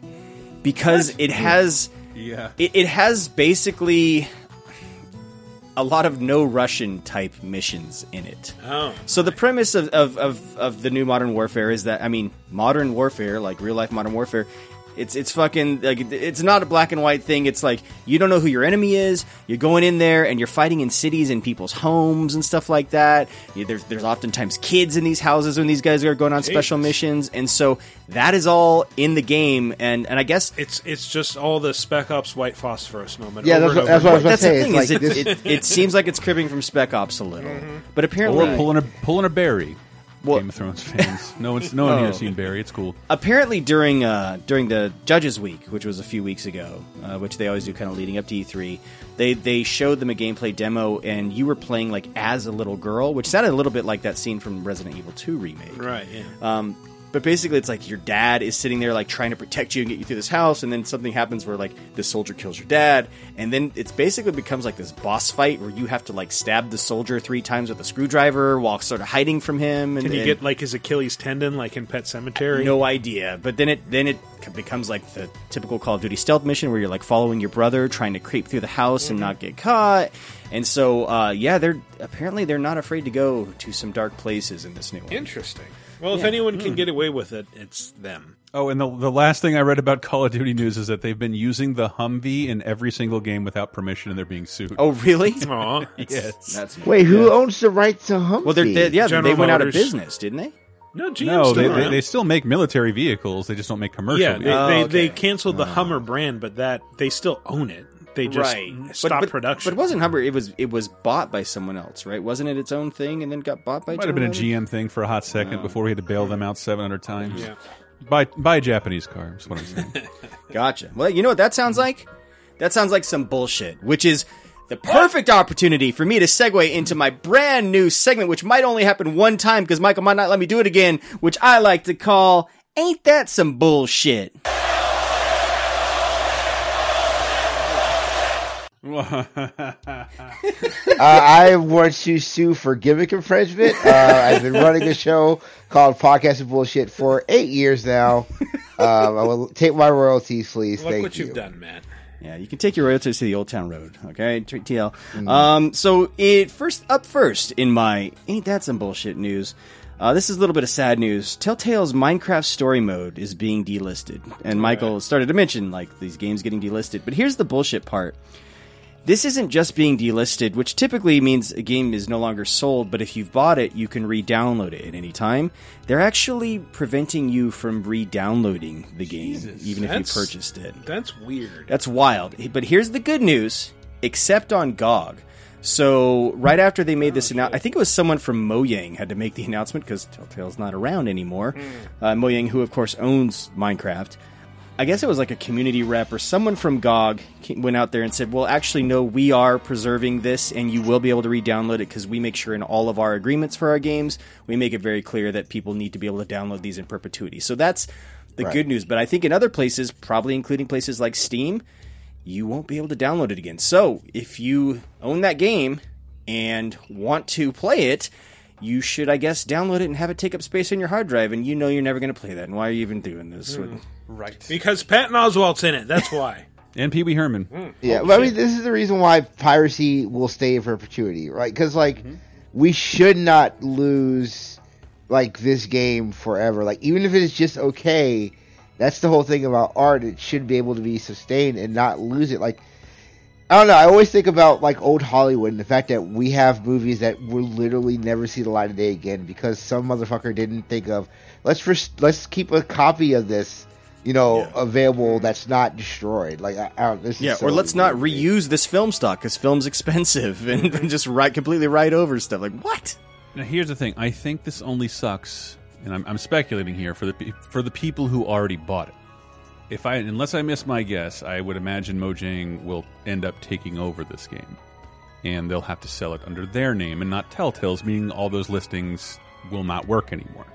because it has
Yeah.
it, it has basically a lot of no Russian type missions in it.
Oh.
So the premise of, of, of, of the new Modern Warfare is that I mean, Modern Warfare, like real life Modern Warfare, it's it's fucking like it's not a black and white thing. It's like you don't know who your enemy is. You're going in there and you're fighting in cities and people's homes and stuff like that. You- there's there's oftentimes kids in these houses when these guys are going on special
Jesus.
missions, and so that is all in the game. And and I guess
It's it's just all the Spec Ops White Phosphorus moment.
Yeah,
over
that's
and
what-
over
that's what I was
again.
about to
that's
say.
the thing
like
is,
this-
it, it, it seems like it's cribbing from Spec Ops a little, mm-hmm. but apparently
Or pulling a pulling a berry. Game of Thrones fans. No one's no one here has seen Barry. It's cool.
apparently during uh, during the Judges Week, which was a few weeks ago, uh, which they always do, kind of leading up to E3, they they showed them a gameplay demo, and you were playing like as a little girl, which sounded a little bit like that scene from Resident Evil 2 remake.
Right. Yeah.
Um, but basically, it's like your dad is sitting there, like trying to protect you and get you through this house, and then something happens where like this soldier kills your dad, and then it's basically becomes like this boss fight where you have to like stab the soldier three times with a screwdriver while sort of hiding from him. And
Can you
and-
get like his Achilles tendon, like in Pet Sematary?
no idea. But then it then it becomes like the typical Call of Duty stealth mission where you're like following your brother, trying to creep through the house and not get caught. And so, uh, yeah, they're apparently they're not afraid to go to some dark places in this new one.
Interesting. Well, if
Yeah.
anyone can
Hmm.
get away with it, it's them.
Oh, and the the last thing I read about Call of Duty news is that they've been using the Humvee in every single game without permission, and they're being sued.
Oh, really?
Aw.
yes.
That's
Wait, who
Yeah.
owns the rights to Humvee?
well, they're, they yeah,
General
they went out of business, didn't they?
No, GM's
no,
still
they, they, they still make military vehicles. They just don't make commercial.
yeah, they,
vehicles.
they,
okay.
they canceled the Hummer brand, but that they still own it. They just
right.
stopped
but, but,
production.
But it wasn't Hummer. It was it was bought by someone else, right? Wasn't it its own thing and then got bought by?
Might have been a GM thing for a hot second
Oh.
before we had to bail them out 700 times.
Yeah.
Buy, buy a Japanese car, that's what I'm saying.
Gotcha. Well, you know what that sounds like? That sounds like some bullshit, which is the perfect opportunity for me to segue into my brand new segment, which might only happen one time because Michael might not let me do it again, which I like to call Ain't That Some Bullshit?
Uh, I want to sue for gimmick infringement. Uh, I've been running a show called Podcast of Bullshit for eight years now. Um, I will take my royalties, please.
Look
Thank
what
you.
you've done, man.
Yeah, you can take your royalties to the Old Town Road, okay? TL.
Mm.
Um, so it first up first in my ain't that some bullshit news. Uh, this is a little bit of sad news. Telltale's Minecraft Story Mode is being delisted, and Michael started to mention like these games getting delisted. But here's the bullshit part. This isn't just being delisted, which typically means a game is no longer sold, but if you've bought it, you can re download it at any time. They're actually preventing you from re downloading the game, even if you purchased it.
That's weird.
That's wild. But here's the good news, except on GOG. So right after they made this announcement, I think it was someone from Mojang had to make the announcement because Telltale's not around anymore. Uh, Mojang, who of course owns Minecraft, I guess it was like a community rep or someone from GOG went out there and said, "Well, actually, no, we are preserving this, and you will be able to re-download it because we make sure in all of our agreements for our games, we make it very clear that people need to be able to download these in perpetuity." So that's the
Right.
good news. But I think in other places, probably including places like Steam, you won't be able to download it again. So if you own that game and want to play it, you should, I guess, download it and have it take up space on your hard drive. And you know you're never going to play that. And why are you even doing this?
Right. Because Patton Oswalt's in it. That's why.
and Pee Wee Herman.
Yeah,
Holy
but I mean, this is the reason why piracy will stay in perpetuity, right? Because like,
Mm-hmm.
we should not lose like this game forever. Like, even if it is just okay, that's the whole thing about art. It should be able to be sustained and not lose it. Like, I don't know. I always think about like old Hollywood and the fact that we have movies that will literally never see the light of day again because some motherfucker didn't think of let's first, let's keep a copy of this. You know, available that's not destroyed. Like, I, I don't, this is
Yeah,
so
or let's not
weird.
reuse this film stock because film's expensive and just write completely write over stuff. Like what?
Now, here's the thing. I think this only sucks, and I'm, I'm speculating here for the for the people who already bought it. If I, unless I miss my guess, I would imagine Mojang will end up taking over this game, and they'll have to sell it under their name and not Telltale's, meaning all those listings will not work anymore.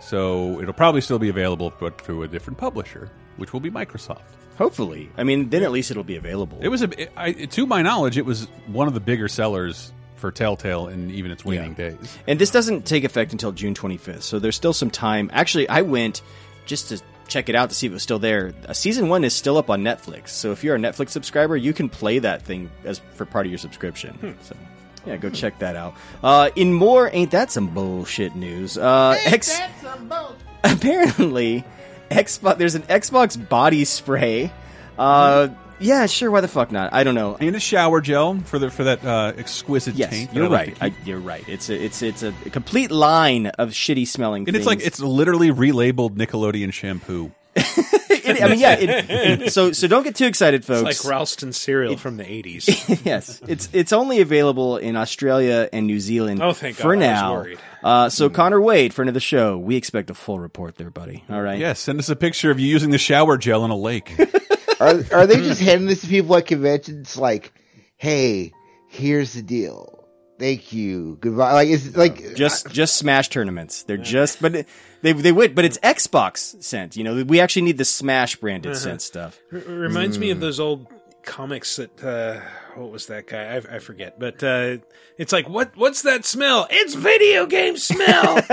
So it'll probably still be available, but through a different publisher, which will be Microsoft.
Hopefully, I mean, then at least it'll be available.
It was a, I, to my knowledge, it was one of the bigger sellers for Telltale in even its waning days.
And this doesn't take effect until June 25th, so there's still some time. Actually, I went just to check it out to see if it was still there. Uh, season one is still up on Netflix, so if you're a Netflix subscriber, you can play that thing as for part of your subscription. So. Yeah, go check that out. Uh, in more, ain't that some bullshit news? Uh, X, apparently, Xbox. There's an Xbox body spray. Uh, yeah, sure. Why the fuck not? I don't know.
And a shower gel for the for that uh, exquisite
Yes,
taint.
you're
I like
right. I, you're right. It's a it's it's a complete line of shitty smelling.
and it's like it's literally relabeled Nickelodeon shampoo.
It- I mean, yeah. It, it- so so don't get too excited,
It's
folks.
like Ralston cereal from the 80s.
yes, it's it's only available in Australia and New Zealand.
Oh, thank
for
God, I was
now.
worried.
Uh, so Connor Wade, friend of the show, we expect a full report there, buddy. All right.
Yeah, send us a picture of you using the shower gel in a lake.
Are are they just handing this to people at conventions? Like, hey, here's the deal. Thank you. Goodbye. Like, it's like
Just just Smash tournaments. They're just, but they they would, but it's Xbox sent. You know, we actually need the Smash branded
Uh-huh.
scent stuff.
R- reminds me
Mm.
of those old comics that uh what was that guy I, I forget but uh it's like what what's that smell it's video game smell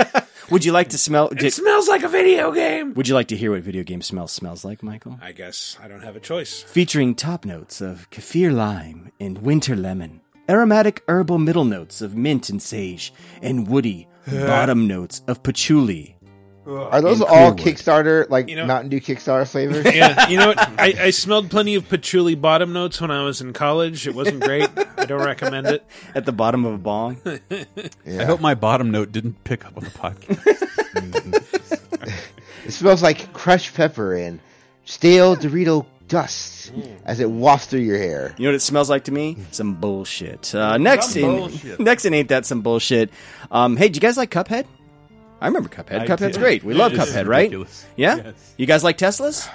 Would you like to smell?
it smells like a video game
Would you like to hear what video game smell smells like, Michael?
i guess i don't have a choice
Featuring top notes of kaffir lime and winter lemon, aromatic herbal middle notes of mint and sage, and woody bottom notes of patchouli.
Are those
and
all
clearwood.
Kickstarter like
You know-
Mountain Dew Kickstarter flavors?
yeah you know what I, I smelled plenty of patchouli bottom notes when i was in college it wasn't great i don't recommend it
At the bottom of a bong.
I hope my bottom note didn't pick up on the podcast.
It smells like crushed pepper and stale Dorito dust as it wafts through your hair.
You know what it smells like to me? Some bullshit. Uh, next
Some
in
bullshit.
next in ain't that some bullshit. Um, hey, do you guys like Cuphead? I remember Cuphead.
I
Cuphead's
did.
great. We
It
love
is
Cuphead, right?
ridiculous.
Yeah.
Yes.
You guys like Teslas?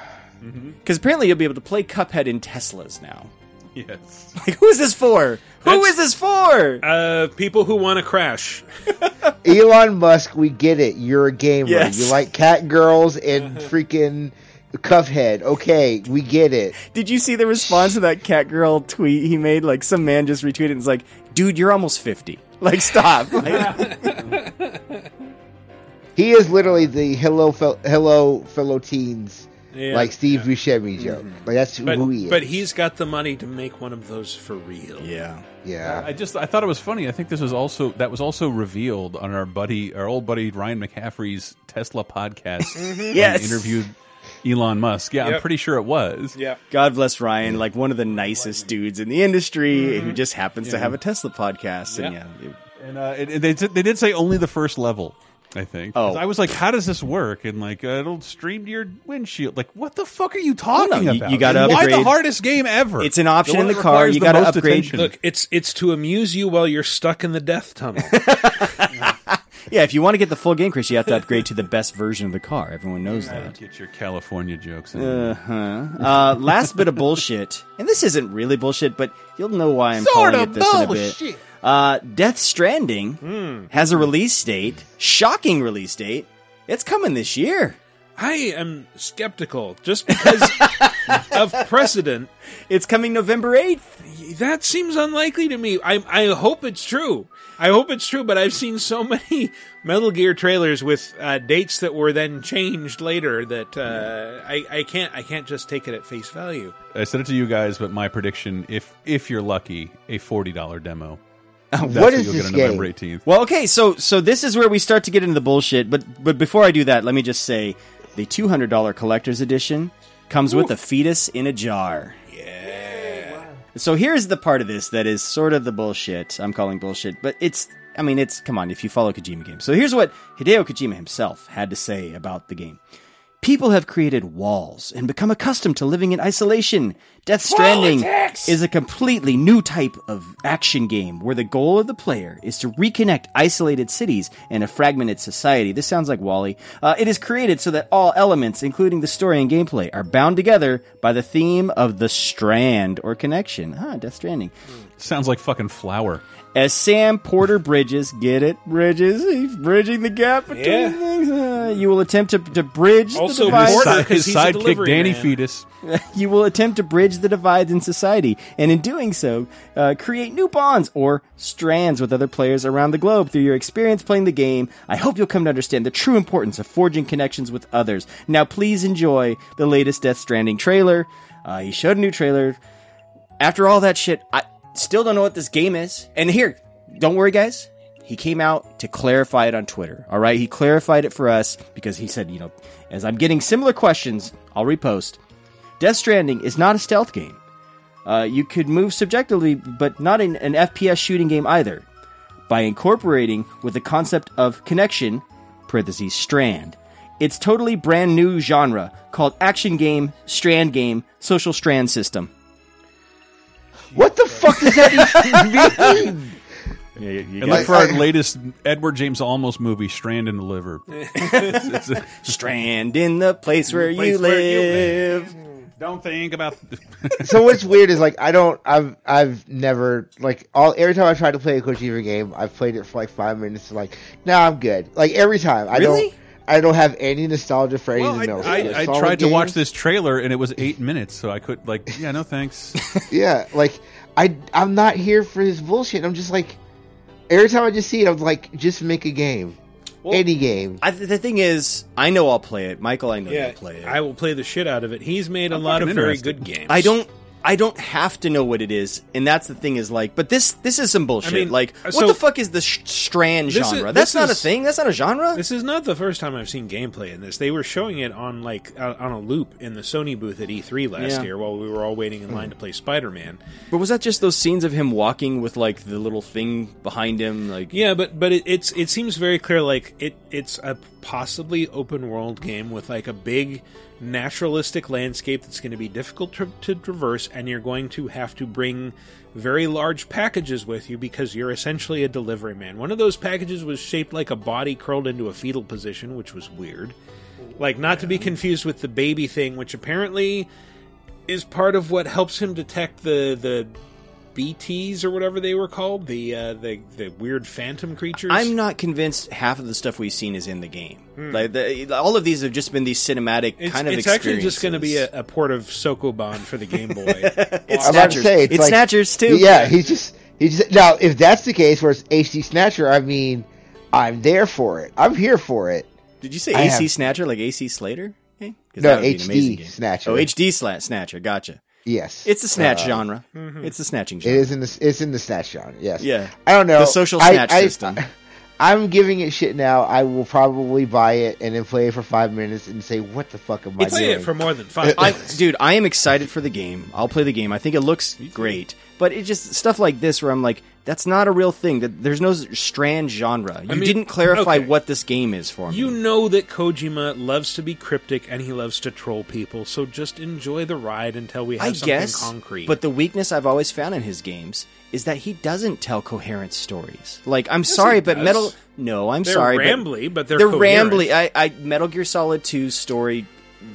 Mm-hmm.
Because apparently you'll be able to play Cuphead in Teslas now.
Yes.
Like, who is this for? Who is this for?
Uh, people who want to crash.
Elon Musk, we get it. You're a gamer.
Yes.
You like cat girls and freaking Cuphead. Okay, we get it.
Did you see the response to that cat girl tweet he made? Like some man just retweeted and was like, "Dude, you're almost 50. Like, stop." Like,
He is literally the hello, fel- hello, fellow teens,
Yeah.
like Steve Buscemi mm-hmm. joke. Like that's
But,
who he is.
but he's got the money to make one of those for real.
Yeah.
Yeah.
I just I thought it was funny. I think this was also that was also revealed on our buddy, our old buddy Ryan McCaffrey's Tesla podcast. Mm-hmm. when
Yes.
interviewed Elon Musk. Yeah, I'm pretty sure it was.
Yeah.
God bless Ryan, like one of the nicest dudes in the industry mm-hmm. who just happens to have a Tesla podcast. And yeah,
Yeah. And uh, it, it- they did- they did say only the first level. I think.
Oh.
I was like, how does this work? And like, uh, it'll stream to your windshield. Like, what the fuck are you
no,
talking
you-
about?
you gotta
And Why the hardest game ever?
It's an option
one
in the car. You gotta
most
upgrade.
attention.
Look, it's it's to amuse you while you're stuck in the death tunnel.
yeah. If you want to get the full game, Chris, you have to upgrade to the best version of the car. Everyone knows that.
Get your California jokes. In.
Uh-huh. Uh Last bit of bullshit, and this isn't really bullshit, but you'll know why I'm
Sorta
calling it this in a bit. Uh, Death Stranding
Hmm.
has a release date, shocking release date. It's coming this year.
I am skeptical just because of precedent.
It's coming November eighth.
That seems unlikely to me. I I hope it's true. I hope it's true, but I've seen so many Metal Gear trailers with uh, dates that were then changed later that uh, I I can't I can't just take it at face value.
I said it to you guys, but my prediction, if if you're lucky, a forty dollar demo. That's
What is
you'll
this
get on November
game?
18th.
Well, okay, so so this is where we start to get into the bullshit. But but before I do that, let me just say the two hundred dollar collector's edition comes with a fetus in a jar. Yeah. So here's the part of this that is sort of the bullshit. I'm calling bullshit, but it's. I mean, it's come on. If you follow Kojima games, so here's what Hideo Kojima himself had to say about the game. People have created walls and become accustomed to living in isolation. Death Stranding
Politics!
is a completely new type of action game where the goal of the player is to reconnect isolated cities in a fragmented society. This sounds like Wally. Uh, it is created so that all elements, including the story and gameplay, are bound together by the theme of the strand or connection. Huh, Death Stranding.
Sounds like fucking flour.
As Sam Porter Bridges, get it, Bridges, he's bridging the gap between
Yeah.
things. Uh, you will attempt to, to bridge
Also
the divide.
Porter, 'cause
His
he's a
sidekick,
delivery
Danny
man.
Fetus.
you will attempt to bridge the divides in society, and in doing so, uh, create new bonds or strands with other players around the globe. Through your experience playing the game, I hope you'll come to understand the true importance of forging connections with others. Now, please enjoy the latest Death Stranding trailer. Uh, he showed a new trailer. After all that shit, I still don't know what this game is. And here, don't worry, guys. He came out to clarify it on Twitter. All right, he clarified it for us because he said, you know, as I'm getting similar questions, I'll repost. Death Stranding is not a stealth game. Uh, you could move subjectively, but not in an FPS shooting game either. By incorporating with the concept of connection, parentheses strand, it's totally brand new genre called action game, strand game, social strand system.
What the fuck does that even mean?
Yeah, you, you
And
got-
look for our latest Edward James Olmos movie, Strand in the Liver. It's- it's a-
strand in the place where you
Place where you
live.
Don't think about.
so what's weird is like I don't I've I've never like all every time I try to play a Kojima game I've played it for like five minutes and like nah I'm good like every time I
Really?
don't I don't have any nostalgia for
Well,
anything
I,
else.
I,
For a
I
solid
tried to
game,
watch this trailer and it was eight minutes, so I could like, yeah, no thanks.
Yeah, like I I'm not here for this bullshit. I'm just like every time I just see it I'm like just make a game, any game.
I, the thing is, I know I'll play it. Michael, I know
Yeah,
you'll play it.
I will play the shit out of it. He's made a
I'm
lot of
fucking
very good games.
I don't. I don't have to know what it is, and that's the thing. Is like, but this this is some bullshit.
I mean,
like,
uh,
what the fuck is the sh- strand
This is-
genre? that's not a thing. That's not a genre.
This is not the first time I've seen gameplay in this. They were showing it on like uh, on a loop in the Sony booth at E3 last
Yeah.
year while we were all waiting in line to play Spider Man.
But was that just those scenes of him walking with like the little thing behind him? Like,
Yeah, but but it, it's it seems very clear like it it's a possibly open world game with like a big naturalistic landscape that's going to be difficult to, to traverse, and you're going to have to bring very large packages with you because you're essentially a delivery man. One of those packages was shaped like a body curled into a fetal position, which was weird. Like, not to be confused with the baby thing, which apparently is part of what helps him detect the the BTs or whatever they were called, the uh, the the weird phantom creatures.
I'm not convinced half of the stuff we've seen is in the game.
Hmm.
Like the, all of these have just been these cinematic
It's,
kind of
it's actually just going to be a, a port of Sokoban for the Game Boy.
It's
I'm about to
Snatchers.
say, it's,
It's
like-
Snatchers, too.
Yeah, he's just he just now. If that's the case, where it's HD Snatcher, I mean, I'm there for it. I'm here for it.
Did you say
I
AC
have-
Snatcher like AC Slater? Okay. 'Cause
No,
that would be an
HD. Snatcher.
Oh, HD sla- Snatcher. Gotcha.
Yes,
It's a snatch
Uh,
genre.
Mm-hmm.
It's a snatching
It
genre.
is in the it's in the snatch genre. Yes.
Yeah.
I don't know
The social snatch
I-
system.
I, am giving it shit now. I will probably buy it and then play it for five minutes and say, "What the fuck am I
Play
doing?"
it for more than five.
I, dude, I am excited for the game. I'll play the game. I think it looks great, but it just stuff like this where I'm like, that's not a real thing. That there's no strand genre. You
I mean,
didn't clarify
okay.
what this game is for me.
You know that Kojima loves to be cryptic and he loves to troll people, so just enjoy the ride until we have
I
something
guess,
concrete.
but the weakness I've always found in his games is that he doesn't tell coherent stories. Like, I'm
Yes,
sorry, but
does.
Metal. No, I'm
They're
sorry,
rambly, but they're
they're
coherent.
rambly. I, I Metal Gear Solid 2's story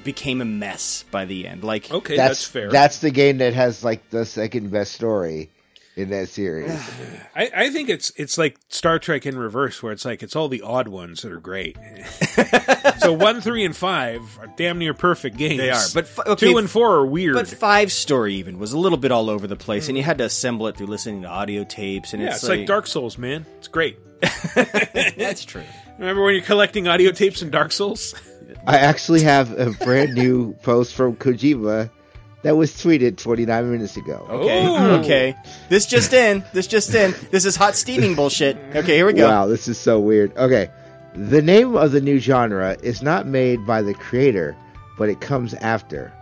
became a mess by the end. Like,
okay,
that's, fair. That's the game that has like the second best story in that series.
I, I think it's it's like Star Trek in reverse, where it's like it's all the odd ones that are great. so one, three, and five are damn near perfect games.
They are, but f- okay,
two and four are weird.
But five story even was a little bit all over the place, and you had to assemble it through listening to audio tapes. And
yeah,
it's,
it's like Dark Souls, man. It's great.
That's true.
Remember when you're collecting audio tapes in Dark Souls?
I actually have a brand new post from Kojima that was tweeted 29 minutes ago.
Okay,
Oh.
okay. This just in. This just in. This is hot steaming bullshit. Okay, here we go.
Wow, this is so weird. Okay. The name of the new genre is not made by the creator, but it comes after.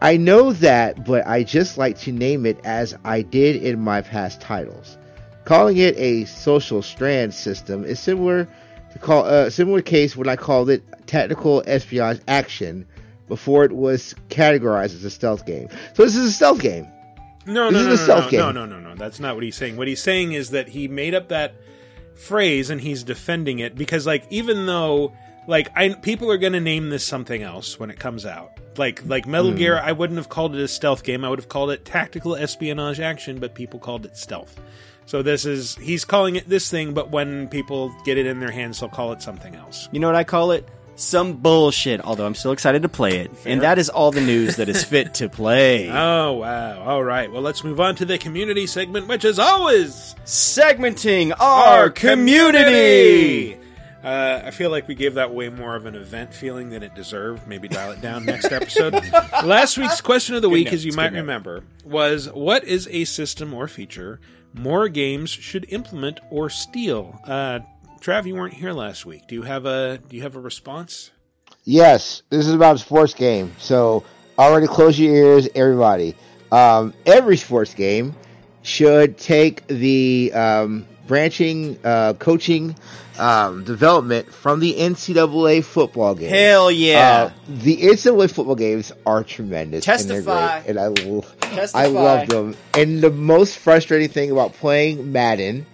I know that, but I just like to name it as I did in my past titles. Calling it a social strand system is similar to call a uh, similar case when I called it technical espionage action before it was categorized as a stealth game. So this is a stealth game.
No,
This
no, no,
a
no,
stealth
no,
game.
no, no, no, no. That's not what he's saying. What he's saying is that he made up that phrase and he's defending it because, like, even though, like, I people are going to name this something else when it comes out. Like, like Metal
Hmm.
Gear, I wouldn't have called it a stealth game. I would have called it tactical espionage action, but people called it stealth. So this is he's calling it this thing, but when people get it in their hands, they'll call it something else.
You know what I call it? Some bullshit. Although I'm still excited to play it, and that is all the news that is fit to play.
Oh wow! All right, well let's move on to the community segment, which is always
segmenting our community.
Uh, I feel like we gave that way more of an event feeling than it deserved. Maybe dial it down next episode. Last week's question of the week,
note,
as you might remember, was what is a system or feature more games should implement or steal? Uh, Trav, you weren't here last week. Do you have a Do you have a response?
Yes, this is about a sports game. So already close your ears, everybody. Um, every sports game should take the um, branching, uh, coaching, um, development from the NCAA football game.
Hell yeah.
Uh, the NCAA football games are tremendous. And,
Testify.
they're great, and I, l-
Testify.
I love them. And the most frustrating thing about playing Madden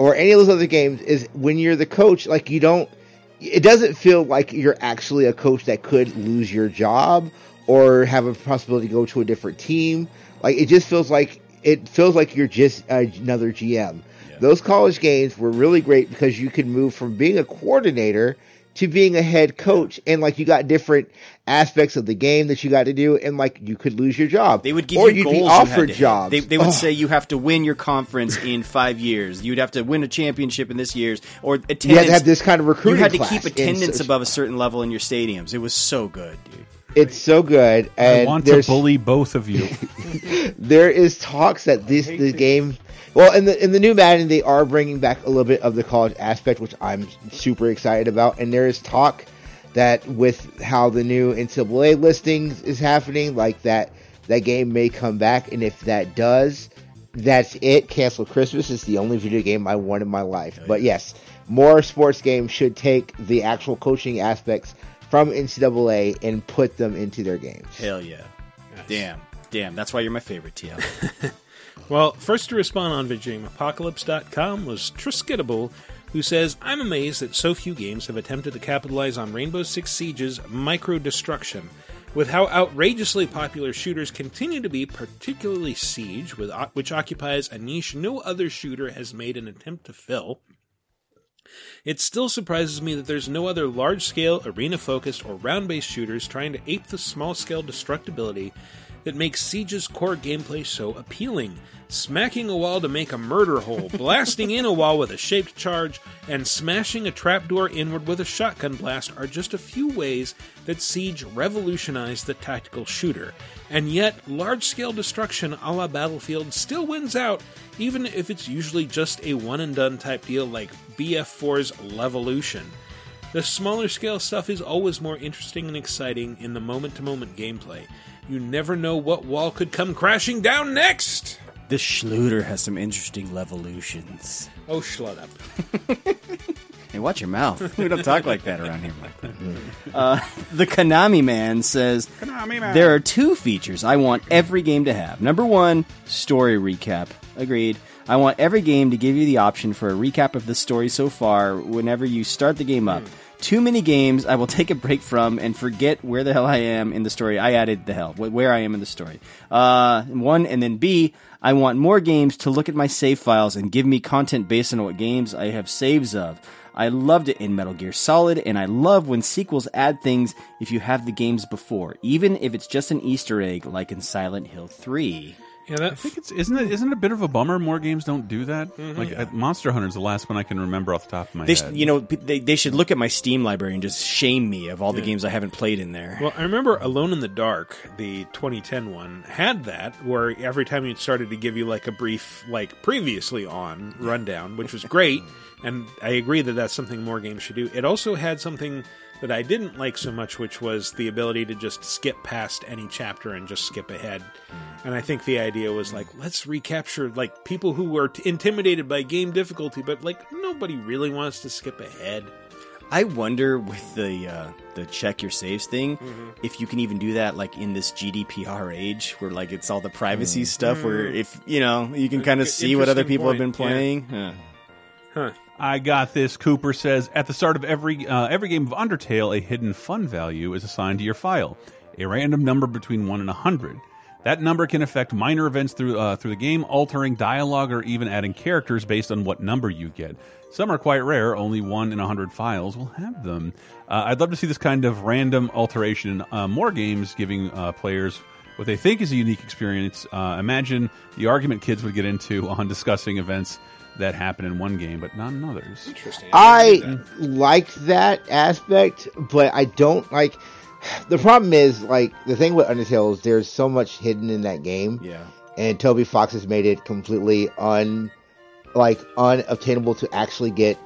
or any of those other games is when you're the coach, like you don't it doesn't feel like you're actually a coach that could lose your job or have a possibility to go to a different team. Like it just feels like it feels like you're just another GM. Those college games were really great because you could move from being a coordinator to being a head coach and like you got different aspects of the game that you got to do and like you could lose your job.
They would give
or
you goals
be
you
offered jobs.
They, they would
Oh.
say you have to win your conference in five years. You'd have to win a championship in this year's, or attendance.
You had to have this kind of recruiting
You had to keep attendance above a certain level in your stadiums. It was so good, dude.
It's so good and
I want to bully both of you.
there is talks that this the game well in the in the new Madden they are bringing back a little bit of the college aspect which I'm super excited about and there is talk that with how the new NCAA listings is happening like that that game may come back and if that does that's it. Cancel Christmas is the only video game I want in my life. But yes more sports games should take the actual coaching aspects from NCAA and put them into their games.
Hell yeah. Damn. Damn. That's why you're my favorite, TL.
Well, first to respond on VidGameApocalypse.com was Triskidable, who says, I'm amazed that so few games have attempted to capitalize on Rainbow Six Siege's micro destruction. With how outrageously popular shooters continue to be, particularly Siege, with, which occupies a niche no other shooter has made an attempt to fill, it still surprises me that there's no other large scale, arena focused, or round based shooters trying to ape the small scale destructibility that makes Siege's core gameplay so appealing. Smacking a wall to make a murder hole, blasting in a wall with a shaped charge, and smashing a trapdoor inward with a shotgun blast are just a few ways that Siege revolutionized the tactical shooter. And yet, large scale destruction a la Battlefield still wins out, even if it's usually just a one and done type deal like BF4's Levolution. The smaller scale stuff is always more interesting and exciting in the moment to moment gameplay. You never know what wall could come crashing down next!
This Schluter has some interesting levolutions.
Oh, shut up.
Hey, watch your mouth. We don't talk like that around here, Mike. Uh, the Konami man says Konami
man.
there are two features I want every game to have. Number one, story recap. Agreed. I want every game to give you the option for a recap of the story so far whenever you start the game up. Too many games I will take a break from and forget where the hell I am in the story. I added the hell, where I am in the story. Uh, one, and then B, I want more games to look at my save files and give me content based on what games I have saves of. I loved it in Metal Gear Solid, and I love when sequels add things if you have the games before, even if it's just an Easter egg like in Silent Hill 3.
Yeah, that,
I think it's isn't it isn't it a bit of a bummer more games don't do that. Like uh, Monster Hunter is the last one I can remember off the top of my
They, sh-
head.
you know, they, they should look at my Steam library and just shame me of all the
Yeah.
games I haven't played in there.
Well, I remember Alone in the Dark, the 2010 one, had that where every time you started to give you like a brief, like previously on rundown, which was great. And I agree that that's something more games should do. It also had something that I didn't like so much, which was the ability to just skip past any chapter and just skip ahead. And I think the idea was like, let's recapture like people who were t- intimidated by game difficulty, but like nobody really wants to skip ahead.
I wonder with the uh, the check your saves thing, if you can even do that like in this GDPR age, where like it's all the privacy stuff, where
Mm.
if you know you can kind of see what other people have been playing.
yeah.
Huh.
I got this. Cooper says at the start of every uh, every game of Undertale, a hidden fun value is assigned to your file, a random number between one and a hundred. That number can affect minor events through uh, through the game, altering dialogue or even adding characters based on what number you get. Some are quite rare; only one in a hundred files will have them. Uh, I'd love to see this kind of random alteration in uh, more games, giving uh, players what they think is a unique experience. Uh, imagine the argument kids would get into on discussing events that happen in one game but not in others.
Interesting.
I like that aspect, but I don't like. The problem is, like, the thing with Undertale is there's so much hidden in that game.
Yeah.
And Toby Fox has made it completely un, like, unobtainable to actually get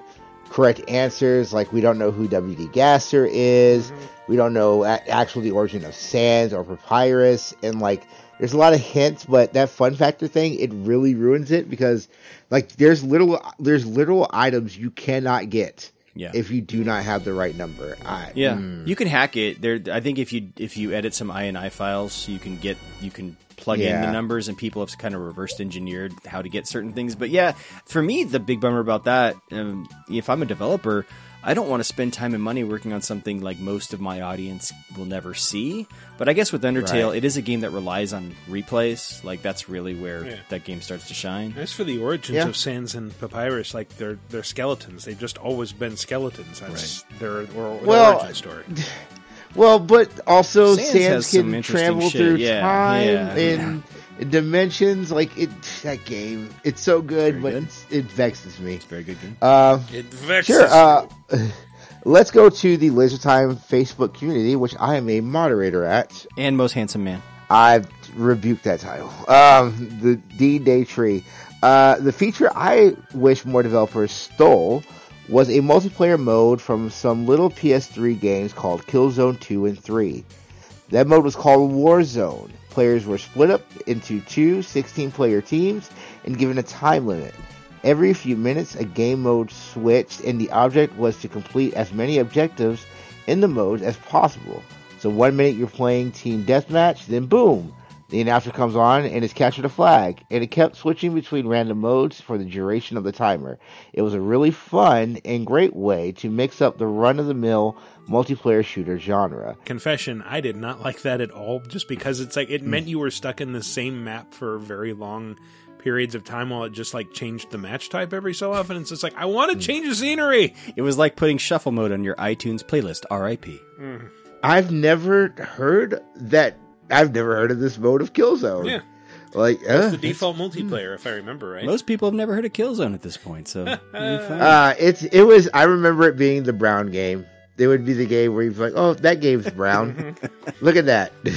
correct answers. Like, we don't know who W.D. Gaster is. We don't know a- actually the origin of Sans or Papyrus. And, like, there's a lot of hints, but that fun factor thing, it really ruins it because, like, there's little, there's little items you cannot get.
Yeah.
If you do not have the right number. I,
Yeah,
mm.
you can hack it. There, I think if you if you edit some INI files, you can get you can plug in the numbers, and people have kind of reversed engineered how to get certain things. But yeah, for me, the big bummer about that, um, if I'm a developer, I don't want to spend time and money working on something like most of my audience will never see. But I guess with Undertale,
Right.
it is a game that relies on replays. Like that's really where
Yeah.
that game starts to shine.
As for the origins
Yeah.
of Sans and Papyrus, like they're they're skeletons. They've just always been skeletons. That's their or, their
Well,
origin story.
Well, but also
Sans
Sans, can travel
shit,
through
yeah,
time
yeah.
and dimensions. Like it, that game, it's so good, but It's, it vexes me. It's
a very good game.
Uh,
It vexes
sure. Uh, let's go to the Laser Time Facebook community, which I am a moderator at,
and most handsome man.
I've rebuked that title. Um, the D Day Tree. Uh, the feature I wish more developers stole was a multiplayer mode from some little PS3 games called Killzone 2 and 3. That mode was called Warzone. Players were split up into two 16 player teams and given a time limit. Every few minutes, a game mode switched, and the object was to complete as many objectives in the modes as possible. So one minute you're playing team deathmatch, then boom, the announcer comes on and is captured a flag, and it kept switching between random modes for the duration of the timer. It was a really fun and great way to mix up the run of the mill multiplayer shooter genre.
Confession, I did not like that at all just because it's like it hmm. meant you were stuck in the same map for very long periods of time while it just like changed the match type every so often. It's just like I want to hmm. change the scenery.
It was like putting shuffle mode on your iTunes playlist. R.I.P. Hmm.
I've never heard that. I've never heard of this mode of Killzone.
Yeah.
Like,
That's
uh,
the default multiplayer, if I remember right.
Most people have never heard of Killzone at this point, so.
Uh, it's it was. I remember it being the brown game. It would be the game where you'd be like, "Oh, that game's brown. Look at that."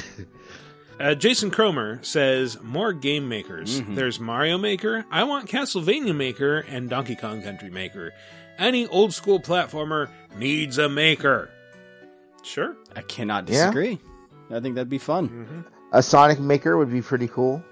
Uh, Jason Cromer says more game makers.
Mm-hmm.
There's Mario Maker. I want Castlevania Maker and Donkey Kong Country Maker. Any old school platformer needs a maker. Sure.
I cannot
Yeah.
Disagree. I think that'd be fun.
a Sonic Maker would be pretty cool.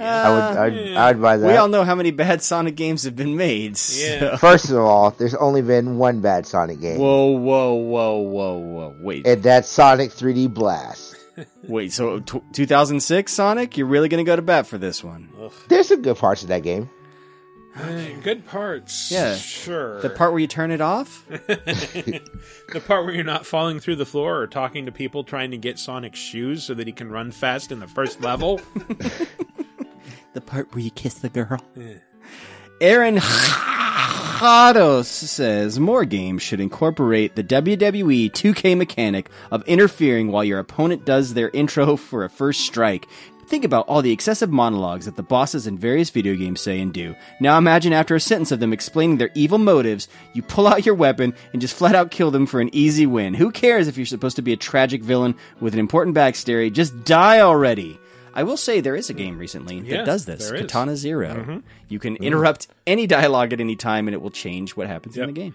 Uh, I would. I'd,
yeah.
I'd buy that.
We all know how many bad Sonic games have been made. so-
First of all, there's only been one bad Sonic game,
Whoa, whoa, whoa, whoa, whoa! Wait,
and that's Sonic 3D Blast.
wait. So, t- 2006 Sonic, you're really going to go to bat for this one?
There's some good parts of that game.
Uh, good parts.
Yeah,
Sure.
The part where you turn it off.
the part where you're not falling through the floor or talking to people trying to get Sonic's shoes so that he can run fast in the first level.
the part where you kiss the girl. Aaron Hados says more games should incorporate the WWE 2K mechanic of interfering while your opponent does their intro for a first strike. Think about all the excessive monologues that the bosses in various video games say and do. Now imagine after a sentence of them explaining their evil motives, you pull out your weapon and just flat out kill them for an easy win. Who cares if you're supposed to be a tragic villain with an important backstory? Just die already. I will say there is a game recently
Yeah,
that does this. Katana 0
Mhm.
You can interrupt any dialogue at any time, and it will change what happens in the game.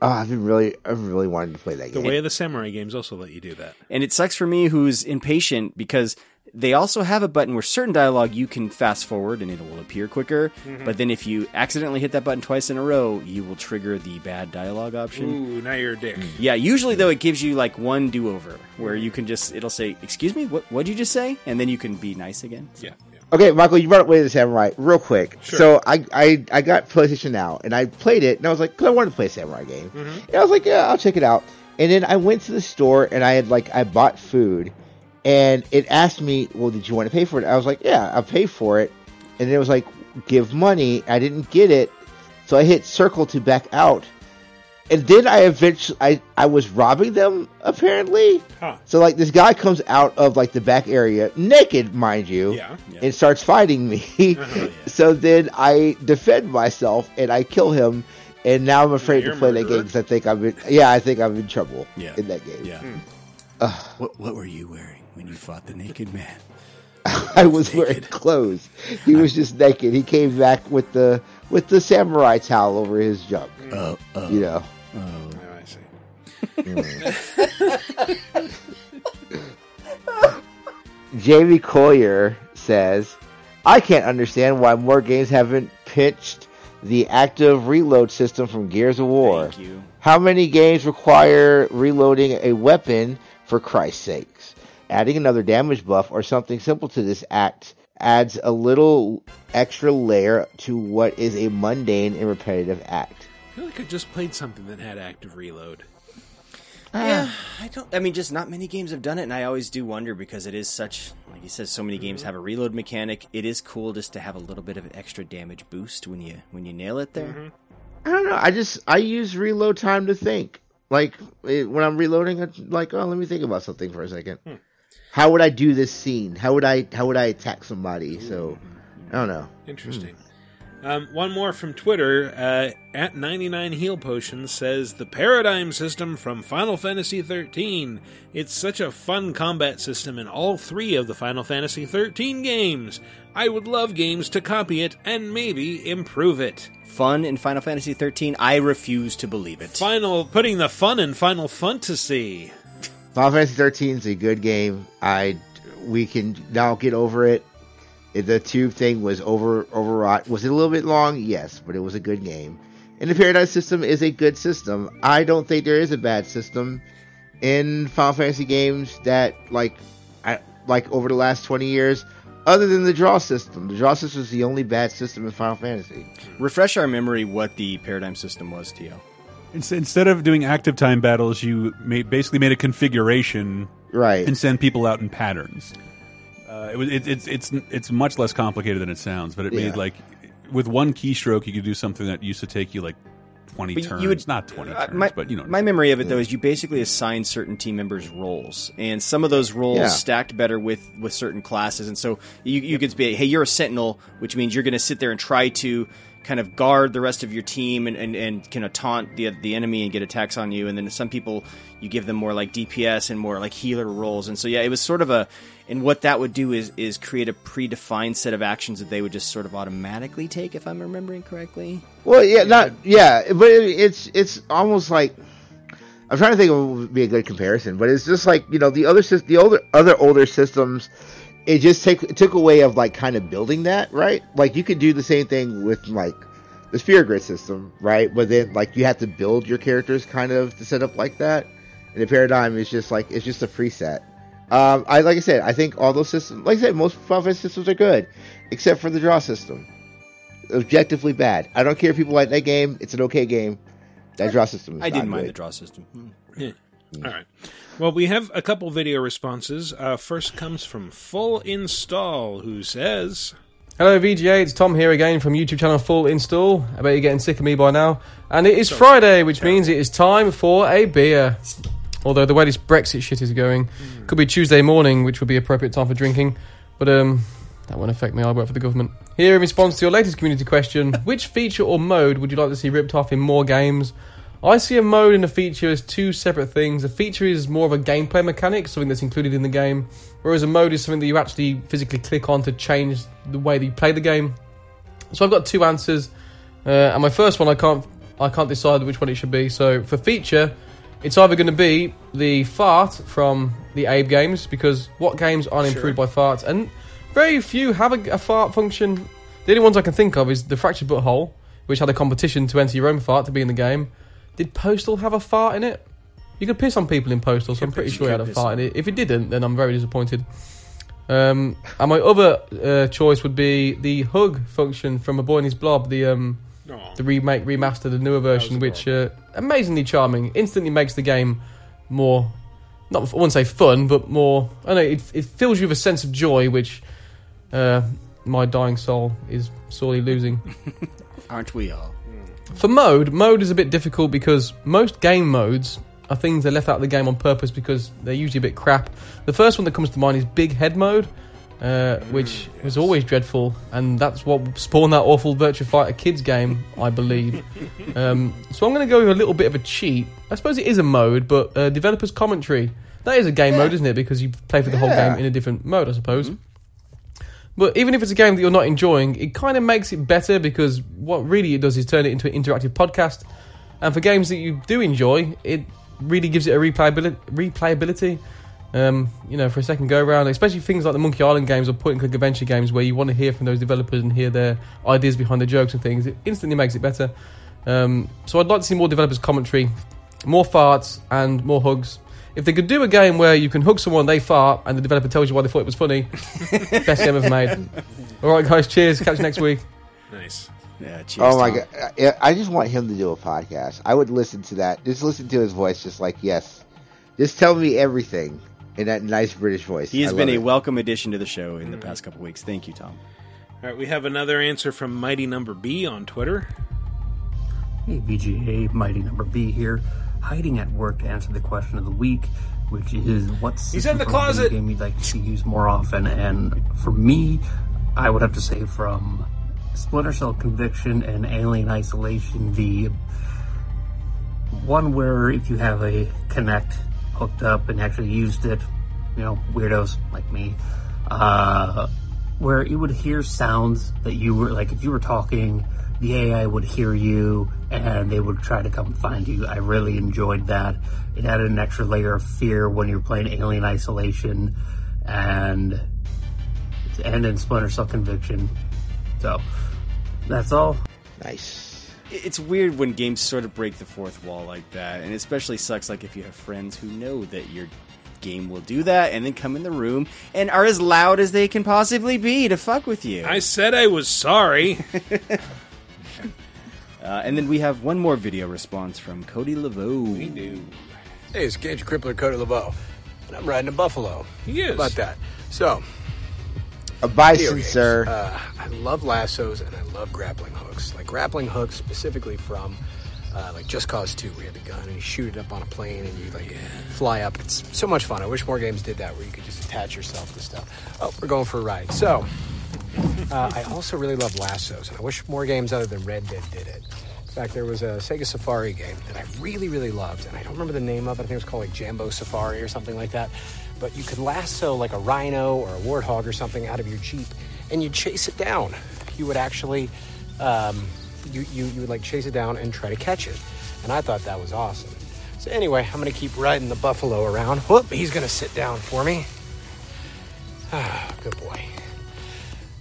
Oh, I've been really, I've really wanted to play that
the
game.
way of the samurai games also let you do that.
And it sucks for me who's impatient because they also have a button where certain dialogue you can fast forward and it will appear quicker.
Mhm.
But then if you accidentally hit that button twice in a row, you will trigger the bad dialogue option.
Ooh, now you're a dick.
Yeah, usually though it gives you like one do over where you can just it'll say, "Excuse me, what what'd you just say?" and then you can be nice again.
Yeah.
Okay, Michael, you brought up Way of Samurai real quick.
Sure.
So I, I I got PlayStation Now and I played it and I was like, cause I wanted to play a samurai game.
Mm-hmm.
And I was like, yeah, I'll check it out. And then I went to the store and I had like I bought food, and it asked me, well, did you want to pay for it? I was like, yeah, I'll pay for it. And then it was like, give money. I didn't get it, so I hit circle to back out. And then I eventually I, I was robbing them apparently.
Huh.
So like this guy comes out of like the back area naked, mind you,
Yeah.
and starts fighting me. so then I defend myself and I kill him. And now I'm afraid
You're
to
a
play that game because I think I'm in, yeah I think I'm in trouble
Yeah.
in that game.
Yeah. Hmm.
Ugh.
What what were you wearing when you fought the naked man?
I was wearing clothes. He was just naked. He came back with the with the samurai towel over his junk.
Oh, oh.
you know.
Oh, oh
I see.
Jamie Collier says, I can't understand why more games haven't pitched the active reload system from Gears of War.
Thank you.
How many games require reloading a weapon for Christ's sakes? Adding another damage buff or something simple to this act adds a little extra layer to what is a mundane and repetitive act.
I feel like I just played something that had active reload. Ah.
Yeah, I don't. I mean, just not many games have done it, and I always do wonder because it is such, like you said, so many games mm-hmm. have a reload mechanic. It is cool just to have a little bit of an extra damage boost when you when you nail it there. Mm-hmm.
I don't know. I just I use reload time to think. Like it, when I'm reloading, I'm like, oh, let me think about something for a second. Hmm. How would I do this scene? How would I how would I attack somebody? So I don't know.
Interesting. Um, one more from Twitter uh, at 99 Heal Potions says the paradigm system from Final Fantasy 13. It's such a fun combat system in all three of the Final Fantasy 13 games. I would love games to copy it and maybe improve it.
Fun in Final Fantasy 13. I refuse to believe it.
Final putting the fun in Final Fantasy.
Final Fantasy 13 is a good game. I we can now get over it. The tube thing was over overwrought. Was it a little bit long? Yes, but it was a good game. And the Paradigm system is a good system. I don't think there is a bad system in Final Fantasy games that like I, like over the last 20 years other than the draw system. The draw system is the only bad system in Final Fantasy.
Refresh our memory what the paradigm system was, Tio.
Ins- Instead of doing active time battles, you made, basically made a configuration,
right,
and send people out in patterns. Uh, it was it, it's it's it's much less complicated than it sounds, but it
Yeah.
made like with one keystroke you could do something that used to take you like twenty
But
turns.
you would-
not twenty
Uh,
turns,
my,
but you know.
my memory of it though is you basically assign certain team members roles, and some of those roles
Yeah.
stacked better with with certain classes. And so you you could be, hey, you're a sentinel, which means you're going to sit there and try to kind of guard the rest of your team and, and, and kind of taunt the the enemy and get attacks on you. And then some people you give them more like DPS and more like healer roles. And so yeah, it was sort of a and what that would do is is create a predefined set of actions that they would just sort of automatically take, if I'm remembering correctly.
Well, yeah, not yeah, but it, it's it's almost like I'm trying to think of would be a good comparison, but it's just like you know the other the older other older systems. It just take it took a way of like kind of building that right. Like you could do the same thing with like the sphere grid system, right? But then like you have to build your characters kind of to set up like that. And the paradigm is just like it's just a preset. Um, I like I said, I think all those systems, like I said, most Final Fantasy systems are good, except for the draw system objectively bad. I don't care if people like that game; it's an okay game. That draw system. Is
I didn't
not
mind
good.
the draw system.
Yeah. All right. Well, we have a couple video responses. Uh, first comes from Full Install, who says,
Hello VGA, it's Tom here again from YouTube channel Full Install. I bet you're getting sick of me by now. And it is Friday, which means it is time for a beer. Although the way this Brexit shit is going, could be Tuesday morning, which would be appropriate time for drinking. But um, that won't affect me. I work for the government. Here, in response to your latest community question, which feature or mode would you like to see ripped off in more games? I see a mode and a feature as two separate things. A feature is more of a gameplay mechanic, something that's included in the game, whereas a mode is something that you actually physically click on to change the way that you play the game. So I've got two answers, uh, and my first one I can't I can't decide which one it should be. So for feature, it's either going to be the fart from the Abe games because what games aren't
Sure.
improved by farts, and very few have a, a fart function. The only ones I can think of is the Fractured But Whole, which had a competition to enter your own fart to be in the game. Did Postal have a fart in it? You could piss on people in Postal, so I'm pretty sure
you
it had a fart in it. If it didn't, then I'm very disappointed. Um, and my other uh, choice would be the hug function from A Boy and His Blob, the um,
Aw.
the remake, remaster, the newer version, which uh, amazingly charming, instantly makes the game more. Not I wouldn't say fun, but more. I don't know it, it fills you with a sense of joy, which uh, my dying soul is sorely losing.
Aren't we all?
For mode, mode is a bit difficult because most game modes are things they left out of the game on purpose because they're usually a bit crap. The first one that comes to mind is Big Head mode, uh, which was always dreadful, and that's what spawned that awful Virtua Fighter Kids game, I believe. um, so I'm going to go with a little bit of a cheat. I suppose it is a mode, but uh, developers commentary. That is a game mode, isn't it? Because you play for the whole game in a different mode, I suppose. But even if it's a game that you're not enjoying, it kind of makes it better because what really it does is turn it into an interactive podcast. And for games that you do enjoy, it really gives it a replayability. replayability. Um, you know, for a second go round, especially things like the Monkey Island games or point and click adventure games where you want to hear from those developers and hear their ideas behind the jokes and things, it instantly makes it better. Um, so I'd like to see more developers' commentary, more farts, and more hugs. If they could do a game where you can hook someone, they fart, and the developer tells you why they thought it was funny, best game ever made. All right, guys, cheers. Catch you next week.
Nice.
Yeah, cheers.
Oh my
Tom.
god! I, I just want him to do a podcast. I would listen to that. Just listen to his voice, just like yes, just tell me everything in that nice British voice.
He has
I
been a
it.
welcome addition to the show in the mm-hmm. past couple weeks. Thank you, Tom.
All right, we have another answer from Mighty Number B on Twitter.
Hey, VGA, Mighty Number B here, hiding at work to answer the question of the week, which is what's
He's in the
system from a video
closet.
game you'd like to see used more often. And for me, I would have to say from Splinter Cell Conviction and Alien Isolation, the one where if you have a Kinect hooked up and actually used it, you know, weirdos like me, uh, where it would hear sounds that you were like if you were talking, the AI would hear you and they would try to come find you. I really enjoyed that. It added an extra layer of fear when you're playing Alien Isolation and and in Splinter Cell Conviction. So that's all.
Nice.
it's weird when games sort of break the fourth wall like that, and especially sucks like if you have friends who know that your game will do that and then come in the room and are as loud as they can possibly be to fuck with you.
I said I was sorry.
Uh, and then we have one more video response from Cody Laveau. We
do.
Hey, it's Gage Crippler, Cody LeBeau. And I'm riding a buffalo.
He is.
How about that? So,
A bison, sir.
Uh, I love lassos and I love grappling hooks. Like grappling hooks specifically from uh, like Just Cause 2, where you had the gun and you shoot it up on a plane and you like fly up. It's so much fun. I wish more games did that where you could just attach yourself to stuff. Oh, we're going for a ride. So, uh, I also really love lassos, and I wish more games other than Red Dead did it. In fact, there was a Sega Safari game that I really, really loved, and I don't remember the name of it. I think it was called like Jambo Safari or something like that. But you could lasso like a rhino or a warthog or something out of your Jeep, and you'd chase it down. You would actually, um, you, you, you would like chase it down and try to catch it. And I thought that was awesome. So anyway, I'm gonna keep riding the buffalo around. Whoop, he's gonna sit down for me. Ah, good boy.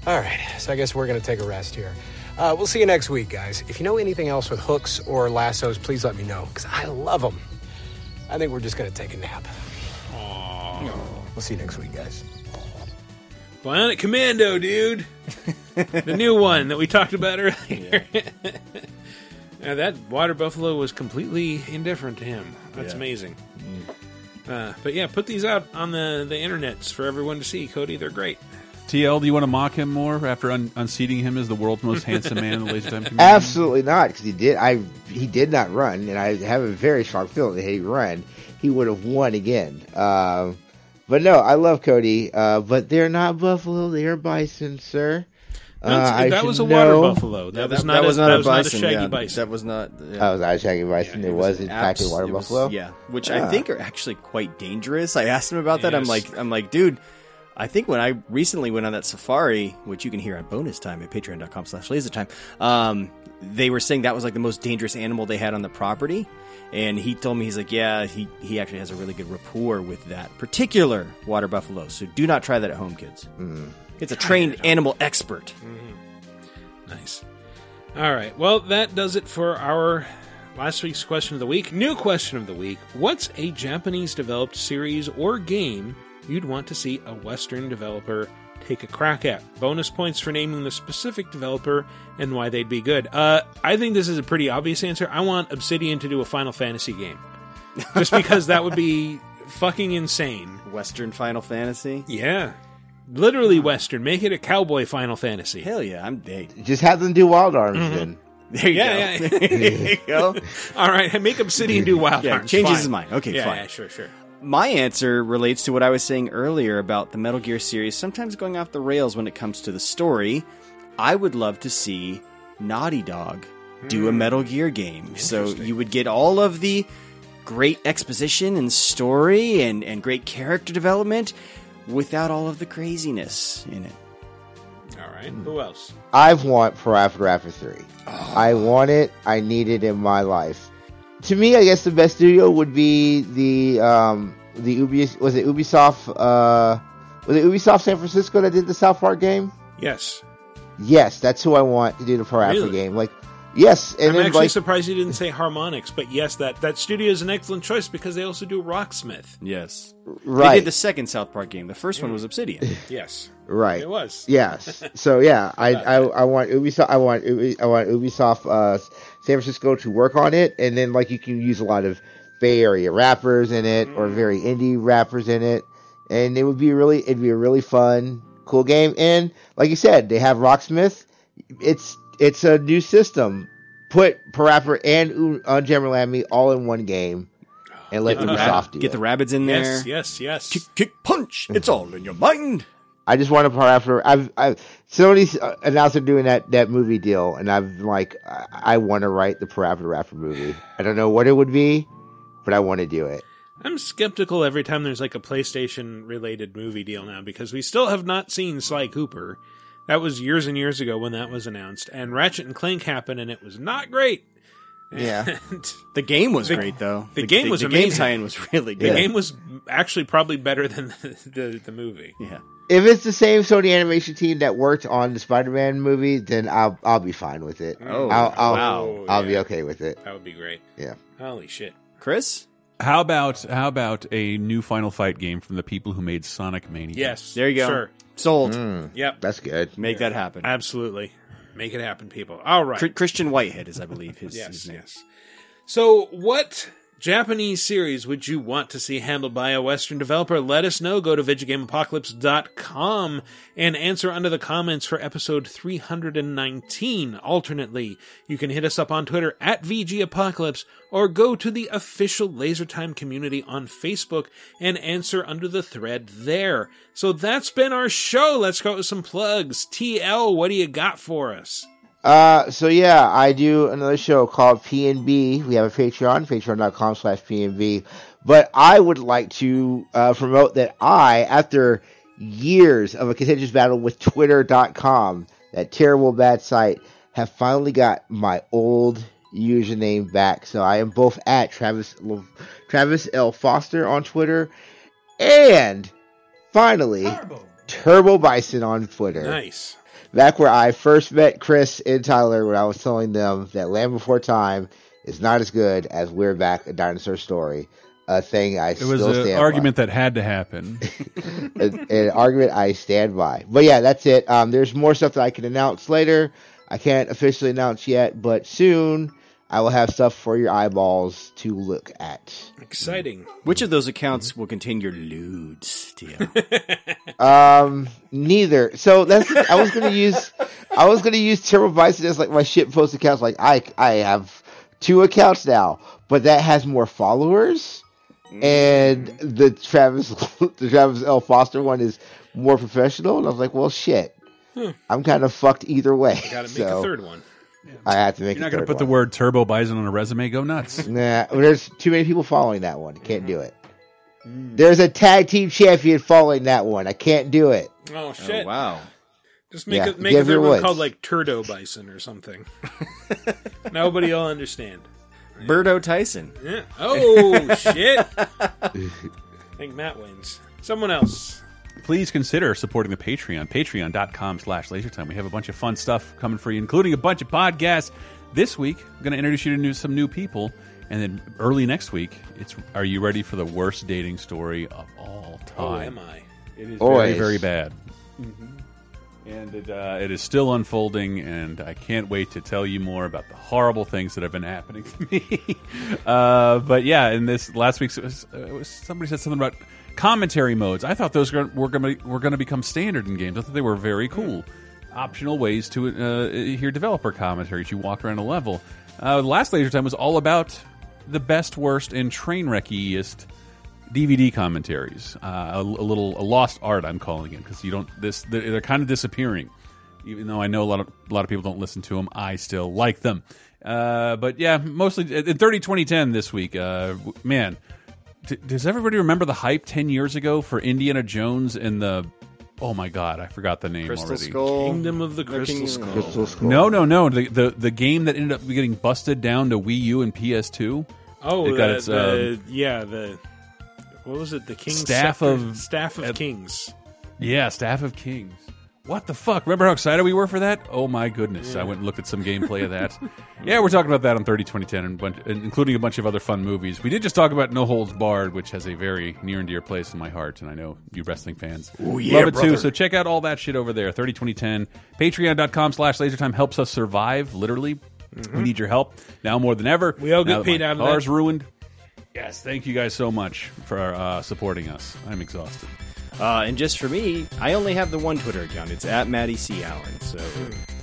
All right, so I guess we're going to take a rest here. Uh, we'll see you next week, guys. If you know anything else with hooks or lassos, please let me know because I love them. I think we're just going to take a nap. We'll see you next week, guys.
Bionic Commando, dude. the new one that we talked about earlier. Now, that water buffalo was completely indifferent to him. That's
Yeah.
amazing. Uh, but yeah, put these out on the the internets for everyone to see, Cody. They're great.
TL, do you want to mock him more after un- unseating him as the world's most handsome man in the Laser Time community?
Absolutely not, because he did. I he did not run, and I have a very strong feeling that he run, he would have won again. Um, but no, I love Cody. Uh, but they're not buffalo; they are bison, sir. Uh,
that was a water
know-
buffalo. That, was not. a,
was not
that was not a
bison,
shaggy
yeah.
bison.
That was not.
It was not a shaggy bison. it, was, in fact a water
was-
buffalo.
Yeah, which. I think are actually quite dangerous. I asked him about that. I'm like, I'm like, dude. I think when I recently went on that safari, which you can hear on bonus time at patreon.com slash lasertime, um, they were saying that was like the most dangerous animal they had on the property. And he told me, he's like, yeah, he, he actually has a really good rapport with that particular water buffalo. So do not try that at home, kids. It's a trained animal expert.
Nice. All right. Well, that does it for our last week's question of the week. New question of the week What's a Japanese developed series or game you'd want to see a Western developer take a crack at? Bonus points for naming the specific developer and why they'd be good. Uh, I think this is a pretty obvious answer. I want Obsidian to do a Final Fantasy game. Just because that would be fucking insane.
Western Final Fantasy?
Yeah. Literally Western. Make it a cowboy Final Fantasy.
Hell yeah, I'm big.
Just have them do Wild Arms
Mhm.
then.
There you
yeah,
go.
Yeah,
there you go.
All right, make Obsidian do Wild
Yeah,
Arms.
changes
Fine.
his mind. Okay,
yeah,
fine.
Yeah, sure, sure.
My answer relates to what I was saying earlier about the Metal Gear series sometimes going off the rails when it comes to the story. I would love to see Naughty Dog do a
Hmm.
Metal Gear game. So you would get all of the great exposition and story and, and great character development without all of the craziness in it.
All right. Who else?
I want Parappa Rapper 3.
Oh.
I want it. I need it in my life. To me, I guess the best studio would be the um the Ubi was it Ubisoft uh was it Ubisoft San Francisco that did the South Park game?
Yes.
Yes, that's who I want to do the Parappa
Really?
game. Like yes, and
I'm
then
actually
like
surprised you didn't say Harmonix, but yes, that, that studio is an excellent choice because they also do Rocksmith.
Yes.
Right.
They did the second South Park game. The first one was Obsidian.
Yes.
Right.
It was.
Yes. So yeah, I, I I want Ubisoft. I want Ubi- I want Ubisoft uh, San Francisco to work on it, and then like you can use a lot of Bay Area rappers in it or very indie rappers in it, and it would be really it'd be a really fun, cool game. And like you said, they have Rocksmith. It's it's a new system. Put Parappa and U- uh, Unjammerland all in one game, and let
Get the
Ubisoft
rab-
do
get
it.
the Rabbids in there.
Yes, yes, yes.
Kick, kick, punch. It's all in your mind.
I just want to Parappa. I've, I've Sony's uh, announced they're doing that that movie deal, and I'm like I, I want to write the Parappa Rapper movie. I don't know what it would be, but I want to do it.
I'm skeptical every time there's like a PlayStation related movie deal now because we still have not seen Sly Cooper. That was years and years ago when that was announced, and Ratchet and Clank happened, and it was not great.
Yeah.
And
The game was
the-
great, though.
The, game was
the
amazing.
game tie-in was really good.
The
good.
game was actually probably better than the, the, the movie.
Yeah.
If it's the same Sony animation team that worked on the Spider-Man movie, then I'll I'll be fine with it.
Oh,
I'll, I'll,
wow.
I'll be okay with it.
That would be great.
Yeah.
Holy shit.
Chris?
How about how about a new Final Fight game from the people who made Sonic Mania?
Yes.
There you go.
Sure.
Sold. Hmm.
Yep.
That's good.
Make that happen.
Absolutely. Make it happen, people. All right.
Chr- Christian Whitehead is, I believe, his,
yes,
his name.
yes. So, what Japanese series would you want to see handled by a Western developer? Let us know. Go to VidjagameApocalypse.com and answer under the comments for episode 319. Alternately, you can hit us up on Twitter at VGApocalypse or go to the official LaserTime community on Facebook and answer under the thread there. So that's been our show. Let's go with some plugs. TL, what do you got for us?
Uh, so yeah, I do another show called PNB. We have a Patreon, patreon.com slash PNB. But I would like to uh, promote that I, after years of a contentious battle with Twitter.com, that terrible bad site, have finally got my old username back. So I am both at Travis Travis L Foster on Twitter, and finally Turbo Bison on Twitter
Nice.
Back where I first met Chris and Tyler when I was telling them that Land Before Time is not as good as We're Back, a Dinosaur Story. A thing I
It was an argument that had to happen.
an, an argument I stand by. But yeah, that's it. Um, there's more stuff that I can announce later. I can't officially announce yet, but soon I will have stuff for your eyeballs to look at.
Exciting.
Which of those accounts will contain your lewds, TL?
Um, neither. So that's I was gonna use I was gonna use Turbo Bison as like my shit post accounts. Like I I have two accounts now, but that has more followers, and the Travis the Travis L Foster one is more professional. And I was like, well, shit.
Hmm.
I'm kind of fucked either way.
Got to make
so
a third one.
I have to make.
You're
a
not going to
third
put the word Turbo Bison on a resume. Go nuts.
Nah, there's too many people following that one. Can't do it.
Hmm.
There's a tag team champion following that one. I can't do it.
Oh shit!
wow.
Just make
Yeah,
it make
give
a
your
third one
woods.
called like Turdo Bison or something. Nobody will understand.
Birdo Tyson.
Yeah. Oh shit! I think Matt wins. Someone else.
Please consider supporting the Patreon, patreon.com slash lasertime. We have a bunch of fun stuff coming for you, including a bunch of podcasts. This week, I'm going to introduce you to new, some new people. And then early next week, it's Are you ready for the worst dating story of all time?
Oh, am I?
It is very,
Always.
very bad.
Mm-hmm.
And it, uh, it is still unfolding, and I can't wait to tell you more about the horrible things that have been happening to me. uh, but yeah, in this last week's, it was, uh, it was, somebody said something about commentary modes. I thought those were were going to were going to become standard in games. I thought they were very cool. Optional ways to uh, hear developer commentaries. You walk around a level. Uh, last Laser Time was all about the best, worst, and train wreckiest DVD commentaries. Uh, a, a little a lost art, I'm calling it, because you don't this they're, they're kind of disappearing. Even though I know a lot of a lot of people don't listen to them, I still like them. Uh, but yeah, mostly in 30 2010 this week. Uh, man, does everybody remember the hype 10 years ago for Indiana Jones and the? Oh my God, I forgot the name
Crystal
already.
Skull.
Kingdom of the
No,
Crystal
Kingdom-
Skull.
Crystal Skull.
No, no, no. The, the the game that ended up getting busted down to Wii U and PS2.
Oh,
It
the,
its,
the
um,
yeah the what was it? The King's
Staff
Scepter?
of-
Staff of
uh,
Kings.
Yeah, Staff of Kings. What the fuck? Remember how excited we were for that? Oh my goodness! I went and looked at some gameplay of that. yeah, we're talking about that on 30 2010, and bunch, including a bunch of other fun movies. We did just talk about No Holds Barred, which has a very near and dear place in my heart, and I know you wrestling fans
Oh, yeah,
love it too. So check out all that shit over there. 30 2010. Patreon.com slash LaserTime helps us survive. Literally, we need your help now more than ever.
We all get paid out of that.
Car's ruined. Yes, thank you guys so much for uh, supporting us. I'm exhausted.
Uh, and just for me, I only have the one Twitter account. It's at Maddie C. Allen. So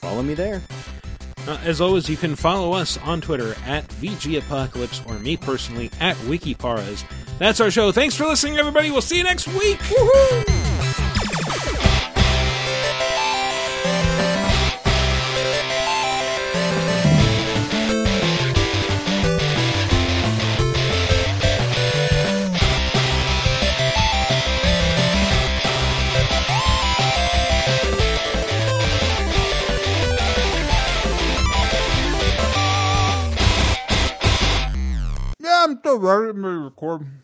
follow me there.
Uh, as always, you can follow us on Twitter at VG Apocalypse or me personally at WikiParas. That's our show. Thanks for listening, everybody. We'll see you next week.
I'm still ready to record.